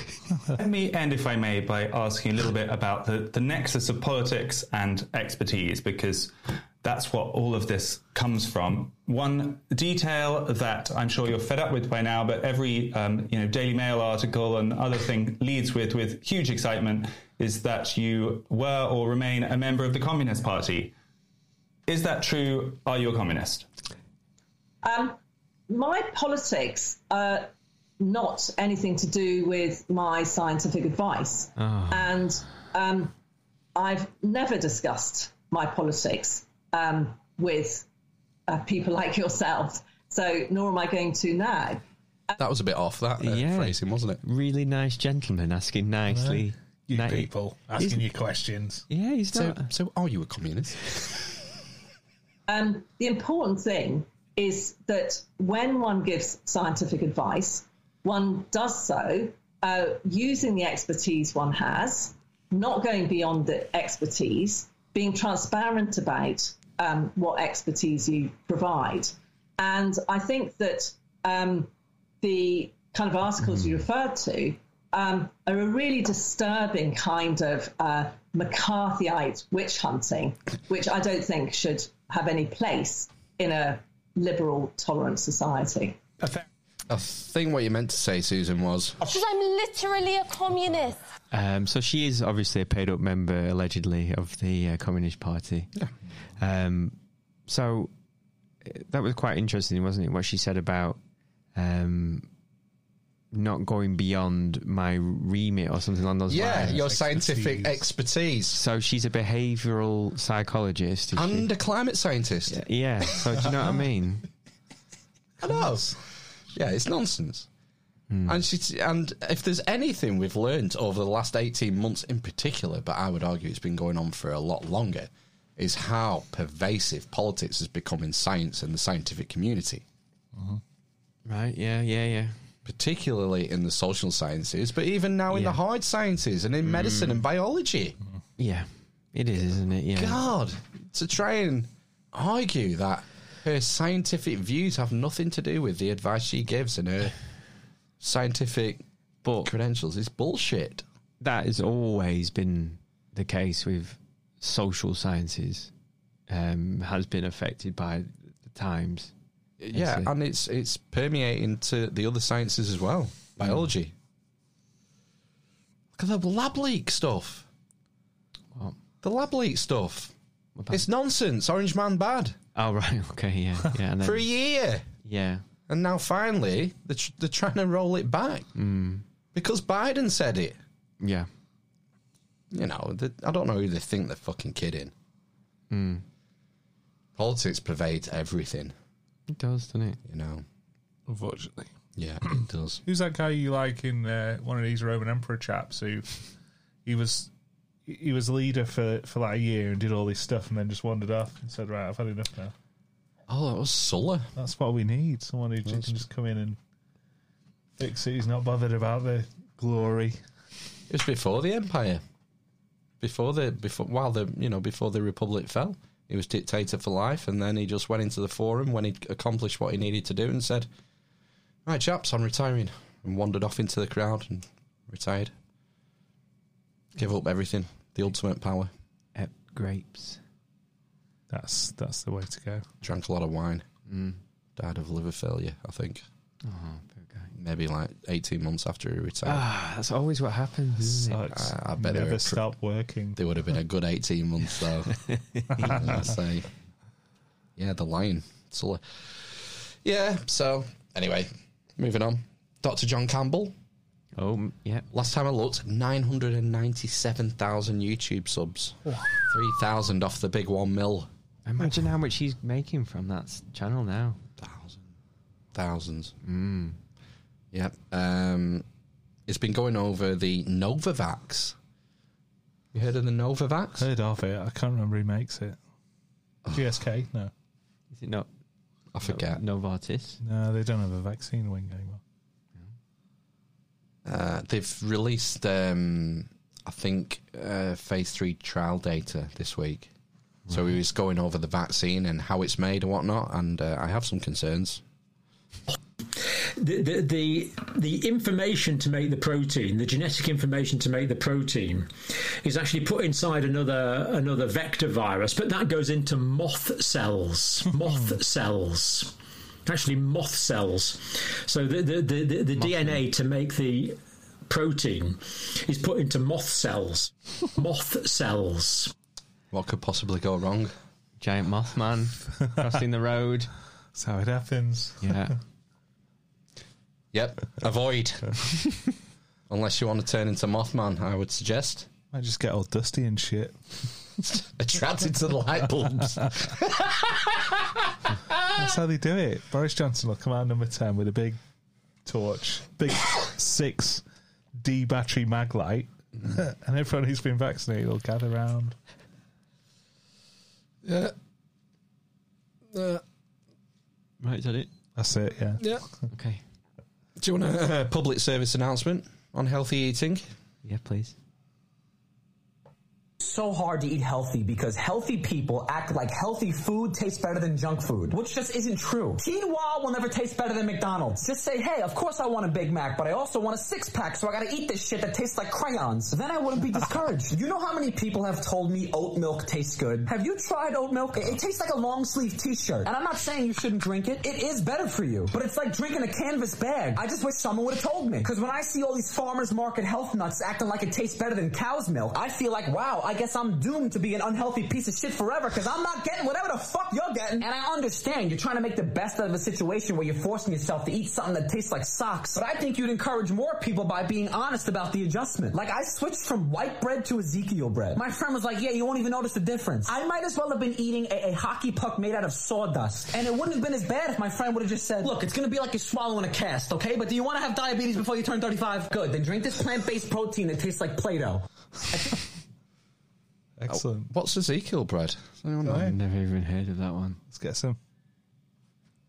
Let me end, if I may, by asking a little bit about the, the nexus of politics and expertise, because that's what all of this comes from. One detail that I'm sure you're fed up with by now, but every um, you know Daily Mail article and other thing leads with with huge excitement is that you were or remain a member of the Communist Party. Is that true? Are you a communist? Um, my politics are not anything to do with my scientific advice. Ah. And um, I've never discussed my politics um, with uh, people like yourself. So, nor am I going to now. That was a bit off that uh, Yeah. phrasing, wasn't it? Really nice gentleman asking nicely. You Ni- people asking He's- you questions. Yeah, he's So, not. so are you a communist? Um, the important thing is that when one gives scientific advice, one does so uh, using the expertise one has, not going beyond the expertise, being transparent about um, what expertise you provide. And I think that um, the kind of articles you referred to um, are a really disturbing kind of uh, McCarthyite witch hunting, which I don't think should have any place in a liberal, tolerant society. I think what you meant to say, Susan, was Because I'm literally a communist. Um, so she is obviously a paid up member, allegedly, of the uh, Communist Party. Yeah. Um, so uh, that was quite interesting, wasn't it? What she said about um, not going beyond my remit or something along those yeah, lines. your scientific expertise. So she's a behavioural psychologist, is she? and a climate scientist. Yeah. So do you know what I mean? I know. Yeah, it's nonsense. Hmm. And she, and if there's anything we've learned over the last 18 months in particular, but I would argue it's been going on for a lot longer, is how pervasive politics has become in science and the scientific community. Uh-huh. Right. Yeah. Yeah. Yeah. Particularly in the social sciences, but even now in the hard sciences and in hmm. medicine and biology. Yeah. It is, isn't it? Yeah. God, to try and argue that her scientific views have nothing to do with the advice she gives and her scientific but credentials is bullshit. That has always been the case with social sciences. Um, has been affected by the times. Yeah, and it's it's permeating to the other sciences as well. Biology. Look at the lab leak stuff. What? The lab leak stuff. It's nonsense. Orange Man bad. Oh right. Okay. Yeah. Yeah. And then, For a year. Yeah. And now finally, they're, tr- they're trying to roll it back. Mm. Because Biden said it. Yeah. You know, the, I don't know who they think they're fucking kidding. Mm. Politics pervades everything, It does, doesn't it? you know. Unfortunately. Yeah, it does. Who's that guy you like in uh, one of these Roman Emperor chaps who he was he was leader for for like a year and did all this stuff and then just wandered off and said, "Right, I've had enough now." Oh, that was Sulla. That's what we need. Someone who can just come in and fix it. He's not bothered about the glory. It was before the empire. Before the before while the you know before the republic fell, he was dictator for life, and then he just went into the forum when he'd accomplished what he needed to do, and said, "Right, chaps, I'm retiring," and wandered off into the crowd and retired. Give up everything, the ultimate power. Ep grapes. That's that's the way to go. Drank a lot of wine. Mm. Died of liver failure, I think. Oh, poor guy. Maybe like 18 months after he retired. Ah, that's always what happens, isn't it? Sucks. I, I bet they Never were pr- stop working. They would have been a good 18 months, though. I say. Yeah, the lion. Sulla. Yeah, so anyway, moving on. Dr. John Campbell. Oh, yeah. Last time I looked, 997,000 YouTube subs. 3,000 off the big one mil. Imagine how much he's making from that s- channel now. Thousands. Mm. Yep. Um, it's been going over the Novavax. You heard of the Novavax? Heard of it. I can't remember who makes it. GSK? No. Is it not? I forget. Novartis. No, they don't have a vaccine wing anymore. Uh, they've released, um, I think, uh, phase three trial data this week. So he was going over the vaccine and how it's made and whatnot, and uh, I have some concerns. the, the the the information to make the protein, the genetic information to make the protein, is actually put inside another another vector virus, but that goes into moth cells. moth cells. Actually, moth cells. So the the, the, the, the DNA to make the protein is put into moth cells. moth cells. What could possibly go wrong? Giant moth man crossing the road. That's how it happens. Yeah. Yep. Avoid. Unless you want to turn into Mothman, I would suggest. I just get all dusty and shit. Attracted to the light bulbs. That's how they do it. Boris Johnson will come out number 10 with a big torch, big six D battery Maglite, and everyone who's been vaccinated will gather round. Yeah. Uh, Right, is that it? That's it, yeah. yeah. Okay. Do you want a uh, public service announcement on healthy eating? Yeah, please. So hard to eat healthy because healthy people act like healthy food tastes better than junk food, which just isn't true. Quinoa will never taste better than McDonald's. Just say, hey, of course I want a Big Mac, but I also want a six pack, so I gotta eat this shit that tastes like crayons. Then I wouldn't be discouraged. you know how many people have told me oat milk tastes good? Have you tried oat milk? It, it tastes like a long sleeve t-shirt. And I'm not saying you shouldn't drink it. It is better for you. But it's like drinking a canvas bag. I just wish someone would have told me. Cause when I see all these farmers market health nuts acting like it tastes better than cow's milk, I feel like, wow, I guess I'm doomed to be an unhealthy piece of shit forever because I'm not getting whatever the fuck you're getting. And I understand you're trying to make the best out of a situation where you're forcing yourself to eat something that tastes like socks. But I think you'd encourage more people by being honest about the adjustment. Like I switched from white bread to Ezekiel bread. My friend was like, yeah, you won't even notice the difference. I might as well have been eating a, a hockey puck made out of sawdust. And it wouldn't have been as bad if my friend would have just said, look, it's gonna be like you're swallowing a cast, okay? But do you want to have diabetes before you turn 35? Good, then drink this plant-based protein that tastes like Play-Doh. Excellent. What's Ezekiel bread? Does anyone know? I've never even heard of that one. Let's get some.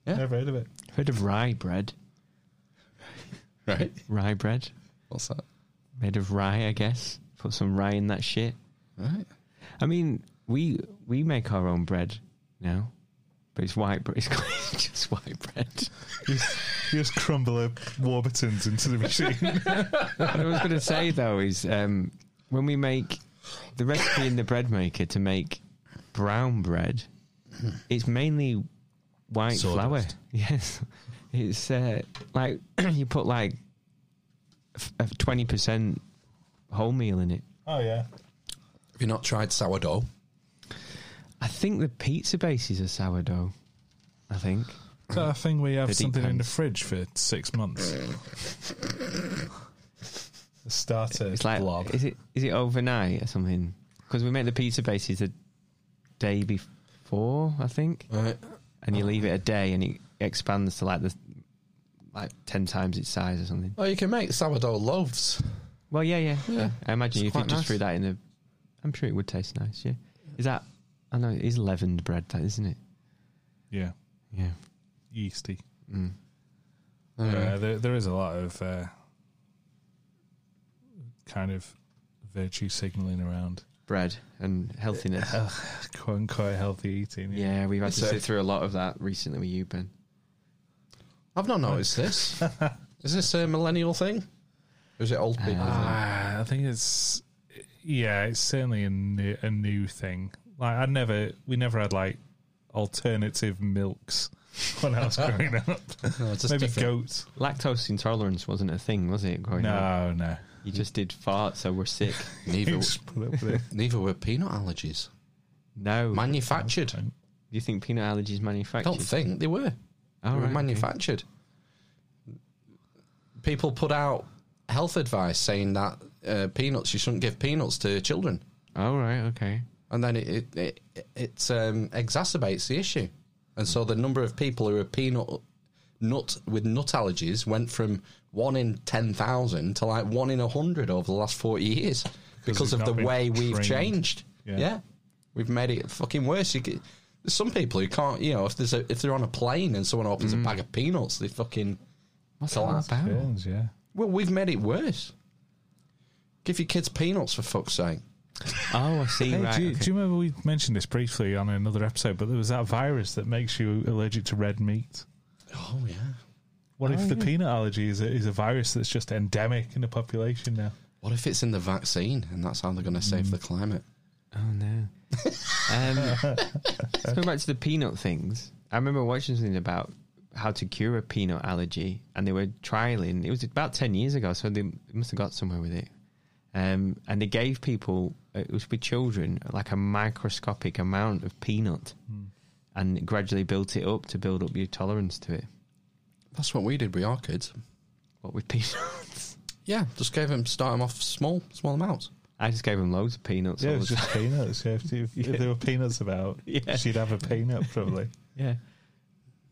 Yeah. Never heard of it. Heard of rye bread? Right. Rye bread? What's that? Made of rye, I guess. Put some rye in that shit. Right. I mean, we we make our own bread now, but it's white bread. It's just white bread. You just, you just crumble a Warburtons into the machine. what I was going to say though is um, when we make the recipe in the bread maker to make brown bread, it's mainly white flour. Sawdust. Yes, it's uh, like you put like twenty percent wholemeal in it. oh, yeah. Have you not tried sourdough? I think the pizza base is a sourdough. I think. Is that a thing where you have The deep something in the pans. fridge for six months? the starter It's like blob. is it is it overnight or something? Because we make the pizza bases the day before, I think, Right. and you leave it a day and it expands to like the like ten times its size or something. Well, you can make sourdough loaves. Well, yeah, yeah, Yeah. I imagine It's if you quite just nice. threw that in the, I'm sure it would taste nice. Yeah, is that? I know it is leavened bread, that isn't it? Yeah. Yeah. Yeasty. Mm. Yeah, there, there is a lot of uh, kind of virtue signaling around. Bread and healthiness. quote unquote healthy eating. yeah, we've had to sit through a lot of that recently with you, Ben. I've not noticed this. Is this a millennial thing? Or is it old people? thing? Ah, I think it's yeah, it's certainly a new, a new thing. Like I never, we never had like alternative milks when I was growing up. No, just Maybe different. goats. Lactose intolerance wasn't a thing, was it? Growing up? No, no. You just did fart, so we're sick. Neither, Just put up with it. neither were peanut allergies. No. Manufactured. Do you think peanut allergies I manufactured? don't think they were. Oh, they were right, okay. manufactured. People put out health advice saying that uh, peanuts, you shouldn't give peanuts to children. Oh, right, okay. And then it it, it, it um, exacerbates the issue. And so the number of people who are peanut nut with nut allergies went from one in 10,000 to like one in a 100 over the last 40 years because of the been way we've trained. changed. Yeah. Yeah. We've made it fucking worse. You get, there's some people who can't, you know, if there's a, if they're on a plane and someone opens a mm. bag of peanuts, they fucking What's fell that out. about? Burns, yeah. Well, we've made it worse. Give your kids peanuts for fuck's sake. Oh, I see. Hey, right. do, you, okay. do you remember we mentioned this briefly on another episode? But there was that virus that makes you allergic to red meat. Oh yeah. What Oh, if the yeah. peanut allergy is a, is a virus that's just endemic in the population now? What if it's in the vaccine and that's how they're going to save the climate? Oh no. um, let's go back to the peanut things. I remember watching something about how to cure a peanut allergy, and they were trialing. It was about ten years ago, so they must have got somewhere with it. Um, and they gave people, uh, it was with children, like a microscopic amount of peanut, and gradually built it up to build up your tolerance to it. That's what we did with our kids. What with peanuts? Yeah, just gave them, start them off small, small amounts. I just gave them loads of peanuts. Yeah, it was just peanuts. Yeah, if, if, if there were peanuts about, Yeah. she'd have a peanut probably. Yeah.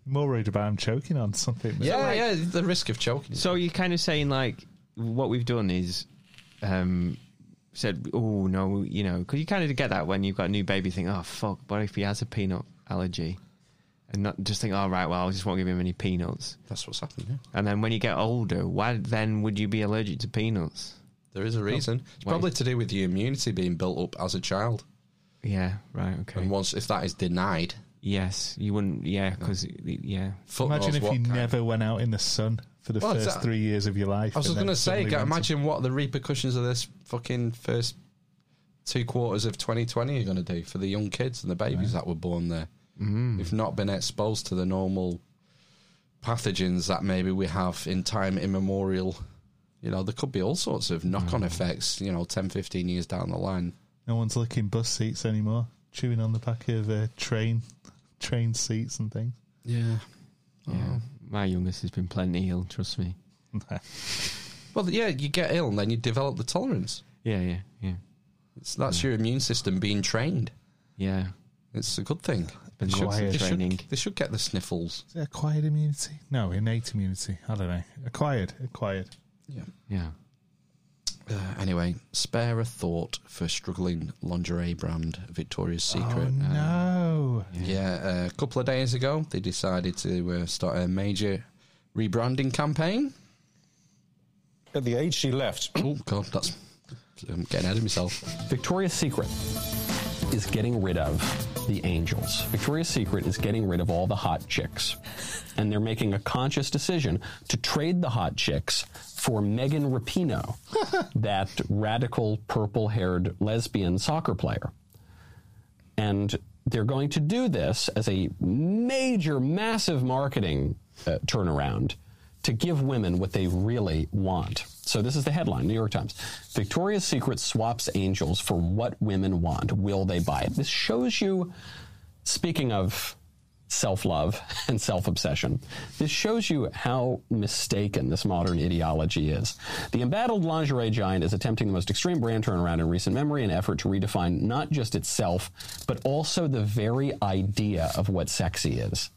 More worried about him choking on something. than- Yeah, yeah, the risk of choking. So you're kind of saying like what we've done is um, said, oh no, you know, because you kind of get that when you've got a new baby. You think, oh fuck, what if he has a peanut allergy? And not just think, oh right, well, I just won't give him any peanuts. That's what's happening. Yeah. And then when you get older, why then would you be allergic to peanuts? There is a reason. It's Why- probably to do with your immunity being built up as a child. Yeah, right, okay. And once, if that is denied, Yes, you wouldn't. Yeah, because yeah. Fuck Imagine if you kind. never went out in the sun for the Well, first that- three years of your life. I was just going to say, suddenly get- went to- imagine what the repercussions of this fucking first two quarters of 2020 are going to do for the young kids and the babies that were born there. Mm. Who've not been exposed to the normal pathogens that maybe we have in time immemorial. You know, there could be all sorts of knock Mm. on effects, you know, 10, 15 years down the line. No one's licking bus seats anymore, chewing on the back of uh, train train seats and things. Yeah. Yeah. My youngest has been plenty ill, trust me. Well, yeah, you get ill and then you develop the tolerance. Yeah, yeah, yeah. It's, that's your immune system being trained. Yeah. It's a good thing. Been They should, lots of they, should, they should get the sniffles. Is it acquired immunity? No, innate immunity. I don't know. Acquired. Acquired. Yeah. Yeah. Uh, anyway, spare a thought for struggling lingerie brand Victoria's Secret. Oh, Uh, no. yeah, uh, a couple of days ago, they decided to uh, start a major rebranding campaign. At the age she left. Oh, God, that's. I'm getting ahead of myself. Victoria's Secret is getting rid of the angels. Victoria's Secret is getting rid of all the hot chicks. And they're making a conscious decision to trade the hot chicks for Megan Rapinoe, that radical purple haired lesbian soccer player. And they're going to do this as a major, massive marketing uh, turnaround to give women what they really want. So this is the headline, New York Times. Victoria's Secret swaps angels for what women want. Will they buy it? This shows you, speaking of self-love and self-obsession, this shows you how mistaken this modern ideology is. The embattled lingerie giant is attempting the most extreme brand turnaround in recent memory an effort to redefine not just itself, but also the very idea of what sexy is.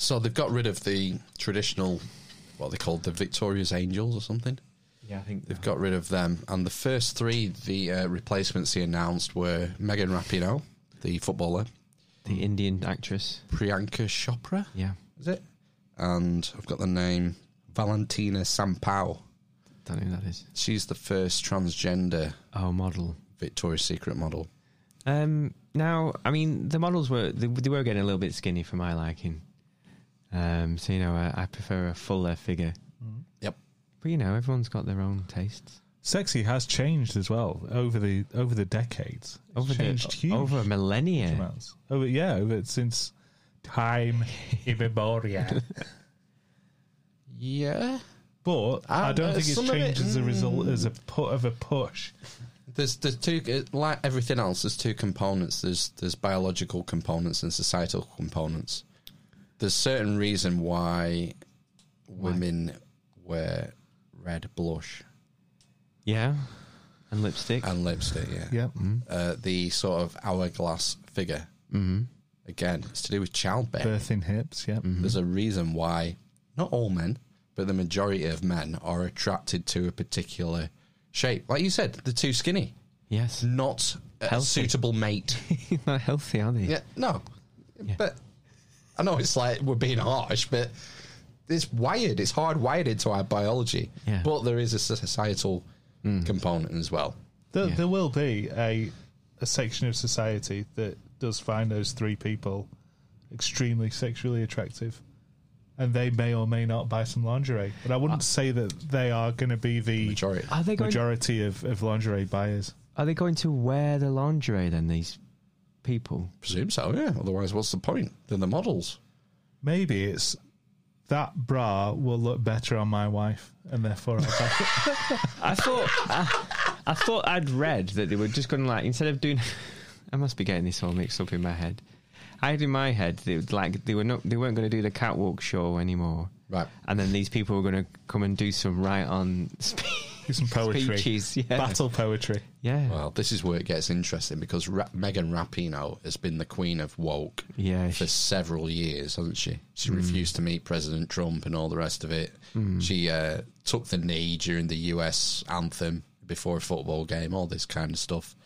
So they've got rid of the traditional, what they called the Victoria's Angels or something. Yeah, I think They've got rid of them. And the first three, the uh, replacements he announced were Megan Rapinoe, the footballer, The Indian actress. Priyanka Chopra, Yeah. is it? And I've got the name Valentina Sampaio. Don't know who that is. She's the first transgender Oh, model. Victoria's Secret model. Um, now, I mean, the models were they, they were getting a little bit skinny for my liking. Um, so you know, I, I prefer a fuller figure. Yep. But you know, everyone's got their own tastes. Sexy has changed as well over the over the decades. It's Over the- changed huge over millennia. amounts. Over yeah, over since time immemorial. Yeah. But I Um, don't uh, think it's some of it- changed as a result as a put of a push. There's there's two like everything else. There's two components. There's there's biological components and societal components. There's certain reason why women wear red blush Yeah, and lipstick. and lipstick. Yeah, Yep. Uh, the sort of hourglass figure. Mm-hmm. Again, it's to do with childbirth. Birthing hips, yep. There's a reason why not all men, but the majority of men are attracted to a particular shape. Like you said, they're too skinny. Yes. Not a suitable mate. Not healthy, are they? Yeah, no. But I know it's like we're being harsh, but it's wired. It's hardwired into our biology. Yeah. But there is a societal mm. component as well. There, there will be a a section of society that does find those three people extremely sexually attractive. and they may or may not buy some lingerie. But I wouldn't uh, say that they are going to be the majority, Are they going- majority of, of lingerie buyers. Are they going to wear the lingerie then? These people. Presume so. Yeah. Otherwise, what's the point? They're the models. Maybe it's that bra will look better on my wife, and therefore I'll buy it. I thought I, I thought I'd read that they were just going to like instead of doing. I must be getting this all mixed up in my head. I had in my head they would like they were not they weren't going to do the catwalk show anymore. Right. And then these people were going to come and do some right on spe- Do some poetry, speeches. Yeah. battle poetry. Yeah. Well, this is where it gets interesting because Ra- Megan Rapinoe has been the queen of woke Yeah, for several years, hasn't she? She refused to meet President Trump and all the rest of it. Mm. She uh, took the knee during the US anthem before a football game, all this kind of stuff.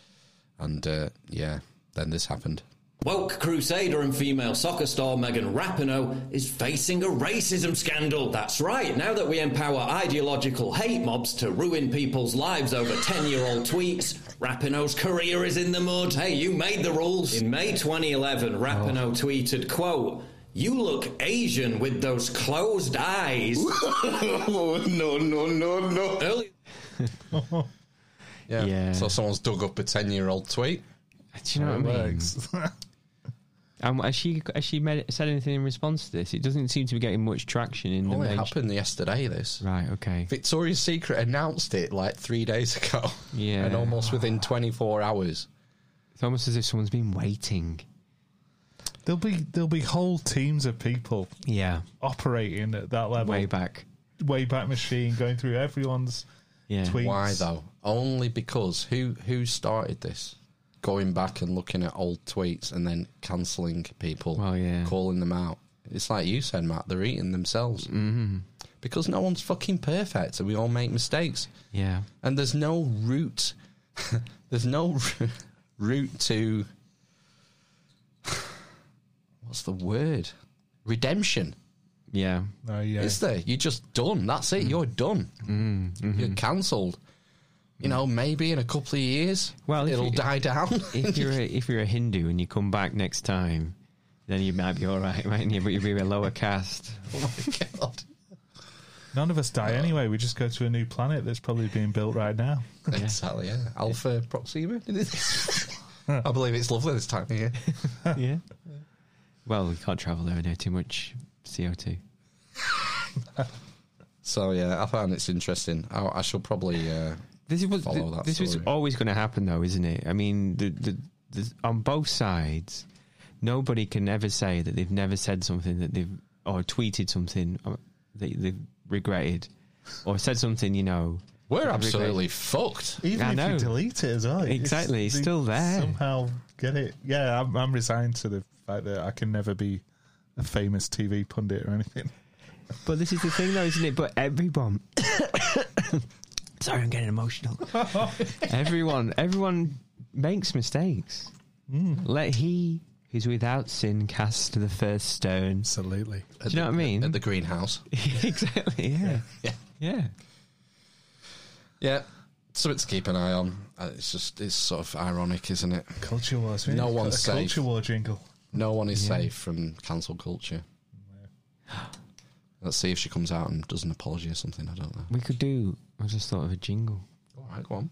And uh, yeah, then this happened. Woke crusader and female soccer star Megan Rapinoe is facing a racism scandal. That's right. Now that we empower ideological hate mobs to ruin people's lives over 10 year old tweets, Rapinoe's career is in the mud. Hey, you made the rules. In May 2011, Rapinoe oh. tweeted, quote, you look Asian with those closed eyes. no, no, no, no. Early- Yeah. Yeah. So someone's dug up a 10 year old tweet. Do you know what I mean? Um, has she has she made, said anything in response to this? It doesn't seem to be getting much traction in the Only main- happened yesterday, this. Right, okay. Victoria's Secret announced it like three days ago. Yeah. And almost within 24 hours. It's almost as if someone's been waiting. There'll be there'll be whole teams of people, Yeah. operating at that level, Way back, way back machine, going through everyone's Yeah. tweets. Why though? Only because who who started this? Going back and looking at old tweets and then cancelling people, Well, yeah. calling them out. It's like you said, Matt. They're eating themselves Mm-hmm. because no one's fucking perfect, and we all make mistakes. Yeah. And there's no route. there's no route to. What's the word? Redemption. Yeah. Oh, yeah. Is there? You're just done. That's it. You're done. Mm, You're cancelled. You know, maybe in a couple of years, Well, it'll you- die down. if you're a, if you're a Hindu and you come back next time, then you might be all right, mightn't you? But you'll be a lower caste. oh my god! None of us die anyway. We just go to a new planet that's probably being built right now. Exactly. Yeah. Alpha Proxima. I believe it's lovely this time of year. yeah. Well, we can't travel there near too much CO two. So yeah, I found it's interesting. I, I shall probably uh, This is what follow that. this was always going to happen, though, isn't it? I mean, the, the, the, on both sides, nobody can ever say that they've never said something that they've or tweeted something uh, that they've regretted, or said something, you know. We're absolutely regretted. fucked. Even I if know. you delete it as well, Exactly, it's they still there. Somehow get it. Yeah, I'm, I'm resigned to the fact that I can never be a famous TV pundit or anything. But this is the thing, though, isn't it? But everyone. Sorry, I'm getting emotional. everyone, everyone makes mistakes. Let he who's without sin cast the first stone. Absolutely. Do you know what I mean? At the greenhouse. exactly. Yeah. Yeah. Yeah. Yeah. Something to keep an eye on. Uh, It's just it's sort of ironic, isn't it? Culture wars. No one's a safe. Culture war jingle. No one is Yeah. safe from cancel culture. Let's see if she comes out and does an apology or something. I don't know. We could do. I just thought of a jingle. All right, go on.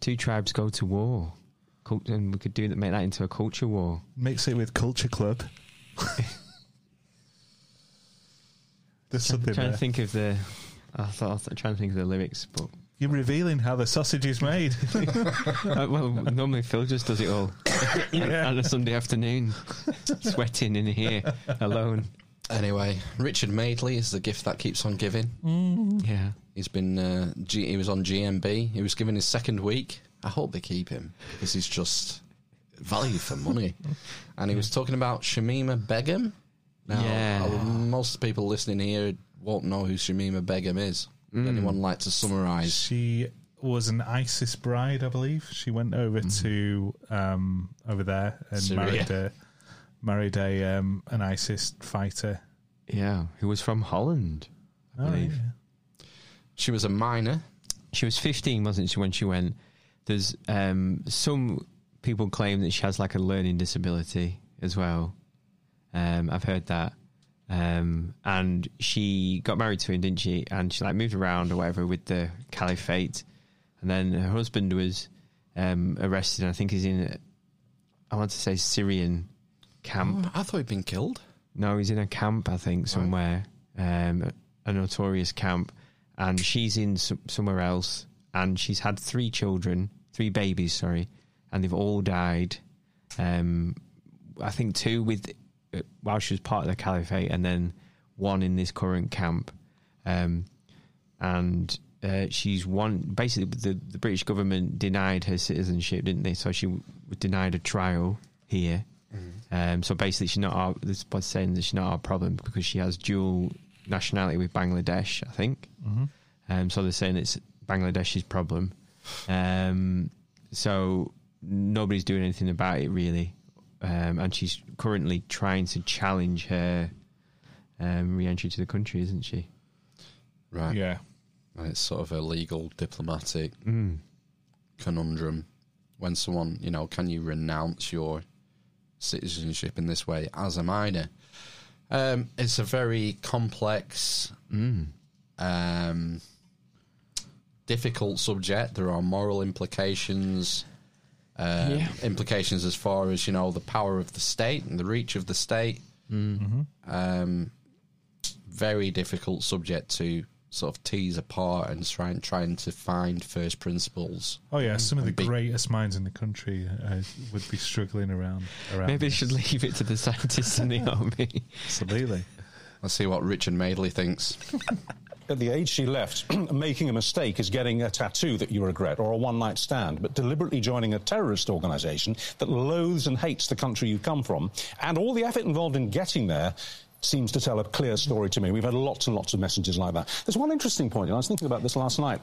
Two tribes go to war, Cult- and we could do that. Make that into a culture war. Mix it with Culture Club. There's I'm something trying there. to think of the. I thought I was trying to think of the lyrics, but You're revealing how the sausage is made. Uh, well, normally Phil just does it all on a Sunday afternoon, sweating in here alone. Anyway, Richard Madeley is the gift that keeps on giving. Yeah, He's been uh, G- he was on GMB. He was given his second week. I hope they keep him because he's just value for money. and he was talking about Shamima Begum. Now, Yeah. most people listening here won't know who Shamima Begum is. Mm. anyone like to summarise? She was an ISIS bride, I believe. She went over to um, over there and Syria. married a married a um, an ISIS fighter. yeah. Who was from Holland, I Oh, believe. yeah. She was a minor. She was 15, wasn't she, when she went? There's um, some people claim that she has like a learning disability as well. Um, I've heard that. Um, and she got married to him, didn't she? And she like moved around or whatever with the caliphate. And then her husband was um, arrested. And I think he's in, I want to say Syrian camp. Oh, I thought he'd been killed. No, he's in a camp, I think, somewhere, um, a notorious camp, and she's in some, somewhere else, and she's had three children, three babies, sorry, and they've all died. Um, I think two with uh, while she was part of the caliphate, and then one in this current camp, um, and. Uh, she's one. Basically, the, the British government denied her citizenship, didn't they? So she w- denied a trial here, um, so basically, she's not our. This is saying that she's not our problem because she has dual nationality with Bangladesh. I think. Mhm. Um, so they're saying it's Bangladesh's problem. Um, so nobody's doing anything about it really, um, and she's currently trying to challenge her um, re-entry to the country, isn't she? Right. Yeah. And it's sort of a legal diplomatic Mm. conundrum when someone, you know, can you renounce your citizenship in this way as a minor? Um, it's a very complex, um, difficult subject. There are moral implications, um, Yeah. implications as far as you know the power of the state and the reach of the state. Mm-hmm. Um, very difficult subject to sort of tease apart and trying trying to find first principles. Oh yeah, some of the be- greatest minds in the country uh, would be struggling around. around Maybe they this. should leave it to the scientists in the army. Absolutely. Let's see what Richard Madeley thinks. At the age she left, making a mistake is getting a tattoo that you regret or a one night stand, but deliberately joining a terrorist organisation that loathes and hates the country you come from, and all the effort involved in getting there seems to tell a clear story to me. We've had lots and lots of messages like that. There's one interesting point, and I was thinking about this last night.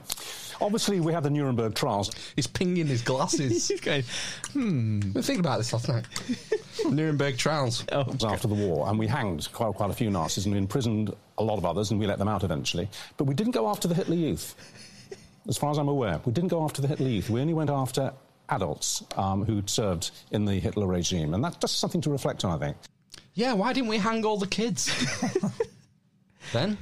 Obviously, we had the Nuremberg trials. He's pinging his glasses. He's going, hmm. We think about this last night. Nuremberg trials. after the war, and we hanged quite, quite a few Nazis and we imprisoned a lot of others, and we let them out eventually. But we didn't go after the Hitler Youth, as far as I'm aware. We didn't go after the Hitler Youth. We only went after adults um, who'd served in the Hitler regime, and that's just something to reflect on, I think. Yeah, why didn't we hang all the kids? then?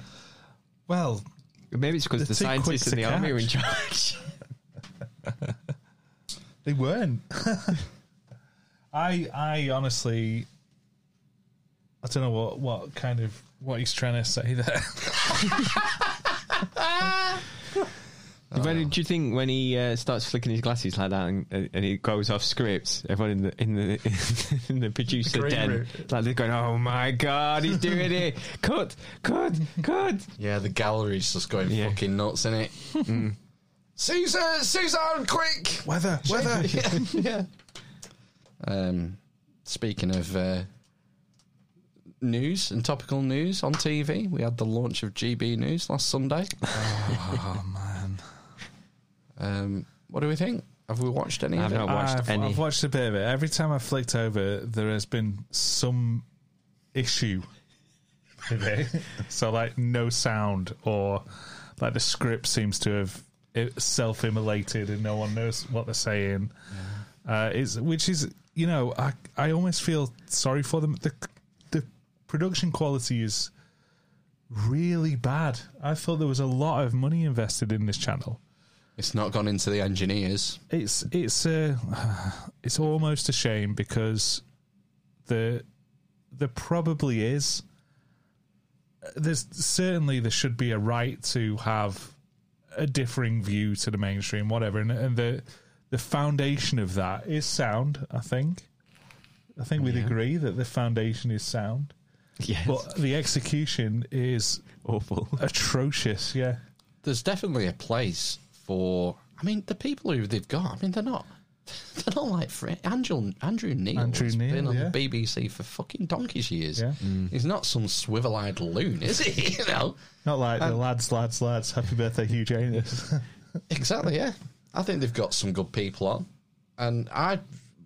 Well, maybe it's because the too quick scientists in to the army are in charge. They weren't. I I honestly I don't know what what kind of what he's trying to say there. When, do you think when he uh, starts flicking his glasses like that and, and he goes off script, everyone in the in the in the producer green den, room. like they're going, "Oh my god, he's doing it! Cut, cut, cut!" Yeah, the gallery's just going fucking nuts in it. Mm. Caesar, Caesar, quick! Weather, weather. yeah. yeah. Um, speaking of uh, news and topical news on TV, we had the launch of GB News last Sunday. Oh man. Um, what do we think? Have we watched any of it? I've, I've watched a bit of it. Every time I flicked over, there has been some issue with it. so, like, no sound, or like the script seems to have self immolated and no one knows what they're saying. Uh, it's, which is, you know, I, I almost feel sorry for them. The, the production quality is really bad. I thought there was a lot of money invested in this channel. It's not gone into the engineers. It's it's uh, it's almost a shame because the there probably is. There's certainly there should be a right to have a differing view to the mainstream, whatever, and, and the the foundation of that is sound. I think. I think we'd Yeah. agree that the foundation is sound. Yes. but the execution is awful, atrocious. Yeah. There's definitely a place for. I mean, the people who they've got. I mean, they're not. They're not like Andrew Andrew Neil. Andrew has Neil, been on yeah. the BBC for fucking donkey's years. Yeah. Mm. He's not some swivel-eyed loon, is he? you know. Not like the um, lads, lads, lads. Happy birthday, Hugh Janus. Exactly, yeah. I think they've got some good people on. And I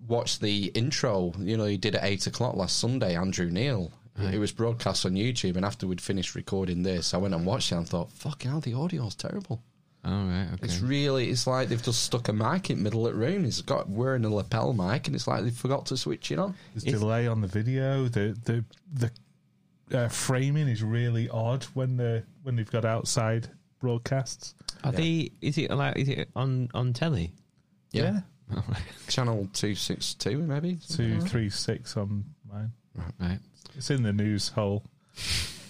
watched the intro, you know, he did at 8 o'clock last Sunday, Andrew Neil. It was broadcast on YouTube, and after we'd finished recording this, I went and watched it and thought, fucking hell, the audio's terrible. All right, okay. It's really, it's like they've just stuck a mic in the middle of the room. He's got wearing a lapel mic, and it's like they forgot to switch it on. There's delay on the video. The the the uh, framing is really odd when they when they've got outside broadcasts. Are they? Is it like? Is it on on telly? Yeah. Channel 262, maybe? Two, three, six on mine. Right. It's in the news hole.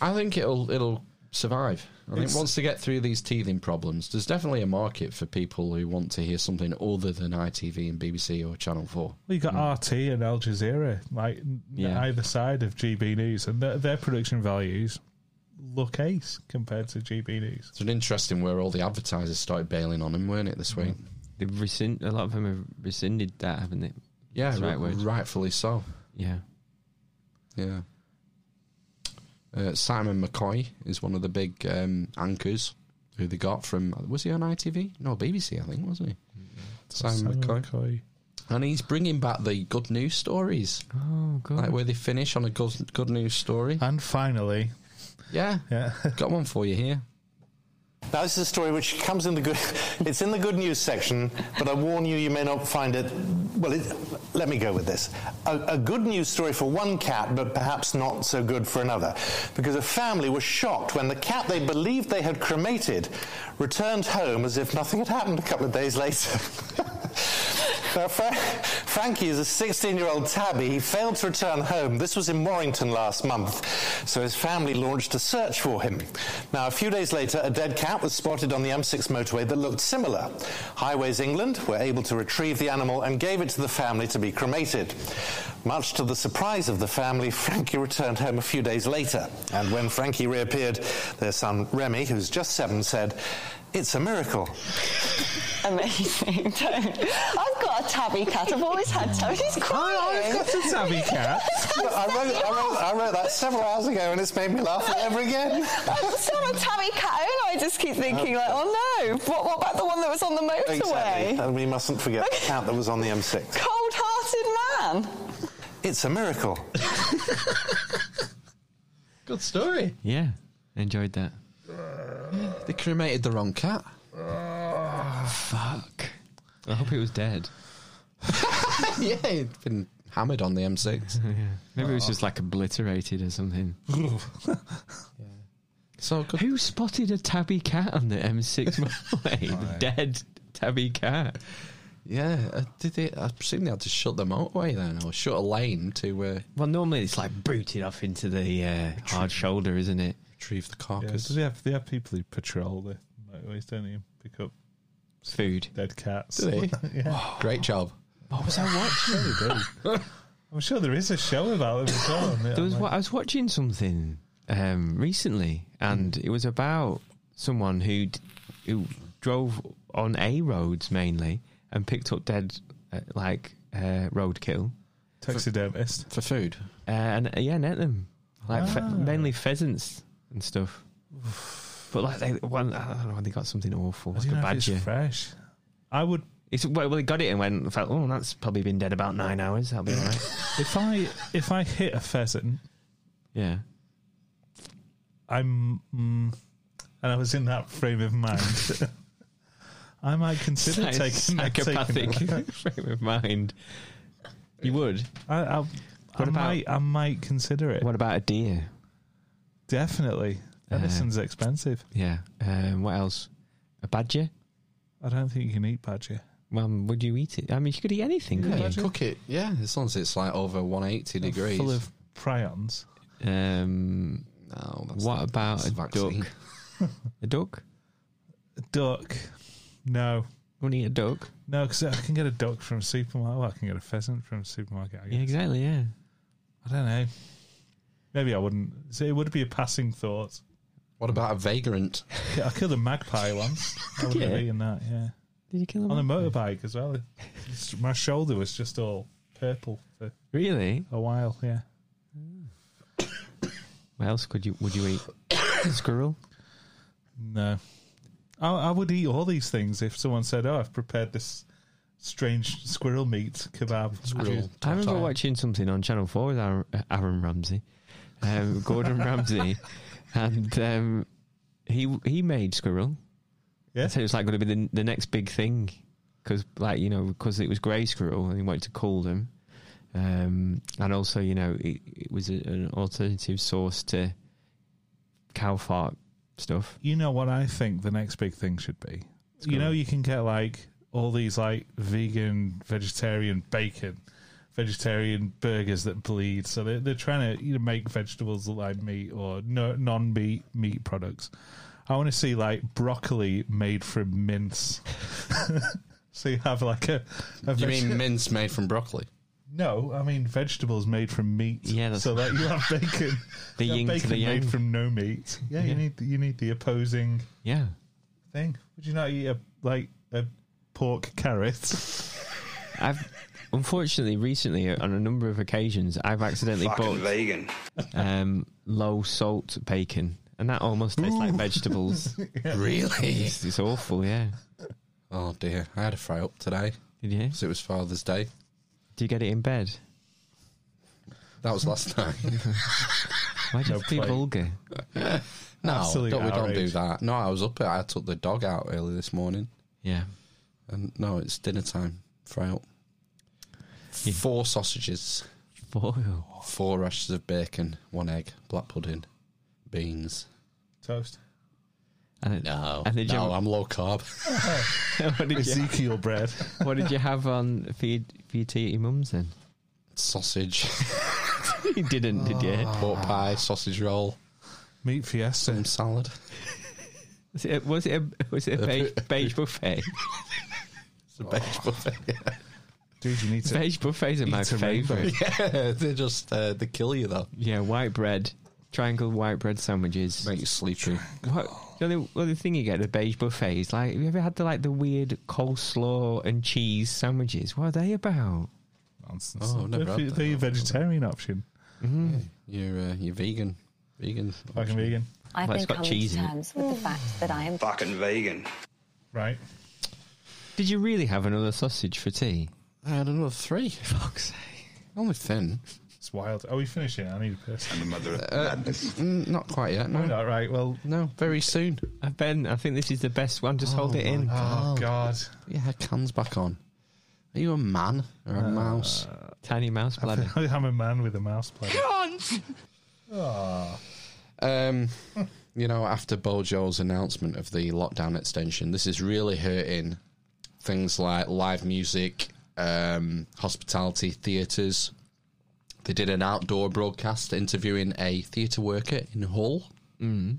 I think it'll it'll survive. I think It's- once they get through these teething problems, there's definitely a market for people who want to hear something other than ITV and BBC or Channel 4. Well, you got hmm. RT and Al Jazeera, like Yeah. either side of GB News, and their, their production values look ace compared to GB News. It's an interesting where all the advertisers started bailing on them, weren't it, this week? Hmm. They've rescind, a lot of them have rescinded that, haven't they? Yeah, right ri- word. rightfully so. Yeah. Yeah. Uh, Simon McCoy is one of the big um, anchors who they got from. Was he on ITV? No, BBC, I think, wasn't he? Simon, Simon McCoy. McCoy. And he's bringing back the good news stories. Oh, good. Like where they finish on a good, good news story. And finally, Yeah. yeah, Got one for you here. Now, this is a story which comes in the good. It's in the good news section, but I warn you, you may not find it. Well, it, let me go with this: a, a good news story for one cat, but perhaps not so good for another, because a family was shocked when the cat they believed they had cremated returned home as if nothing had happened a couple of days later. Now, Fra- Frankie is a 16 year old tabby. He failed to return home. This was in Warrington last month, so his family launched a search for him. Now, a few days later, a dead cat was spotted on the M6 motorway that looked similar. Highways England were able to retrieve the animal and gave it to the family to be cremated. Much to the surprise of the family, Frankie returned home a few days later. And when Frankie reappeared, their son Remy, who's just seven, said, It's a miracle. Amazing. I've got a tabby cat. I've always had tabby. He's crying. I've got a tabby cat. Look, I, wrote, I, wrote, I wrote that several hours ago and it's made me laugh all over again. I've still got a tabby cat, and I just keep thinking, like, oh no, what, what about the one that was on the motorway? Exactly. And we mustn't forget the cat that was on the M6. Cold-hearted man. It's a miracle. Good story. Yeah. Enjoyed that. They cremated the wrong cat. Fuck. I hope it was dead. yeah, he'd been hammered on the M6. Maybe it was just like obliterated or something. So good. Who spotted a tabby cat on the M6 motorway? The dead tabby cat. Yeah, uh, did they? I presume they had to shut the motorway then, or shut a lane to uh, Well, normally it's like booted off into the uh, hard shoulder, isn't it? Retrieve the Yeah, carcass. so they have they have people who patrol the motorways, don't they? and Pick up Food. dead cats. Do they? yeah, Great job. What was I watching? they do. I'm sure there is a show about them as well. isn't it? There was, I'm wa- like, I was watching something um, recently, and it was about someone who d- who drove on A roads mainly and picked up dead uh, like uh, roadkill taxidermist. for food. uh, and uh, yeah, net them like fe- Ah. mainly pheasants and stuff. But like they one, I don't know, they got something awful I like don't a know if it's fresh. I would It's well, well, they got it and went. Felt, oh, that's probably been dead about nine hours. That'll be all right. if I if I hit a pheasant, yeah. I'm mm, and I was in that frame of mind. I might consider Psy- taking psychopathic taking it. frame of mind. You would. I, I, I What about- might I might consider it. What about a deer? Definitely, Uh, venison's expensive. Yeah. Um, what else? A badger? I don't think you can eat badger. Well, would you eat it? I mean, you could eat anything. Yeah, couldn't you cook it. Yeah, as long as it's like over 180 degrees. Full of prions. Um, no, that's what not- about that's a vaccine. duck? a duck? A duck. No. Want to eat a duck? No, because I can get a duck from a supermarket. Well, I can get a pheasant from a supermarket. I Yeah, guess. exactly. Yeah. I don't know. Maybe I wouldn't. So it would be a passing thought. What about a vagrant? Yeah, I killed a magpie once. I would have Yeah. eaten that. Yeah, Did you kill him? on a motorbike as well. It's- My shoulder was just all purple for Really? a while. Yeah. What else could you? Would you eat? Squirrel? No, I, I would eat all these things if someone said, "Oh, I've prepared this strange squirrel meat kebab." Squirrel. I remember watching something on Channel Four with Aaron, Aaron Ramsey, um, Gordon Ramsay, and um, he he made squirrel. Yeah. So it was like going to be the, the next big thing because, like you know, because it was grey squirrel and he wanted to call them. um, and also you know it, it was a, an alternative source to cow fart stuff. You know what I think the next big thing should be? You know, you can get like all these like vegan, vegetarian bacon, vegetarian burgers that bleed. So they're, they're trying to you know make vegetables look like meat or no, non-meat meat products. I want to see like broccoli made from mince. so you have like a. a You veg- mean mince made from broccoli? No, I mean vegetables made from meat. Yeah, that's- so that you have bacon. The you have yin to bacon the yang. made from no meat. Yeah, Yeah. you need you need the opposing Yeah. thing. Would you not eat a like a pork carrot? I've unfortunately recently on a number of occasions I've accidentally bought vegan. um, low salt bacon, and that almost tastes like vegetables. Really? It's, it's awful. Yeah. Oh dear, I had a fry up today. Did you? So it was Father's Day. Do you get it in bed? That was last night. Why do you No have to be plate. vulgar? No, Absolute don't, we don't do outrage. that. No, I was up. I took the dog out early this morning, Yeah. and no, it's dinner time. Fry up. Four sausages, Four. four rashers of bacon, one egg, black pudding, beans. Toast. And, No, and did you no, I'm low carb. what did you, Ezekiel bread. what did you have on for your, for your tea at your mum's then? Sausage, you didn't, did you? Ah. pork pie, sausage roll, Meat fiesta. some salad. Was it a, was it a, was it a beige, beige buffet? It's a beige buffet. Yeah, Dude, you need to beige buffets are my eat a rainbow. favourite. yeah they just uh, they kill you though. Yeah, white bread, triangle white bread sandwiches. Make you sleepy. What, the only, well, the thing you get at the beige buffet is like, have you ever had the like the weird coleslaw and cheese sandwiches? What are they about? Nonsense. Oh, I've never the, had that. the vegetarian option. You're uh, you're vegan, vegan. Fucking vegan. I've Well, it's been got coming cheese to in it. terms with the fact that I am Fucking vegan. Right. Did you really have another sausage for tea? I had another three. Fuck's sake. Only thin. It's wild. Are we finishing? I need a piss. The mother of Uh, madness. mm, not quite yet. No, No, not right. Well, no, very soon. Uh, Ben, I think this is the best one. Just hold it in. oh god. Yeah, hands back on. Are you a man or a mouse? Tiny mouse bladder. I'm a man with a mouse bladder. Oh. Um, you know, after Bojo's announcement of the lockdown extension, this is really hurting things like live music, um, hospitality, theatres. They did an outdoor broadcast interviewing a theatre worker in Hull, Mm.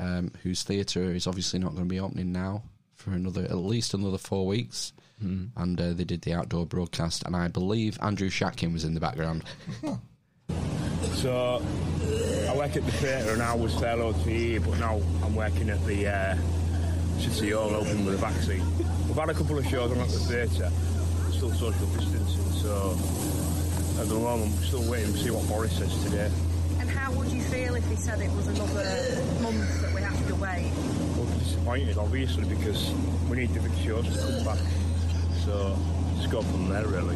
um, whose theatre is obviously not going to be opening now for another at least another four weeks. And uh, they did the outdoor broadcast, and I believe Andrew Shatkin was in the background. So I work at the theatre and I was there loads for years, but now I'm working at the uh, City Hall open with a vaccine. We've had a couple of shows on at the theatre, still social distancing, so at the moment we're still waiting to see what Boris says today. And how would you feel if he said it was another month that we have to wait? We're disappointed, obviously, because we need the shows to come back. So just go from there, really.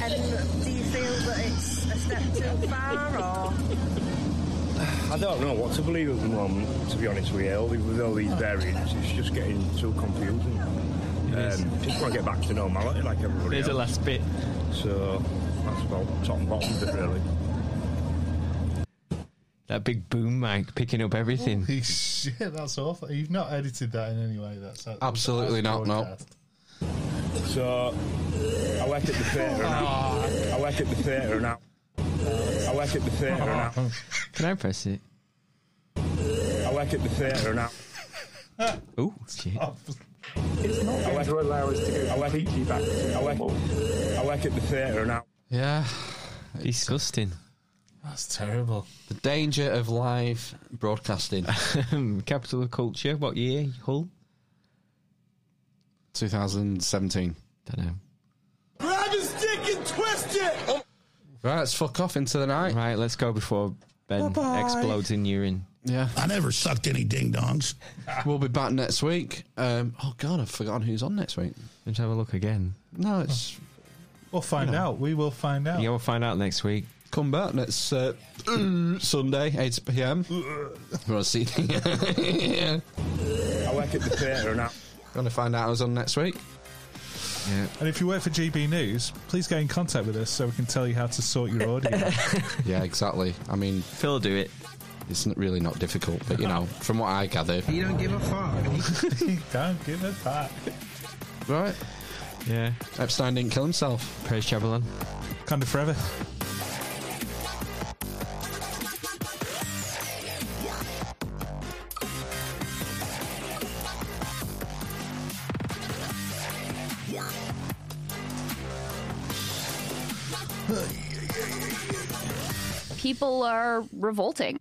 And do you feel that it's a step too far, or I don't know what to believe at the moment, to be honest with you. With all these variants, it's just getting too confusing. Um, just want to get back to normality like everybody There's else. the last bit. So that's about top and bottom of it, really. That big boom mic picking up everything. Holy shit, that's awful. You've not edited that in any way. That's that's Absolutely not, no. broadcast. So I work at the theatre now. I work at the theatre now. I work at the theatre now. Can I press it? I work at the theatre now. Oh, shit. It's not going to allow us to go. I work, back. I work, I work at the theatre now. Yeah. Disgusting. That's terrible. The danger of live broadcasting. Capital of Culture. What year? Hull? 2017. Don't know. Grab his dick and twist it! Right, let's fuck off into the night. Right, let's go before Ben Bye-bye. explodes in urine. Yeah. I never sucked any ding dongs. We'll be back next week. Um, oh, God, I've forgotten who's on next week. Let's have a look again. No, it's. We'll find You know. out. We will find out. Yeah, we'll find out next week. Come back next uh, Sunday, 8 pm. We'll see. yeah. I work at the theatre now. Gonna find out who's on next week. Yeah. And if you work for GB News, please get in contact with us so we can tell you how to sort your audio. yeah, exactly. I mean, Phil, do it. It's really not difficult, but you know, from what I gather, You don't give a fuck. He don't give a fuck. right? Yeah. Epstein didn't kill himself. Praise Javelin. Kind of forever. People are revolting.